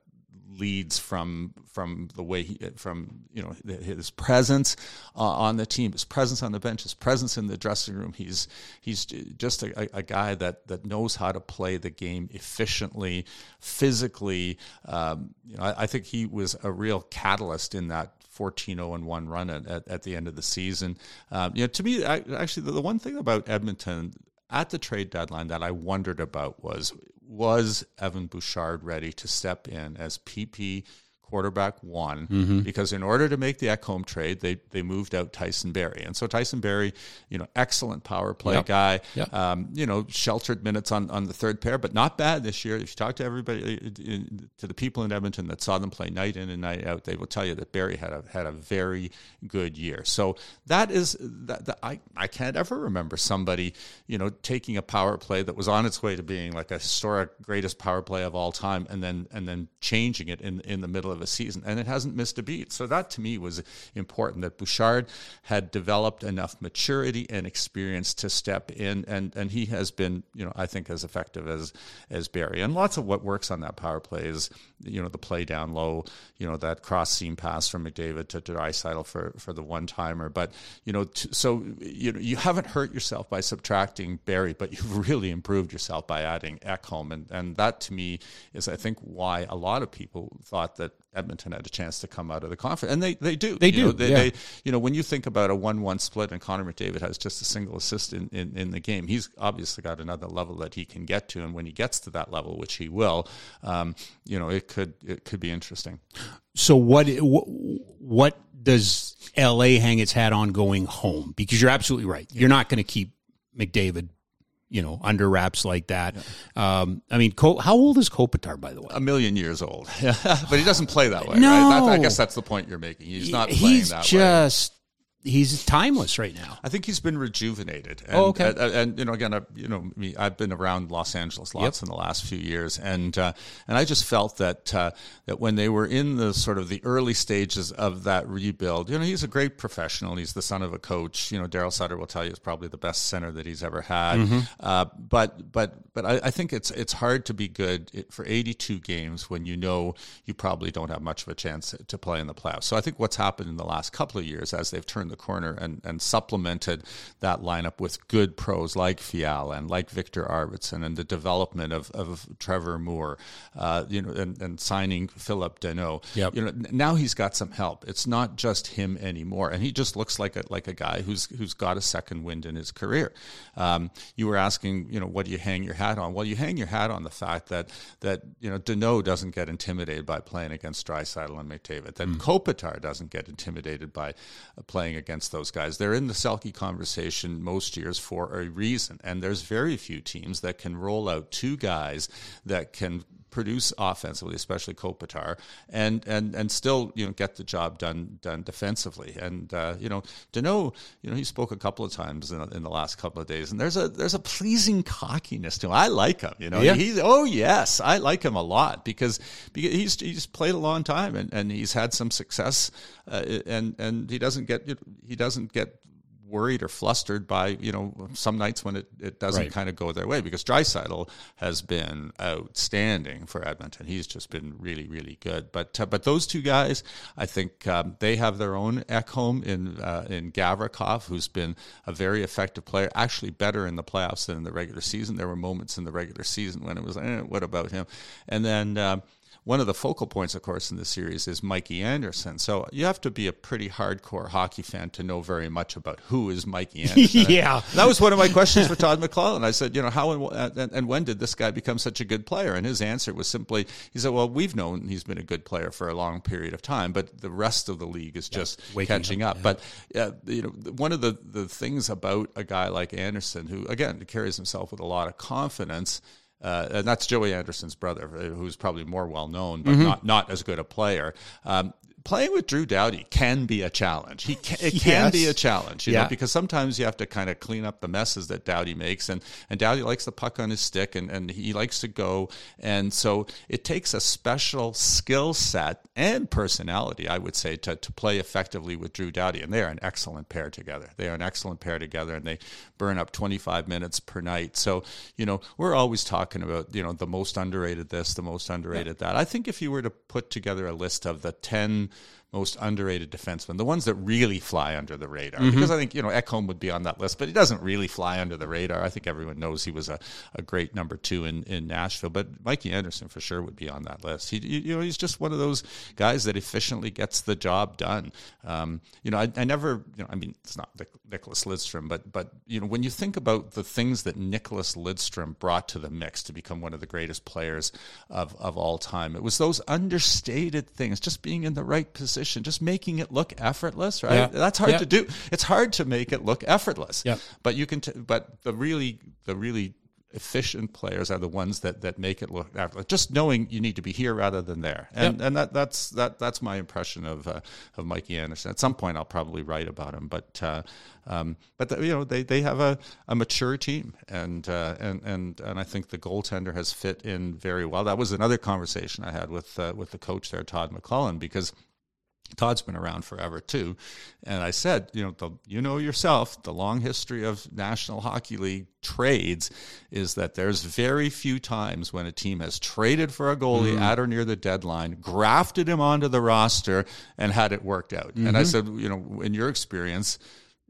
leads from from the way he from you know his presence uh, on the team, his presence on the bench, his presence in the dressing room. He's he's just a, a guy that that knows how to play the game efficiently, physically. Um, you know, I, I think he was a real catalyst in that 14 0 and 1 run at, at, at the end of the season. Um, you know, to me, I, actually, the, the one thing about Edmonton at the trade deadline that I wondered about was was Evan Bouchard ready to step in as PP quarterback one because in order to make the Ekholm trade, they they moved out Tyson Barrie, and so Tyson Barrie, you know, excellent power play Yep. guy, Yep. um, you know, sheltered minutes on, on the third pair, but not bad this year. If you talk to everybody, uh, to the people in Edmonton that saw them play night in and night out, they will tell you that Barrie had a had a very good year. So that is that, that I I can't ever remember somebody you know taking a power play that was on its way to being like a historic greatest power play of all time, and then and then changing it in in the middle of a season, and it hasn't missed a beat. So that to me was important that Bouchard had developed enough maturity and experience to step in, and and he has been, you know, I think as effective as as Barrie. And lots of what works on that power play is, you know, the play down low, you know, that cross seam pass from McDavid to Draisaitl for for the one timer. But you know, t- so you know, you haven't hurt yourself by subtracting Barrie, but you've really improved yourself by adding Ekholm, and and that to me is, I think, why a lot of people thought that Edmonton had a chance to come out of the conference, and they they do. They You do, know, they, yeah. they you know, when you think about a one-one split and Connor McDavid has just a single assist in, in, in the game, he's obviously got another level that he can get to, and when he gets to that level, which he will, um, you know, it could it could be interesting. So what what, what does LA hang its hat on going home? Because you're absolutely right. You're not going to keep McDavid, you know, under wraps like that. Um, I mean, Co- how old is Kopitar, by the way? A million years old, but he doesn't play that way. No. right? That, I guess that's the point you're making. He's not playing He's that way. just he's timeless right now. I think he's been rejuvenated. And, Oh, okay. And, and, you know, again, I, you know, me, I've been around Los Angeles lots in the last few years, and uh, and I just felt that uh, that when they were in the sort of the early stages of that rebuild, you know, he's a great professional. He's the son of a coach. You know, Daryl Sutter will tell you is probably the best center that he's ever had. Mm-hmm. Uh, but but but I, I think it's it's hard to be good for 82 games when you know you probably don't have much of a chance to play in the playoffs. So I think what's happened in the last couple of years as they've turned the corner and, and supplemented that lineup with good pros like Fiala and like Viktor Arvidsson and the development of, of Trevor Moore, uh, you know, and, and signing Phillip Danault. Yep. You know, now he's got some help. It's not just him anymore, and he just looks like a like a guy who's who's got a second wind in his career. Um, you were asking, you know, what do you hang your hat on? Well, you hang your hat on the fact that that you know Danault doesn't get intimidated by playing against Draisaitl and McDavid. That mm. Kopitar doesn't get intimidated by uh, playing against those guys. They're in the Selke conversation most years for a reason, and there's very few teams that can roll out two guys that can produce offensively, especially Kopitar, and and and still you know get the job done done defensively. And uh, you know Danault, you know he spoke a couple of times in, in, the last couple of days, and there's a there's a pleasing cockiness to him. I like him. You know, yeah. he's oh yes, I like him a lot because because he's he's played a long time and, and he's had some success, uh, and and he doesn't get he doesn't get worried or flustered by you know some nights when it, it doesn't right. kind of go their way because Draisaitl has been outstanding for Edmonton. He's just been really really good. But uh, but those two guys, I think um, they have their own Ekholm in uh, in Gavrikov, who's been a very effective player. Actually, better in the playoffs than in the regular season. There were moments in the regular season when it was, eh, what about him? And then. Um, one of the focal points, of course, in the series is Mikey Anderson. So you have to be a pretty hardcore hockey fan to know very much about who is Mikey Anderson. yeah, that was one of my questions for Todd McLellan. I said, you know, how and, and, and, when did this guy become such a good player? And his answer was simply, he said, well, we've known he's been a good player for a long period of time, but the rest of the league is just catching up. up. Yeah. But uh, you know, one of the the things about a guy like Anderson, who again carries himself with a lot of confidence uh, and that's Joey Anderson's brother, who's probably more well known, but mm-hmm. not not as good a player. Um, playing with Drew Doughty can be a challenge. He can, it can yes. be a challenge, you yeah. know, because sometimes you have to kind of clean up the messes that Doughty makes, and and Doughty likes the puck on his stick, and and he likes to go, and so it takes a special skill set and personality, I would say, to to play effectively with Drew Doughty, and they are an excellent pair together. They are an excellent pair together, and they burn up 25 minutes per night. So you know, we're always talking about you know the most underrated this, the most underrated yeah. that. I think if you were to put together a list of the 10 most underrated defensemen, the ones that really fly under the radar. Mm-hmm. Because I think, you know, Ekholm would be on that list, but he doesn't really fly under the radar. I think everyone knows he was a, a great number two in, in Nashville, but Mikey Anderson for sure would be on that list. He, you know, he's just one of those guys that efficiently gets the job done. Um, you know, I, I, never, you know, I mean, it's not Nicklas Lidstrom, but, but, you know, when you think about the things that Nicklas Lidstrom brought to the mix to become one of the greatest players of, of all time, it was those understated things, just being in the right position position, just making it look effortless, right? Yeah. That's hard yeah. to do. It's hard to make it look effortless. Yeah. But you can. T- but the really, the really efficient players are the ones that, that make it look effortless. Just knowing you need to be here rather than there, and yep. and that that's that that's my impression of uh, of Mikey Anderson. At some point, I'll probably write about him, but uh, um, but the, you know they, they have a, a mature team, and uh, and and and I think the goaltender has fit in very well. That was another conversation I had with uh, with the coach there, Todd McLellan, because Todd's been around forever too. And I said, you know, the, you know yourself, the long history of National Hockey League trades is that there's very few times when a team has traded for a goalie mm-hmm. at or near the deadline, grafted him onto the roster, and had it worked out. Mm-hmm. And I mm-hmm. said, you know, in your experience,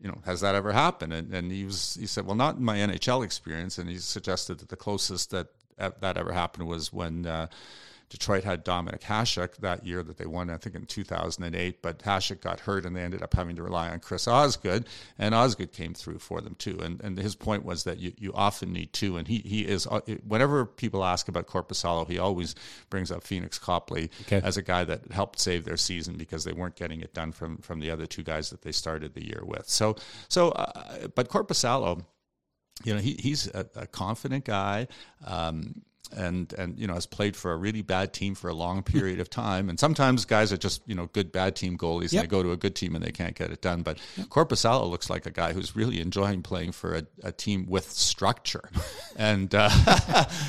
you know, has that ever happened? And, and he was, he said, well, not in my NHL experience. And he suggested that the closest that that ever happened was when. Uh, Detroit had Dominik Hasek that year that they won, I think in 2008, but Hasek got hurt and they ended up having to rely on Chris Osgood, and Osgood came through for them too. And, and his point was that you, you often need two, and he, he is, uh, whenever people ask about Korpisalo, he always brings up Pheonix Copley okay. as a guy that helped save their season because they weren't getting it done from, from the other two guys that they started the year with. So, so uh, but Korpisalo, you know, he, he's a, a confident guy. Um, and and you know has played for a really bad team for a long period of time. And sometimes guys are just you know good bad team goalies, yep. and they go to a good team and they can't get it done. But yep. Korpisalo looks like a guy who's really enjoying playing for a, a team with structure, and uh,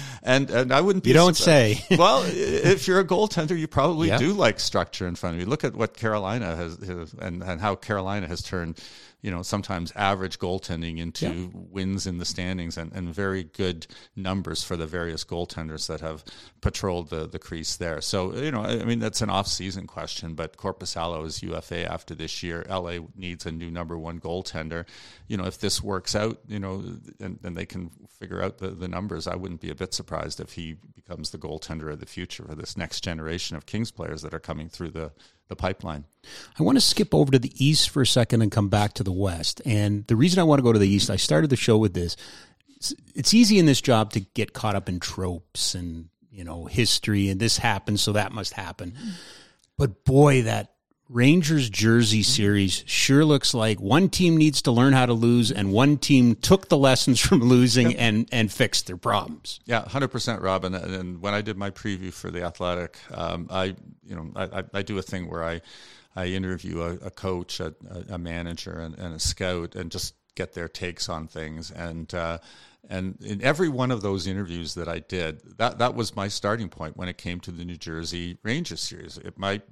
and and I wouldn't. you don't say. well, if you're a goaltender, you probably yep. do like structure in front of you. Look at what Carolina has, has and and how Carolina has turned you know, sometimes average goaltending into yeah. wins in the standings and, and very good numbers for the various goaltenders that have patrolled the, the crease there. So, you know, I mean, that's an off-season question, but Korpisalo is UFA after this year. LA needs a new number one goaltender. You know, if this works out, you know, and, and they can figure out the, the numbers, I wouldn't be a bit surprised if he becomes the goaltender of the future for this next generation of Kings players that are coming through the, the pipeline. I want to skip over to the East for a second and come back to the West. And the reason I want to go to the East, I started the show with this. It's, easy in this job to get caught up in tropes and, you know, history and this happened so that must happen. But boy, that Rangers jersey series sure looks like one team needs to learn how to lose and one team took the lessons from losing yep. and, and fixed their problems. Yeah, 100% Robin. And when I did my preview for the Athletic, um, I, you know, I, I, do a thing where I, I interview a, a coach, a, a manager and, and, a scout and just get their takes on things. And, uh, and in every one of those interviews that I did, that, that was my starting point when it came to the New Jersey Rangers series. It might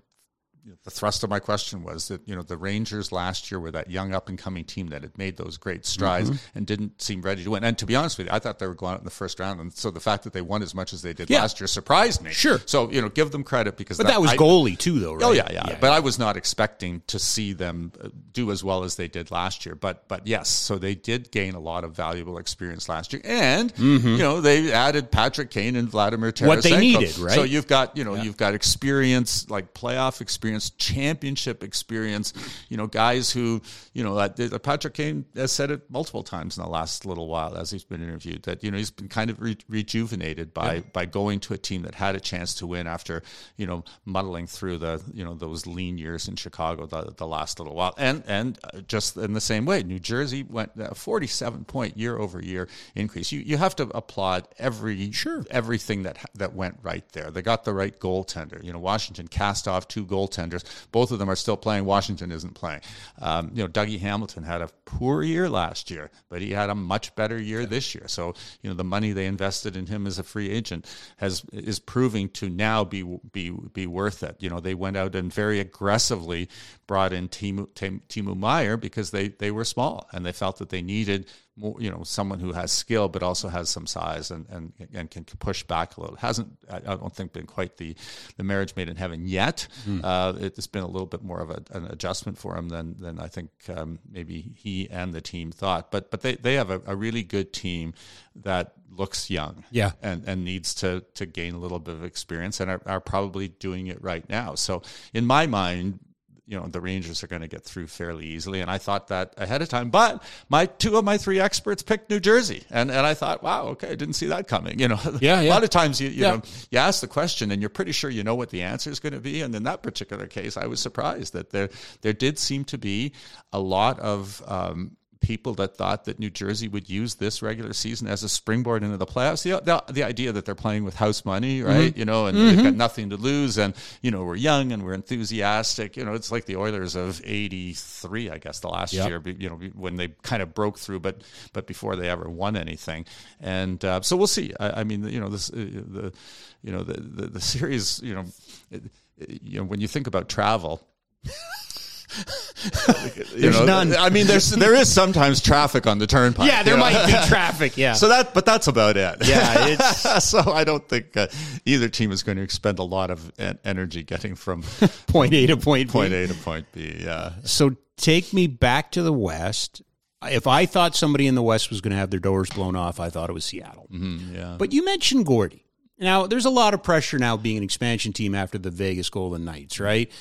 the thrust of my question was that you know the Rangers last year were that young up and coming team that had made those great strides mm-hmm. and didn't seem ready to win. And to be honest with you, I thought they were going out in the first round, and so the fact that they won as much as they did yeah. last year surprised me. Sure. So you know, give them credit because but that, that was I, goalie too, though. Right? Oh yeah, yeah, yeah, But I was not expecting to see them uh, do as well as they did last year. But but yes, so they did gain a lot of valuable experience last year, and mm-hmm. you know they added Patrick Kane and Vladimir Tarasenko. What they needed, right? So you've got you know yeah. you've got experience like playoff experience, champion championship experience. You know, guys who, you know, uh, Patrick Kane has said it multiple times in the last little while as he's been interviewed that, you know, he's been kind of re- rejuvenated by, yeah. by going to a team that had a chance to win after, you know, muddling through the, you know, those lean years in Chicago the, the last little while. And, and uh, just in the same way, New Jersey went a 47 point year over year increase. You, you have to applaud every, sure. everything that, that went right there. They got the right goaltender. You know, Washington cast off two goaltenders. Both of them are still playing. Washington isn't playing. Um, you know, Dougie Hamilton had a poor year last year, but he had a much better year this year. So you know, the money they invested in him as a free agent has is proving to now be be be worth it. You know, they went out and very aggressively brought in Timo, Timo Meier because they they were small and they felt that they needed more, you know, someone who has skill but also has some size and, and, and can push back a little. It hasn't, I don't think, been quite the, the marriage made in heaven yet. Mm. Uh, it's been a little bit more of a, an adjustment for him than, than I think um, maybe he and the team thought. But but they, they have a, a really good team that looks young yeah. and, and needs to, to gain a little bit of experience and are, are probably doing it right now. So in my mind, you know the Rangers are going to get through fairly easily, and I thought that ahead of time. But my two of my three experts picked New Jersey, and and I thought, wow, okay, I didn't see that coming. You know, yeah, yeah. a lot of times you you yeah. know you ask the question and you're pretty sure you know what the answer is going to be, and in that particular case, I was surprised that there there did seem to be a lot of um, people that thought that New Jersey would use this regular season as a springboard into the playoffs. The, the, the idea that they're playing with house money, right? Mm-hmm. You know, and mm-hmm. they've got mm-hmm. nothing to lose, and you know we're young and we're enthusiastic. You know, it's like the Oilers of '83, I guess, the last yep. year. You know, when they kind of broke through, but but before they ever won anything. And uh, so we'll see. I, I, mean, you know, this uh, the you know the the, the series. You know, it, you know when you think about travel. There's know, none. I mean, there's there is sometimes traffic on the turnpike. Yeah, there might know? be traffic. Yeah. So that, but that's about it. Yeah. so I don't think uh, either team is going to expend a lot of energy getting from point A to point B. Point A to point B. Yeah. So take me back to the West. If I thought somebody in the West was going to have their doors blown off, I thought it was Seattle. Mm-hmm, yeah. But you mentioned Gordy. Now, there's a lot of pressure now being an expansion team after the Vegas Golden Knights, right?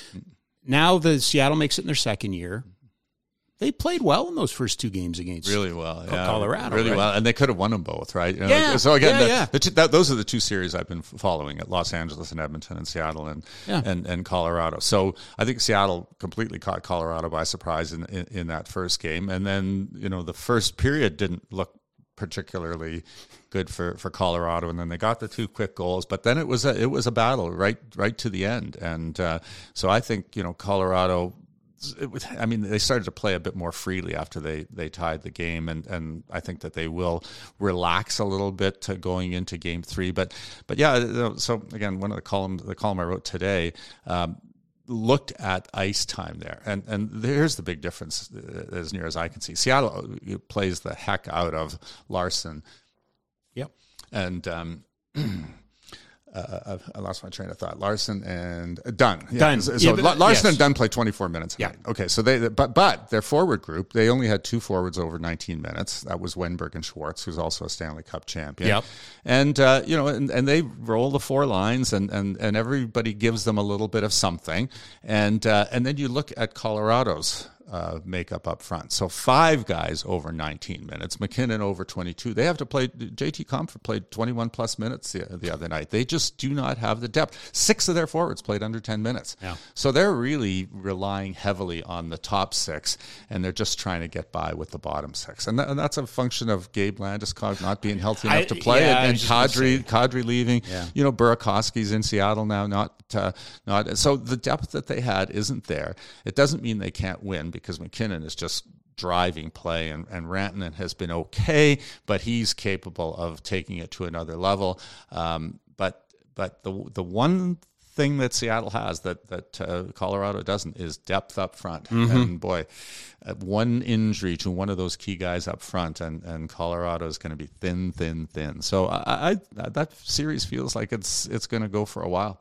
Now the Seattle makes it in their second year. They played well in those first two games against really well, yeah. Colorado, really right? well, and they could have won them both, right? You know, yeah. So again, yeah, the, yeah. The two, that, those are the two series I've been following at Los Angeles and Edmonton and Seattle and yeah. and, and Colorado. So I think Seattle completely caught Colorado by surprise in, in, in that first game, and then you know the first period didn't look particularly good for, for Colorado, and then they got the two quick goals. But then it was a it was a battle right right to the end, and uh, so I think you know Colorado. Was, I mean, they started to play a bit more freely after they, they tied the game, and, and I think that they will relax a little bit going into Game Three. But but yeah, so again, one of the columns the column I wrote today. Um, looked at ice time there, and and here's the big difference, uh, as near as I can see. Seattle uh, plays the heck out of Larsson. Yep. And um, uh, I lost my train of thought. Larsson and uh, Dunn. Yeah. Dunn. So, Yeah, Larsson yes. and Dunn played 24 minutes. Yeah. Okay. So they, but but their forward group, they only had two forwards over 19 minutes. That was Wennberg and Schwartz, who's also a Stanley Cup champion. Yep. And uh, you know, and, and they roll the four lines, and and and everybody gives them a little bit of something, and uh, and then you look at Colorado's. Uh, makeup up front. So five guys over 19 minutes. MacKinnon over 22. They have to play. JT Compher played 21 plus minutes the, the other night. They just do not have the depth. Six of their forwards played under 10 minutes. Yeah. So they're really relying heavily on the top six, and they're just trying to get by with the bottom six. And, that, and that's a function of Gabe Landeskog not being healthy enough I- to play, yeah, and, and Kadri, Kadri leaving. Yeah. You know, Burakovsky's in Seattle now. Not uh, not so the depth that they had isn't there. It doesn't mean they can't win because MacKinnon is just driving play and, and Rantanen has been okay, but he's capable of taking it to another level. Um, but but the the one thing that Seattle has that that uh, Colorado doesn't is depth up front. Mm-hmm. And boy, uh, one injury to one of those key guys up front, and and Colorado is going to be thin, thin, thin. So I, I that series feels like it's it's going to go for a while.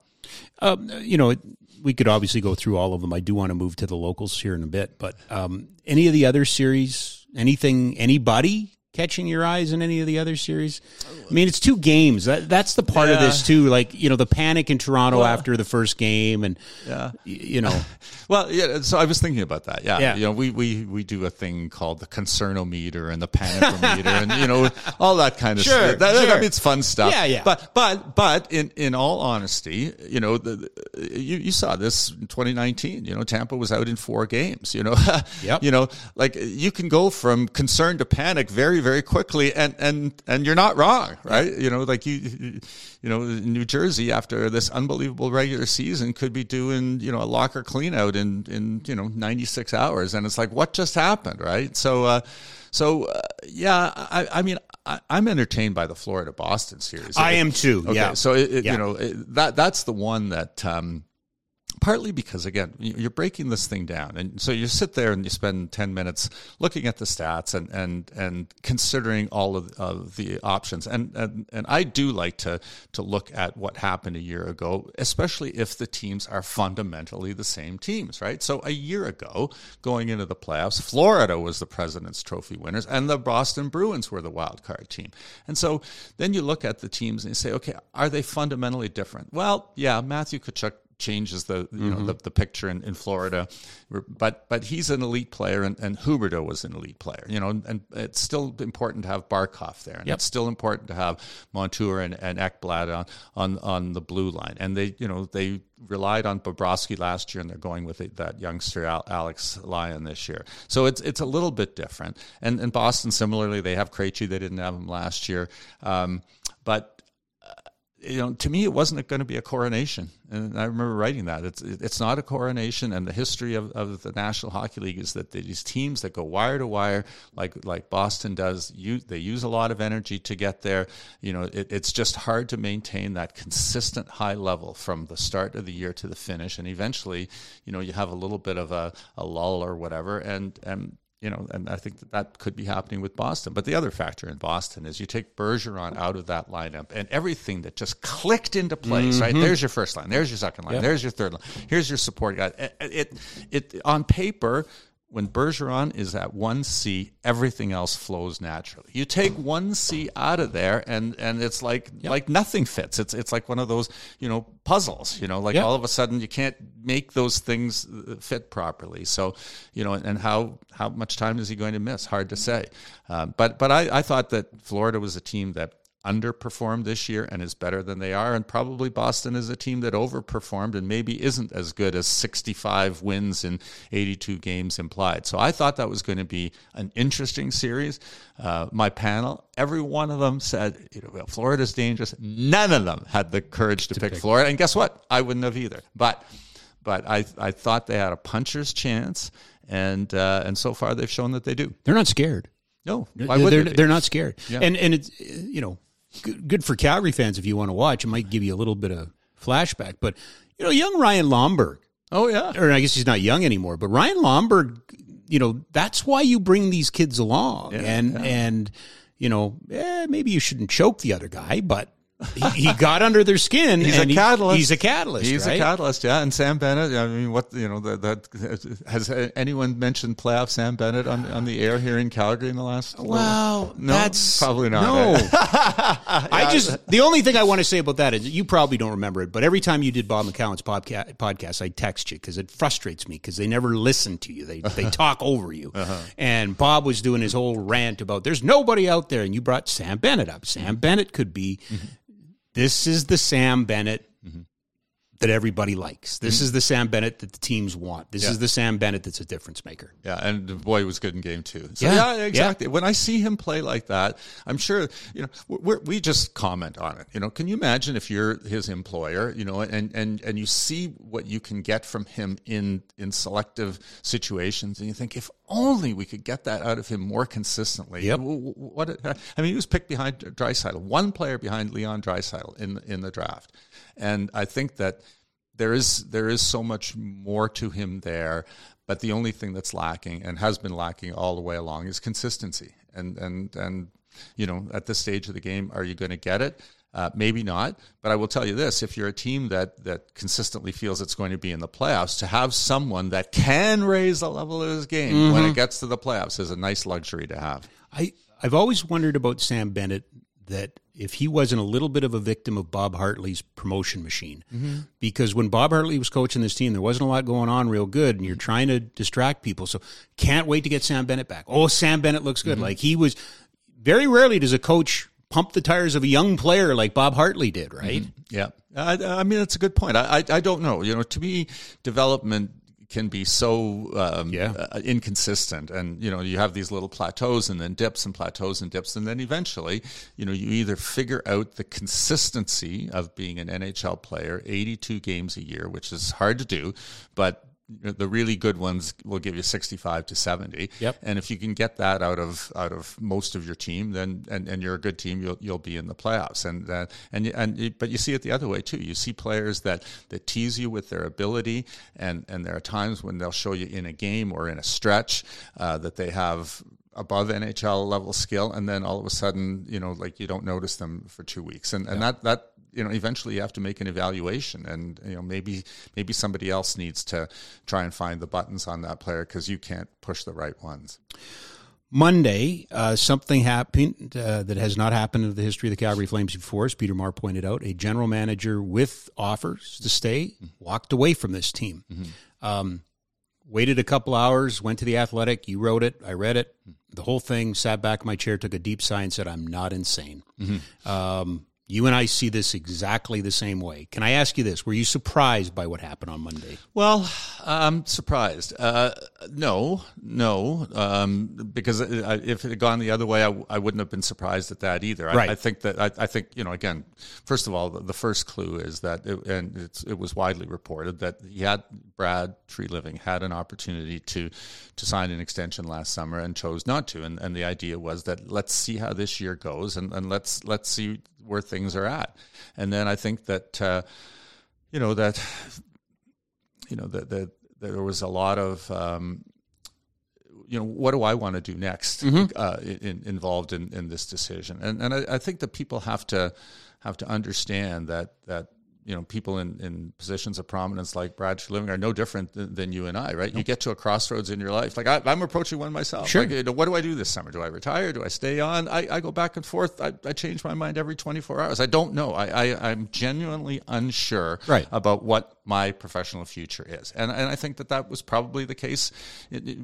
Um, you know, it, we could obviously go through all of them. I do want to move to the locals here in a bit, but um, any of the other series, anything, anybody catching your eyes in any of the other series? I mean, it's two games. That, that's the part of this too. Like you know, the panic in Toronto after the first game, and Yeah. you know, Well, yeah. So I was thinking about that. Yeah. Yeah. You know, we, we, we do a thing called the concernometer and the panicometer and, you know, all that kind of Sure, stuff. That, that- I mean, it's fun stuff. Yeah, yeah. But, but, but in, in all honesty, you know, the, the- you, you saw this in 2019, you know, Tampa was out in four games, you know, Yep. you know, like you can go from concern to panic very, very quickly and, and, and you're not wrong, right? You know, like you, you know, New Jersey after this unbelievable regular season could be doing, you know, a locker clean out in, in, you know, 96 hours. And it's like, what just happened? Right. So, uh, so, uh, yeah, I, I mean, I, I'm entertained by the Florida Boston series. I am too. Okay, Yeah. so it, it, Yeah. you know that that's the one that um, partly because again you- you're breaking this thing down, and so you sit there and you spend ten minutes looking at the stats and and and considering all of, of the options, and, and and I do like to to look at what happened a year ago, especially if the teams are fundamentally the same teams, right? So a year ago, going into the playoffs, Florida was the President's Trophy winners, and the Boston Bruins were the wild card team, and so then you look at the teams and you say, okay, are they fundamentally different? Well, yeah, Matthew Tkachuk changes the you know the, the picture in, in Florida, but but he's an elite player and, and Huberdeau was an elite player, you know, and, and it's still important to have Barkov there, and Yep. it's still important to have Montour and, and Ekblad on, on on the blue line, and they you know they relied on Bobrovsky last year, and they're going with it, that youngster Al, Alex Lyon this year, so it's it's a little bit different, and and Boston similarly they have Krejci, they didn't have him last year, um, but you know, to me, it wasn't going to be a coronation, and I remember writing that. It's it's not a coronation, and the history of, of the National Hockey League is that these teams that go wire to wire, like like Boston does, you they use a lot of energy to get there. You know, it, it's just hard to maintain that consistent high level from the start of the year to the finish, and eventually, you know, you have a little bit of a, a lull or whatever, and and you know, and I think that that could be happening with Boston. But the other factor in Boston is you take Bergeron out of that lineup, and everything that just clicked into place. Right mm-hmm. there's your first line, there's your second line, there's your third line, here's your support guy. It, it, it on paper. When Bergeron is at one C, everything else flows naturally. You take one C out of there, and and it's like like nothing fits. It's it's like one of those you know puzzles. You know, like Yep. all of a sudden you can't make those things uh, fit properly. So, you know, and how how much time is he going to miss? Hard to say. Uh, but but I, I thought that Florida was a team that underperformed this year and is better than they are, and probably Boston is a team that overperformed and maybe isn't as good as 65 wins in 82 games implied. So I thought that was going to be an interesting series. Uh, my panel, every one of them said, you know, well, Florida's dangerous. None of them had the courage to, pick, Florida, and guess what? I wouldn't have either. But but I I thought they had a puncher's chance, and uh, and so far they've shown that they do. they're not scared. No, why they're, would they're, they? they're not scared. Yeah. And and it's you know good, good for Calgary fans if you want to watch. It might give you a little bit of flashback, but you know, young Ryan Lomberg Oh yeah. or I guess he's not young anymore, but Ryan Lomberg, you know, that's why you bring these kids along. Yeah, and, yeah. and, you know, eh, maybe you shouldn't choke the other guy, but he, he got under their skin. He's a he- catalyst. he's a catalyst. He's right? a catalyst, yeah. And Sam Bennett. I mean, what you know that, that has anyone mentioned playoff Sam Bennett on on the air here in Calgary in the last? Well, No, that's probably not, No, eh? I just the only thing I want to say about that is you probably don't remember it, but every time you did Bob McCown's podca- podcast, I text you because it frustrates me because they never listen to you. They they talk over you. And Bob was doing his whole rant about there's nobody out there, and you brought Sam Bennett up. Sam Bennett could be. This is the Sam Bennett. Mm-hmm. That everybody likes. This mm-hmm. is the Sam Bennett that the teams want. This Yeah. is the Sam Bennett that's a difference maker. Yeah, and the boy, he was good in game two. So, Yeah, yeah, yeah. exactly. When I see him play like that, I'm sure you know we're, we just comment on it. You know, can you imagine if you're his employer, you know, and and and you see what you can get from him in in selective situations, and you think if only we could get that out of him more consistently. Yep. What I mean, he was picked behind Draisaitl, one player behind Leon Draisaitl in in the draft, and I think that there is there is so much more to him there but the only thing that's lacking and has been lacking all the way along is consistency and and and you know at this stage of the game are you going to get it uh, maybe not but i will tell you this if you're a team that that consistently feels it's going to be in the playoffs to have someone that can raise the level of his game when it mm-hmm. gets to the playoffs is a nice luxury to have I I've always wondered about Sam Bennett that if he wasn't a little bit of a victim of Bob Hartley's promotion machine, mm-hmm. because when Bob Hartley was coaching this team, there wasn't a lot going on real good, and you're trying to distract people. So can't wait to get Sam Bennett back. Oh, Sam Bennett looks good. Mm-hmm. Like he was. Very rarely does a coach pump the tires of a young player like Bob Hartley did, right? Yeah, I, I mean that's a good point. I, I I don't know. You know, to me, development can be so um, Yeah. uh, inconsistent, and you know you have these little plateaus and then dips and plateaus and dips, and then eventually, you know, you either figure out the consistency of being an NHL player, eighty-two games a year, which is hard to do, but the really good ones will give you 65 to 70 Yep. and if you can get that out of out of most of your team then and, and you're a good team you'll you'll be in the playoffs. And uh, and and but you see it the other way too. You see players that that tease you with their ability and and there are times when they'll show you in a game or in a stretch uh, that they have above NHL level skill and then all of a sudden you know like you don't notice them for 2 weeks. And and that that you know eventually you have to make an evaluation and you know maybe maybe somebody else needs to try and find the buttons on that player because you can't push the right ones Monday, uh, something happened uh, that has not happened in the history of the Calgary Flames before, as Peter Marr pointed out. A general manager with offers to stay walked away from this team. Um, waited a couple hours, went to the athletic. You wrote it, I read it. The whole thing, sat back in my chair, took a deep sigh, and said, I'm not insane. Um, you and I see this exactly the same way. Can I ask you this? Were you surprised by what happened on Monday? Well, I'm surprised. Uh, no, no, um, because if it had gone the other way, I, I wouldn't have been surprised at that either. I, Right. I think that I, I think you know again. First of all, the, the first clue is that, it, and it's, it was widely reported that he had Brad Treliving had an opportunity to to sign an extension last summer and chose not to. And, and the idea was that let's see how this year goes and, and let's let's see where things are at. And then I think that uh, you know that you know that that there was a lot of um, you know what do I want to do next uh, in, involved in, in this decision and and I, I think that people have to have to understand that that you know people in, in positions of prominence like Brad Living are no different than, than you and I right you get to a crossroads in your life like I, I'm approaching one myself Sure. Like, you know, what do I do this summer do I retire do I stay on I, I go back and forth I, I change my mind every 24 hours I don't know I, I I'm genuinely unsure Right. about what my professional future is. And and I think that that was probably the case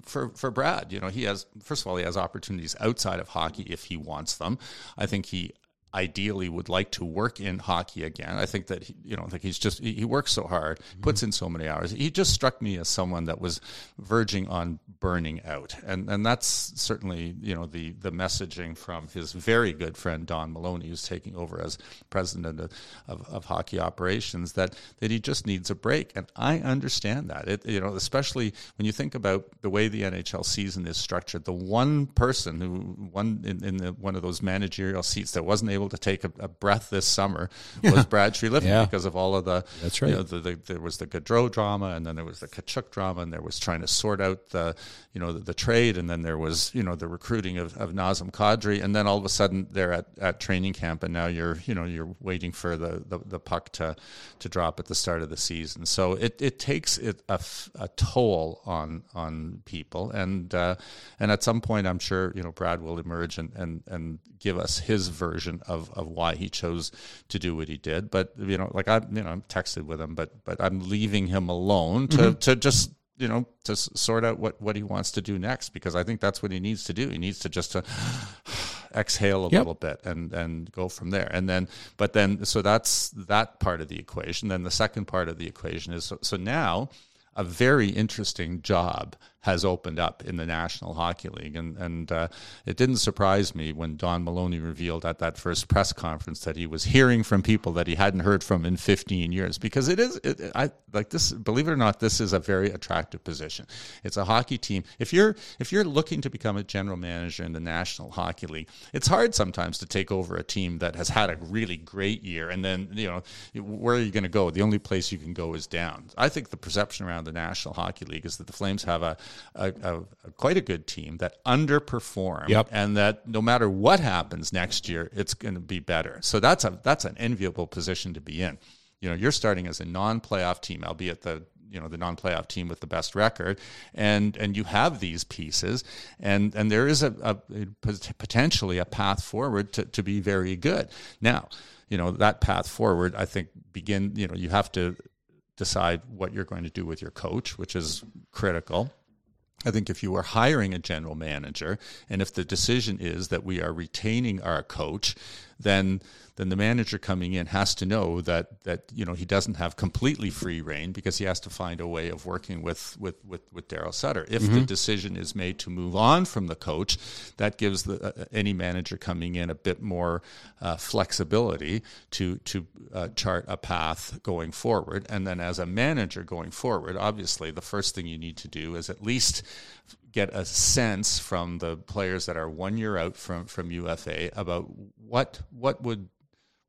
for for Brad. You know, he has first of all he has opportunities outside of hockey if he wants them. I think he ideally would like to work in hockey again. I think that he, you know, I think he's just he, he works so hard, mm-hmm. puts in so many hours. He just struck me as someone that was verging on burning out, and and that's certainly you know the the messaging from his very good friend Don Maloney, who's taking over as president of, of, of hockey operations, that that he just needs a break, and I understand that. It you know, especially when you think about the way the NHL season is structured, the one person who one in, in the, one of those managerial seats that wasn't able able to take a, a breath this summer was Brad Treliving Yeah. because of all of the. That's you right. know, the, the, there was the Gaudreau drama, and then there was the Tkachuk drama, and there was trying to sort out the, you know, the, the trade, and then there was, you know, the recruiting of, of Nazem Kadri, and then all of a sudden they're at, at training camp, and now you're, you know, you're waiting for the, the, the puck to to drop at the start of the season. So it, it takes it a, a toll on on people, and uh, and at some point, I'm sure you know Brad will emerge and and and give us his version of, of why he chose to do what he did. But you know, like I you know I'm texted with him, but but I'm leaving him alone to mm-hmm. to just you know to sort out what what he wants to do next because I think that's what he needs to do. He needs to just to uh, exhale a Yep. little bit and and go from there and then but then so that's that part of the equation then the second part of the equation is so, so now a very interesting job has opened up in the National Hockey League, and and uh, it didn't surprise me when Don Maloney revealed at that first press conference that he was hearing from people that he hadn't heard from in 15 years. Because it is, it, I like this. Believe it or not, this is a very attractive position. It's a hockey team. If you're if you're looking to become a general manager in the National Hockey League, it's hard sometimes to take over a team that has had a really great year, and then you know where are you going to go? The only place you can go is down. I think the perception around the National Hockey League is that the Flames have a, a, a, a quite a good team that underperform, Yep. and that no matter what happens next year, it's going to be better. So that's a that's an enviable position to be in. You know, you're starting as a non-playoff team, albeit the you know the non-playoff team with the best record, and and you have these pieces, and and there is a, a, a potentially a path forward to, to be very good. Now, you know that path forward, I think begin. You know, you have to decide what you're going to do with your coach, which is critical. I think if you are hiring a general manager, and if the decision is that we are retaining our coach, then then the manager coming in has to know that that you know he doesn't have completely free reign because he has to find a way of working with with with, with Daryl Sutter. If the decision is made to move on from the coach, that gives the, uh, any manager coming in a bit more uh, flexibility to to uh, chart a path going forward. And then as a manager going forward, obviously the first thing you need to do is at least get a sense from the players that are one year out from from UFA about what what would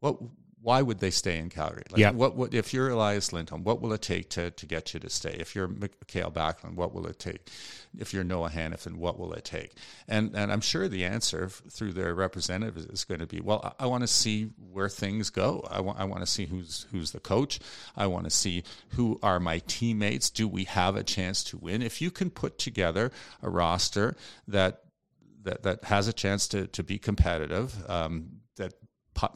what why would they stay in Calgary? Like Yeah. What would if you're Elias Lindholm? What will it take to, to get you to stay? If you're Mikael Backlund, what will it take? If you're Noah Hanifin, what will it take? And and I'm sure the answer through their representatives is going to be, well, I, I want to see where things go. I want I want to see who's who's the coach. I want to see who are my teammates. Do we have a chance to win? If you can put together a roster that that, that has a chance to, to be competitive, um,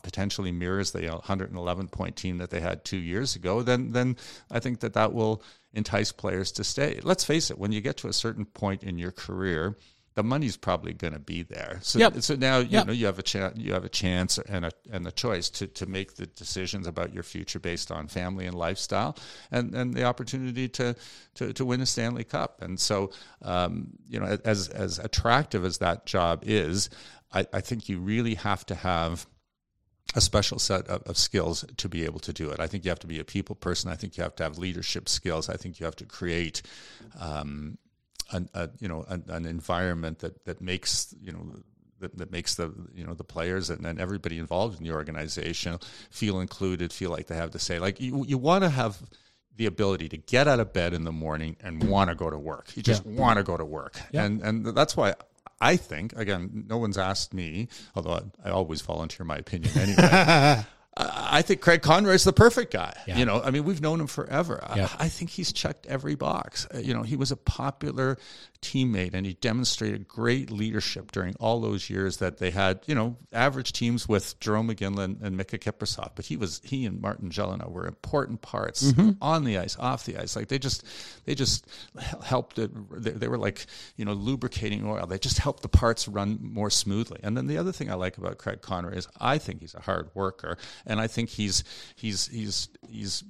potentially mirrors the 111 point team that they had two years ago, then then I think that that will entice players to stay. Let's face it, when you get to a certain point in your career, the money's probably going to be there. So, Yep. so now you Yep. know you have a chance, you have a chance and a and the choice to, to make the decisions about your future based on family and lifestyle, and, and the opportunity to, to to win a Stanley Cup. And so, um, you know, as as attractive as that job is, I, I think you really have to have a special set of, of skills to be able to do it. I think you have to be a people person. I think you have to have leadership skills. I think you have to create, um, an, a, you know, an, an environment that that makes you know. That, that makes the you know the players and, and everybody involved in the organization feel included, feel like they have to say. Like you, you want to have the ability to get out of bed in the morning and want to go to work. You just want to go to work, and and that's why I think again, no one's asked me, although I, I always volunteer my opinion anyway. I I think Craig Conroy is the perfect guy. You know, I mean, we've known him forever. I- Yeah. I, think he's checked every box. Uh, You know, he was a popular teammate and he demonstrated great leadership during all those years that they had, you know, average teams with Jarome Iginla and Miikka Kiprusoff. But he was, he and Martin Gelinas were important parts Mm-hmm. on the ice, off the ice. Like they just, they just helped it. They, they were like, you know, lubricating oil. They just helped the parts run more smoothly. And then the other thing I like about Craig Conroy is I think he's a hard worker and I think he's, he's, he's, he's,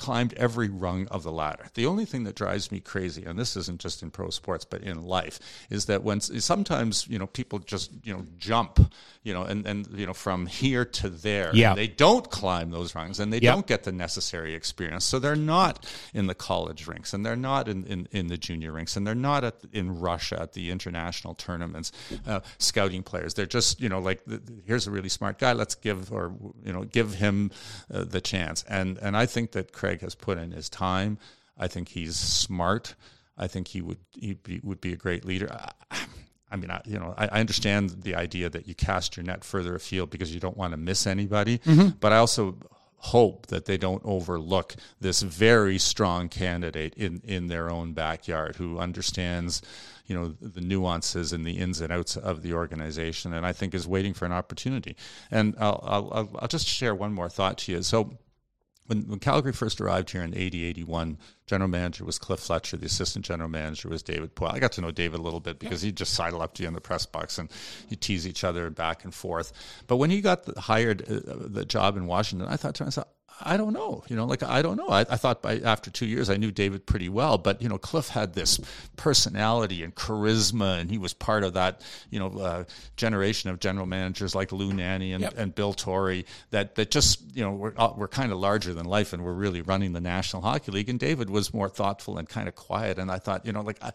climbed every rung of the ladder. The only thing that drives me crazy, and this isn't just in pro sports but in life, is that when sometimes you know people just you know jump, you know, and and you know from here to there, yeah. they don't climb those rungs and they yep. don't get the necessary experience, so they're not in the college rinks and they're not in in, in the junior rinks and they're not at, in Russia at the international tournaments, uh, scouting players. They're just you know like here's a really smart guy, let's give or you know give him uh, the chance, and and I think that Craig Craig has put in his time. I think he's smart. I think he would he be, would be a great leader. I, I mean, I, you know, I, I, understand the idea that you cast your net further afield because you don't want to miss anybody. Mm-hmm. But I also hope that they don't overlook this very strong candidate in, in their own backyard who understands, you know, the nuances and the ins and outs of the organization, and I think is waiting for an opportunity. And I'll I'll, I'll just share one more thought to you. So when, when Calgary first arrived here in 80, 81, general manager was Cliff Fletcher. The assistant general manager was David Poile. I got to know David a little bit because he'd just sidle up to you in the press box and you tease each other back and forth. But when he got the, hired uh, the job in Washington, I thought to myself, I don't know. You know, like I don't know. I, I, thought by after two years I knew David pretty well, but you know, Cliff had this personality and charisma, and he was part of that you know uh, generation of general managers like Lou Nanne and, yep. and Bill Torrey that that just you know were uh, were kind of larger than life and were really running the National Hockey League. And David was more thoughtful and kind of quiet. And I thought, you know, like. I,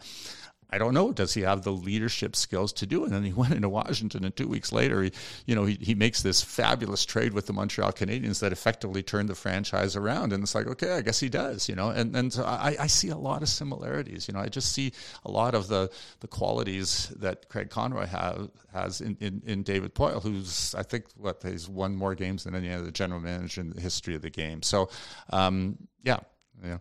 I don't know. Does he have the leadership skills to do it? And then he went into Washington, and two weeks later, he, you know, he, he makes this fabulous trade with the Montreal Canadiens that effectively turned the franchise around. And it's like, okay, I guess he does, you know. And and so I, I see a lot of similarities. You know, I just see a lot of the the qualities that Craig Conroy have, has in, in, in David Poile, who's I think what he's won more games than any other general manager in the history of the game. So, um, yeah, you know.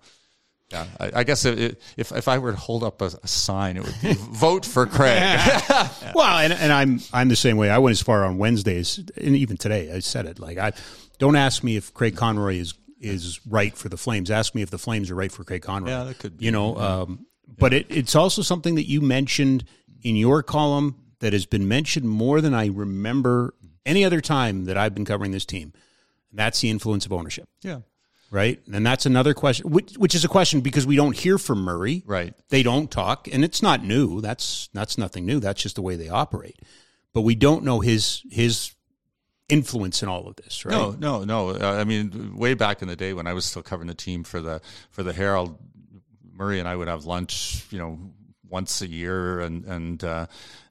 Yeah, I, I guess it, if if I were to hold up a, a sign, it would be vote for Craig. yeah. Well, and, and I'm I'm the same way. I went as far on Wednesdays, and even today I said it. Like I don't ask me if Craig Conroy is is right for the Flames. Ask me if the Flames are right for Craig Conroy. Yeah, that could. Be, you know, yeah. um, but it, it's also something that you mentioned in your column that has been mentioned more than I remember any other time that I've been covering this team. And that's the influence of ownership. Yeah right? And that's another question, which, which, is a question because we don't hear from Murray. Right. They don't talk, and it's not new. That's that's nothing new. That's just the way they operate. But we don't know his his influence in all of this, right? No, no, no. Uh, I mean, way back in the day when I was still covering the team for the for the Herald, Murray and I would have lunch, you know, once a year, and and uh,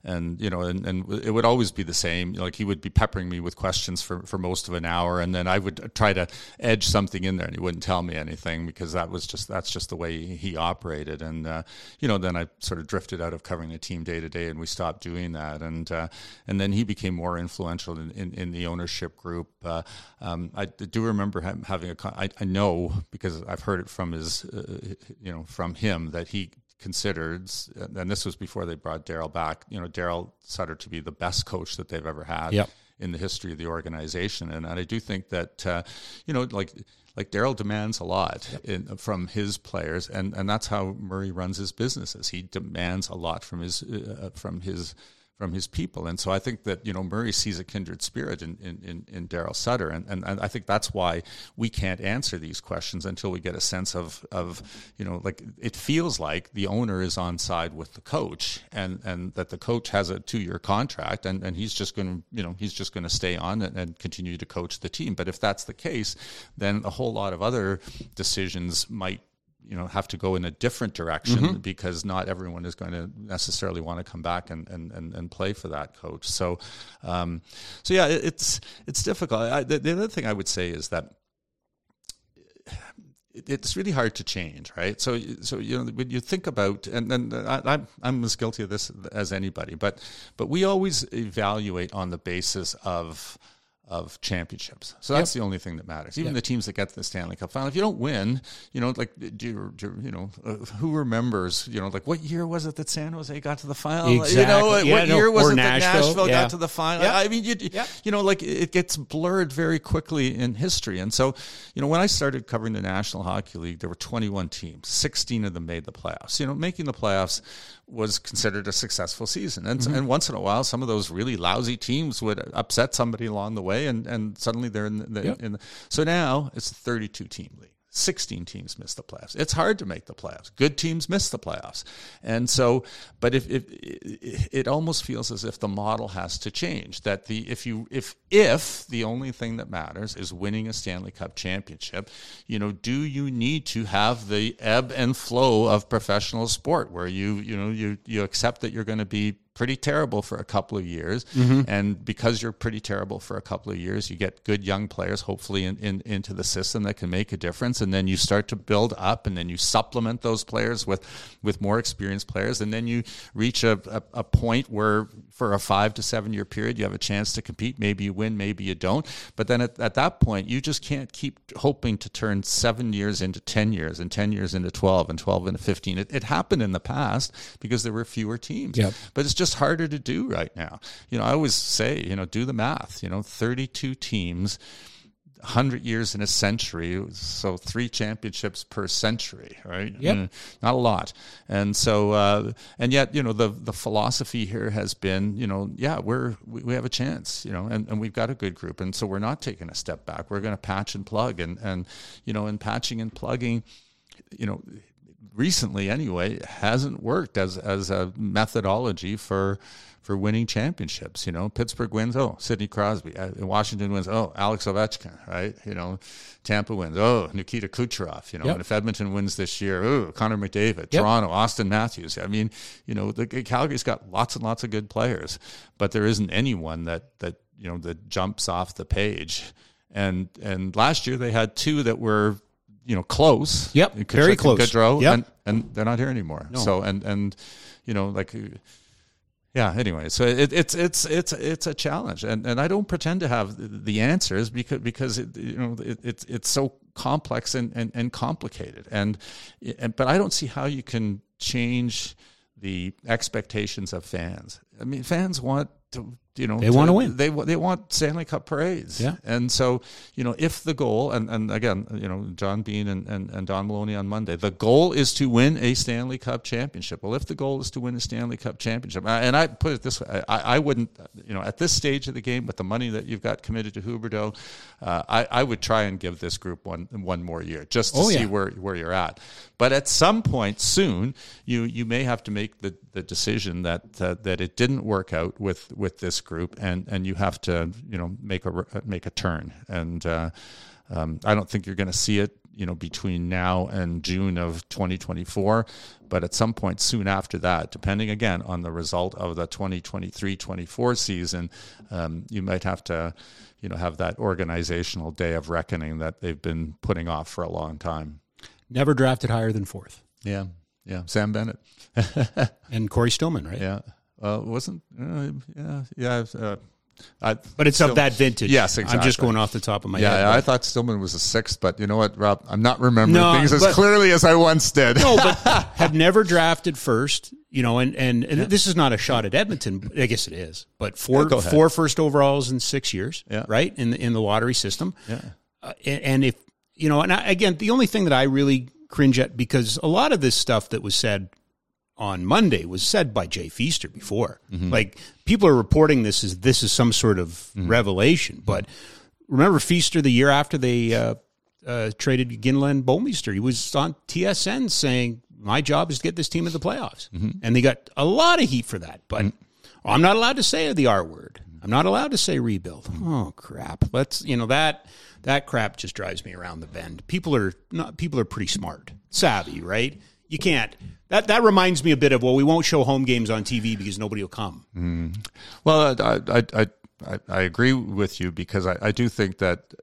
and you know, and, and it would always be the same. Like he would be peppering me with questions for, for most of an hour, and then I would try to edge something in there, and he wouldn't tell me anything because that was just that's just the way he operated. And uh, you know, then I sort of drifted out of covering the team day to day, and we stopped doing that. And uh, and then he became more influential in, in, in the ownership group. Uh, um, I do remember having a. I, I know because I've heard it from his, uh, you know, from him that he considered, and this was before they brought Daryl back. You know, Daryl Sutter to be the best coach that they've ever had yep. in the history of the organization, and, and I do think that uh, you know, like like Daryl demands a lot yep. in, from his players, and, and that's how Murray runs his businesses. He demands a lot from his uh, from his from his people. And so I think that, you know, Murray sees a kindred spirit in, in, in, in Daryl Sutter. And, and, and, I think that's why we can't answer these questions until we get a sense of, of, you know, like it feels like the owner is on side with the coach and, and that the coach has a two year contract and, and he's just going to, you know, he's just going to stay on and, and continue to coach the team. But if that's the case, then a whole lot of other decisions might you know have to go in a different direction mm-hmm. because not everyone is going to necessarily want to come back and, and, and, and play for that coach. So, um, so yeah, it, it's it's difficult. I, the, the, other thing I would say is that it's really hard to change, right? So, so you know, when you think about, and then I, I'm as guilty of this as anybody, but but we always evaluate on the basis of of championships. So that's yep. the only thing that matters. Even yep. the teams that get to the Stanley Cup final, if you don't win, you know, like do you, do you know, uh, who remembers, you know, like what year was it that San Jose got to the final? Exactly. You know, yeah, what no, year was it Nashville, that Nashville yeah. got to the final? I mean, you, you know, like it gets blurred very quickly in history. And so, you know, when I started covering the National Hockey League, there were 21 teams. 16 of them made the playoffs. You know, making the playoffs was considered a successful season. And, mm-hmm. and once in a while, some of those really lousy teams would upset somebody along the way, and, and suddenly they're in the, yep. in the, so now it's a 32 team league. 16 teams miss the playoffs. It's hard to make the playoffs. Good teams miss the playoffs. And so, but if, if it almost feels as if the model has to change that the, if you, if, if the only thing that matters is winning a Stanley Cup championship, you know, do you need to have the ebb and flow of professional sport where you, you know, you, you accept that you're going to be pretty terrible for a couple of years. Mm-hmm. And because you're pretty terrible for a couple of years, you get good young players, hopefully, in, in, into the system that can make a difference. And then you start to build up, and then you supplement those players with, with more experienced players. And then you reach a, a, a point where, for a five to seven year period, you have a chance to compete. Maybe you win, maybe you don't. But then at, at that point, you just can't keep hoping to turn seven years into 10 years and 10 years into 12 and 12 into 15. It, it happened in the past because there were fewer teams. Yep. But it's just just harder to do right now. You know, I always say, you know, do the math. You know, 32 teams, 100 years in a century, so three championships per century, right? Yep. not a lot. And so, uh, and yet, you know, the the philosophy here has been, you know, yeah, we're we, we have a chance, you know, and, and we've got a good group, and so we're not taking a step back. We're going to patch and plug, and and you know, in patching and plugging, you know recently anyway hasn't worked as as a methodology for for winning championships. You know, Pittsburgh wins, oh, Sidney Crosby. Uh, Washington wins, oh, Alex Ovechkin, right? You know, Tampa wins, oh, Nikita Kucherov. You know, yep. and if Edmonton wins this year, oh, Connor McDavid. Yep. Toronto, Auston Matthews. I mean, you know, the Calgary's got lots and lots of good players, but there isn't anyone that that you know that jumps off the page. And and last year they had two that were you know close. Yep, very close. Gaudreau, yep. and, and they're not here anymore. No. So and and you know like yeah anyway so it, it's it's it's it's a challenge and and i don't pretend to have the answers because because it, you know it, it's it's so complex and, and and complicated and and but i don't see how you can change the expectations of fans i mean fans want to you know they want to win. they they want Stanley Cup parades yeah. And so you know if the goal and, and again you know John Bean and, and, and Don Maloney on Monday the goal is to win a Stanley Cup championship. Well if the goal is to win a Stanley Cup championship and I put it this way I, I wouldn't you know at this stage of the game with the money that you've got committed to Huberdeau uh, I, I would try and give this group one one more year just to oh, see yeah. where where you're at. But at some point soon you you may have to make the, the decision that uh, that it didn't work out with with this group, and and you have to you know make a make a turn. And uh, um, I don't think you're going to see it you know between now and June of 2024 but at some point soon after that depending again on the result of the 2023-24 season um, you might have to you know have that organizational day of reckoning that they've been putting off for a long time. Never drafted higher than fourth. Yeah yeah. Sam Bennett. And Cory Stillman right? Yeah uh, wasn't uh, yeah yeah. Uh, I, but it's of that vintage. Yes, exactly. I'm just going off the top of my yeah, head. Yeah, I thought Stillman was a sixth, but you know what, Rob? I'm not remembering no, things as clearly as I once did. no, but have never drafted first. You know, and and, and yeah. this is not a shot at Edmonton. I guess it is, but four yeah, four first overalls in six years, yeah. right in the in the lottery system. Yeah, uh, and, and, if you know, and I, again, the only thing that I really cringe at because a lot of this stuff that was said on Monday was said by Jay Feaster before. Mm-hmm. Like people are reporting this as this is some sort of mm-hmm. revelation, but remember Feaster the year after they uh, uh, traded Iginla and Bouwmeester, he was on TSN saying my job is to get this team in the playoffs, mm-hmm. and they got a lot of heat for that. But mm-hmm. I'm not allowed to say the R word. I'm not allowed to say rebuild. Mm-hmm. Oh crap! Let's you know that that crap just drives me around the bend. People are not people are pretty smart, savvy, right? You can't that that reminds me a bit of well, we won't show home games on TV because nobody will come. Mm. Well, I, I I, I agree with you because I, I do think that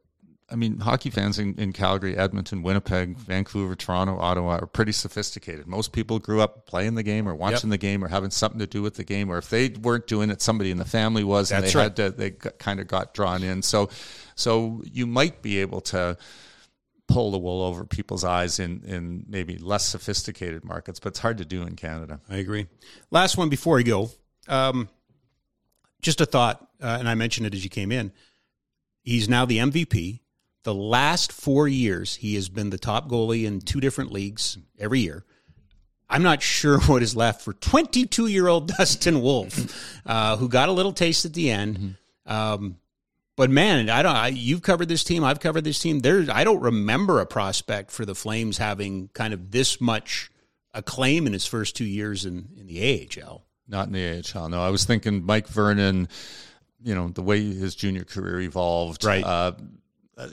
I mean, hockey fans in, in, Calgary, Edmonton, Winnipeg, Vancouver, Toronto, Ottawa are pretty sophisticated. Most people grew up playing the game or watching yep. the game or having something to do with the game, or if they weren't doing it, somebody in the family was, That's and they right. had to, they kind of got drawn in. So, so you might be able to pull the wool over people's eyes in, in maybe less sophisticated markets, but it's hard to do in Canada. I agree. Last one before we go. Um, just a thought, uh, and I mentioned it as you came in. He's now the MVP. The last four years, he has been the top goalie in two different leagues every year. I'm not sure what is left for 22 year old Dustin Wolf, uh, who got a little taste at the end. Mm-hmm. Um, But man, I don't. I, you've covered this team. I've covered this team. There's. I don't remember a prospect for the Flames having kind of this much acclaim in his first two years in in the AHL. Not in the AHL. No, I was thinking Mike Vernon. You know the way his junior career evolved. Right. Uh,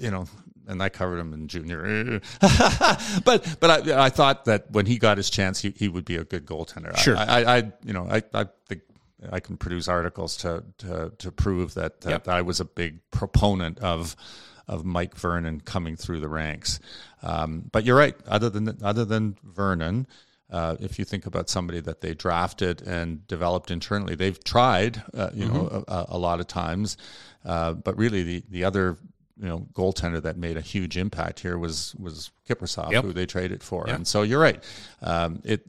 you know, and I covered him in junior. but but I, I thought that when he got his chance, he, he would be a good goaltender. Sure. I, I, I you know I, I think I can produce articles to to, to prove that, that Yep. I was a big proponent of of Mike Vernon coming through the ranks. Um, but you're right. Other than other than Vernon. Uh, if you think about somebody that they drafted and developed internally, they've tried, uh, you know, a, a lot of times. Uh, but really, the the other you know goaltender that made a huge impact here was was Kiprusoff, Yep. who they traded for. Yep. And so you're right. Um, it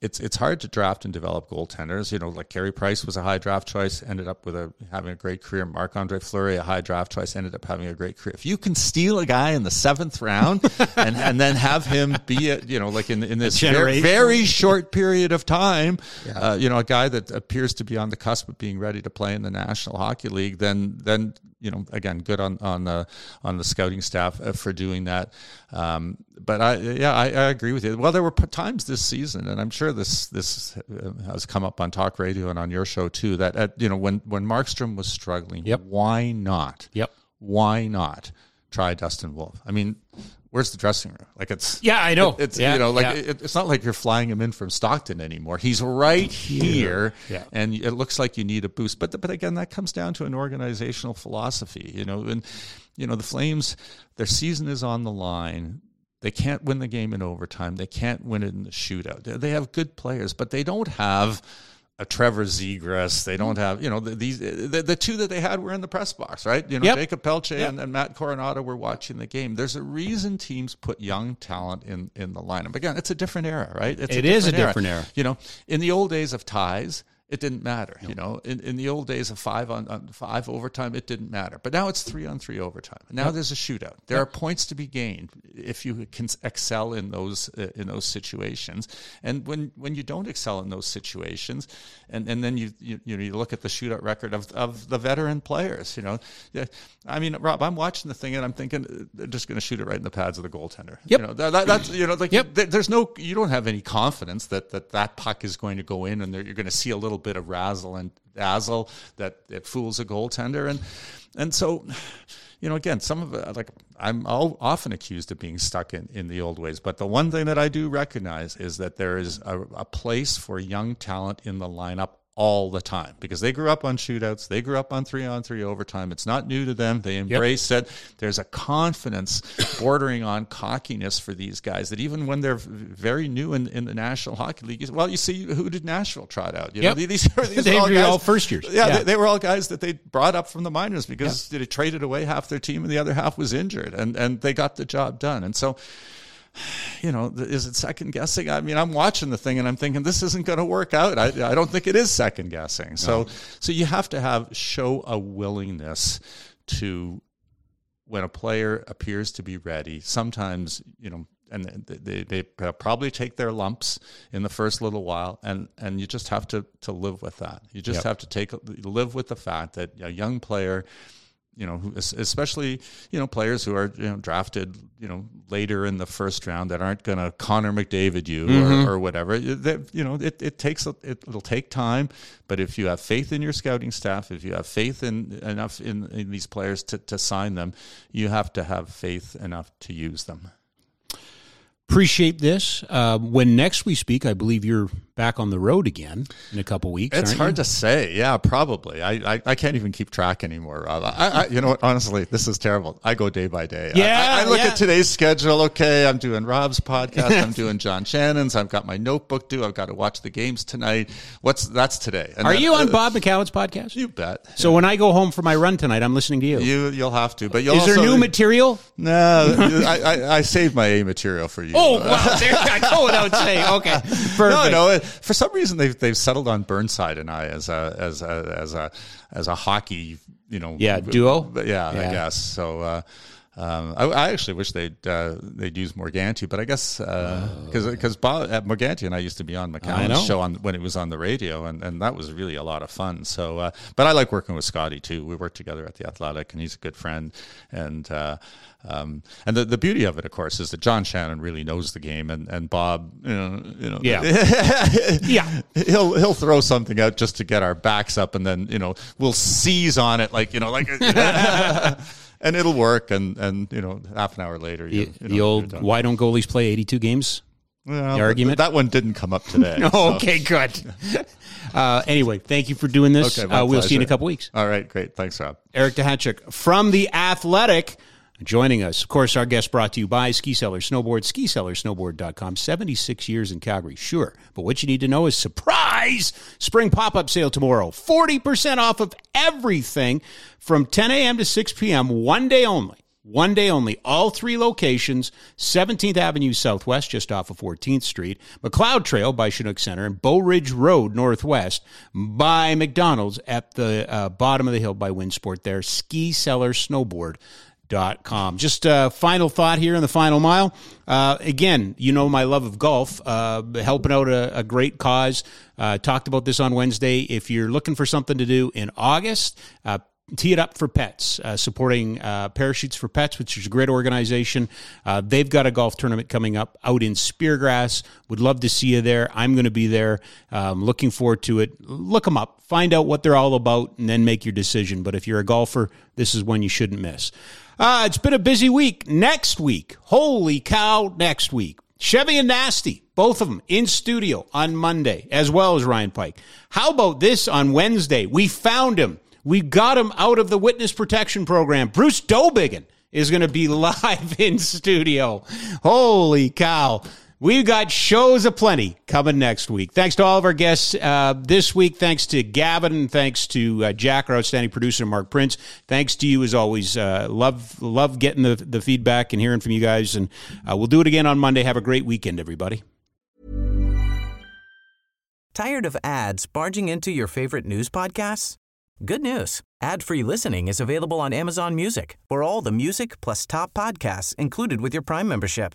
it's it's hard to draft and develop goaltenders. You know, like Carey Price was a high draft choice, ended up with a having a great career. Marc Andre Fleury, a high draft choice, ended up having a great career. If you can steal a guy in the seventh round and and then have him be a you know like in in this very, very short period of time, uh, you know, a guy that appears to be on the cusp of being ready to play in the National Hockey League, then then you know again good on on the on the scouting staff uh, for doing that. Um, but I yeah I, I agree with you. Well, there were times this season, and I'm sure this this uh, has come up on talk radio and on your show too. That at, you know when when Markstrom was struggling, Yep. why not? Yep. Why not try Dustin Wolf? I mean. Where's the dressing room? Like it's Yeah, I know. it's Yeah, you know like yeah. it, it's not like you're flying him in from Stockton anymore. He's right here, Yeah. and it looks like you need a boost. But but again, that comes down to an organizational philosophy. You know, and you know the Flames, their season is on the line. They can't win the game in overtime. They can't win it in the shootout. They, have good players, but they don't have a Trevor Zegras. They don't have, you know, the, these the, the two that they had were in the press box, right? You know, Yep. Jakob Pelletier and, and Matt Coronato were watching the game. There's a reason teams put young talent in in the lineup. Again, it's a different era, right? It's It is a different era. You know, in the old days of ties, it didn't matter. You know, in, in the old days of five on, on five overtime, it didn't matter. But now it's three on three overtime. Now there's a shootout. There are points to be gained if you can excel in those uh, in those situations. And when when you don't excel in those situations, and, and then you, you you know you look at the shootout record of, of the veteran players. You know, Yeah, I mean, Rob, I'm watching the thing and I'm thinking uh, they're just going to shoot it right in the pads of the goaltender. Yep. You know, that, that, that's you know like Yep. there- there's no you don't have any confidence that that, that puck is going to go in and you're going to see a little bit of razzle and dazzle that it fools a goaltender. And and so you know again some of it like I'm often accused of being stuck in, in the old ways but the one thing that I do recognize is that there is a, a place for young talent in the lineup all the time because they grew up on shootouts. They grew up on three on three overtime. It's not new to them. They embrace it. There's a confidence bordering on cockiness for these guys that even when they're very new in, in the National Hockey League, well, you see who did Nashville trot out? You Yep. know, these are, these They are all were guys, all first years. Yeah, Yeah. They, they were all guys that they brought up from the minors because they traded away half their team and the other half was injured and, and they got the job done. And so, you know, is it second guessing? I mean, I'm watching the thing and I'm thinking this isn't going to work out. I, I don't think it is second guessing. So, so you have to have show a willingness to when a player appears to be ready. Sometimes, you know, and they, they they probably take their lumps in the first little while, and and you just have to to live with that. You just Yep. have to take live with the fact that a young player you know, especially you know players who are you know drafted you know later in the first round that aren't going to Connor McDavid you or, mm-hmm. or whatever. They, you know, it, it takes it, it'll take time, but if you have faith in your scouting staff, if you have faith in enough in, in these players to, to sign them, you have to have faith enough to use them. Appreciate this. Uh, when next we speak, I believe you're back on the road again in a couple weeks. It's hard you? to say. Yeah, probably. I, I, I can't even keep track anymore, Rob. I, I, you know what? Honestly, this is terrible. I go day by day. I- Yeah, I, I look yeah. at today's schedule. Okay, I'm doing Rob's podcast. I'm doing John Shannon's. I've got my notebook due. I've got to watch the games tonight. What's that's today? And Are you on uh, Bob McCown's podcast? You bet. So when I go home for my run tonight, I'm listening to you. You you'll have to. But you'll Is there new material? No, I, I I saved my A material for you. Oh, wow. There, I go without saying. Okay. Perfect. No, no. For some reason, they've they've settled on Burnside and I as a as a as a as a hockey, you know, Yeah, duo? But yeah, I guess so. Uh, Um, I, I, actually wish they'd uh, they'd use Morganti, but I guess because uh, because uh, Morganti and I used to be on McCallum's show on when it was on the radio, and, and that was really a lot of fun. So, uh, but I like working with Scotty too. We worked together at the Athletic, and he's a good friend. And uh, um, and the, the beauty of it, of course, is that John Shannon really knows the game, and, and Bob, you know, you know, yeah, yeah, he'll he'll throw something out just to get our backs up, and then you know we'll seize on it like you know like. and it'll work. And and you know, half an hour later, you, the, you know, the old why don't goalies play eighty two games? Well, argument that one didn't come up today. okay, good. Uh, anyway, thank you for doing this. Okay, uh, we'll see you in a couple weeks. All right, great. Thanks, Rob. Eric Duhatschek from the Athletic joining us. Of course, our guest brought to you by Ski Cellar Snowboard, skicellarsnowboard.com. 76 years in Calgary, sure. But what you need to know is surprise! Spring pop up sale tomorrow. 40% off of everything from 10 a.m. to 6 p.m., one day only. One day only, all three locations 17th Avenue Southwest, just off of 14th Street, Macleod Trail by Chinook Center, and Bow Ridge Road Northwest by McDonald's at the uh, bottom of the hill by WinSport there. Ski Cellar Snowboard Dot com. Just a final thought here in the final mile. Uh, again, you know my love of golf, uh, helping out a, a great cause. Uh, talked about this on Wednesday. If you're looking for something to do in August, uh, Tee It Up for Pets, uh, supporting uh, Parachutes for Pets, which is a great organization. Uh, they've got a golf tournament coming up out in Speargrass. Would love to see you there. I'm going to be there. Um, looking forward to it. Look them up, find out what they're all about, and then make your decision. But if you're a golfer, this is one you shouldn't miss. Uh, it's been a busy week. Next week, holy cow, next week. Chevy and Nasty, both of them in studio on Monday, as well as Ryan Pike. How about this on Wednesday? We found him. We got him out of the witness protection program. Bruce Dowbiggin is going to be live in studio. Holy cow. We've got shows aplenty coming next week. Thanks to all of our guests uh, this week. Thanks to Gavin thanks to uh, Jack, our outstanding producer, Mark Prince. Thanks to you as always. Uh, love love getting the, the feedback and hearing from you guys. And uh, we'll do it again on Monday. Have a great weekend, everybody. Tired of ads barging into your favorite news podcasts? Good news. Ad-free listening is available on Amazon Music for all the music plus top podcasts included with your Prime membership.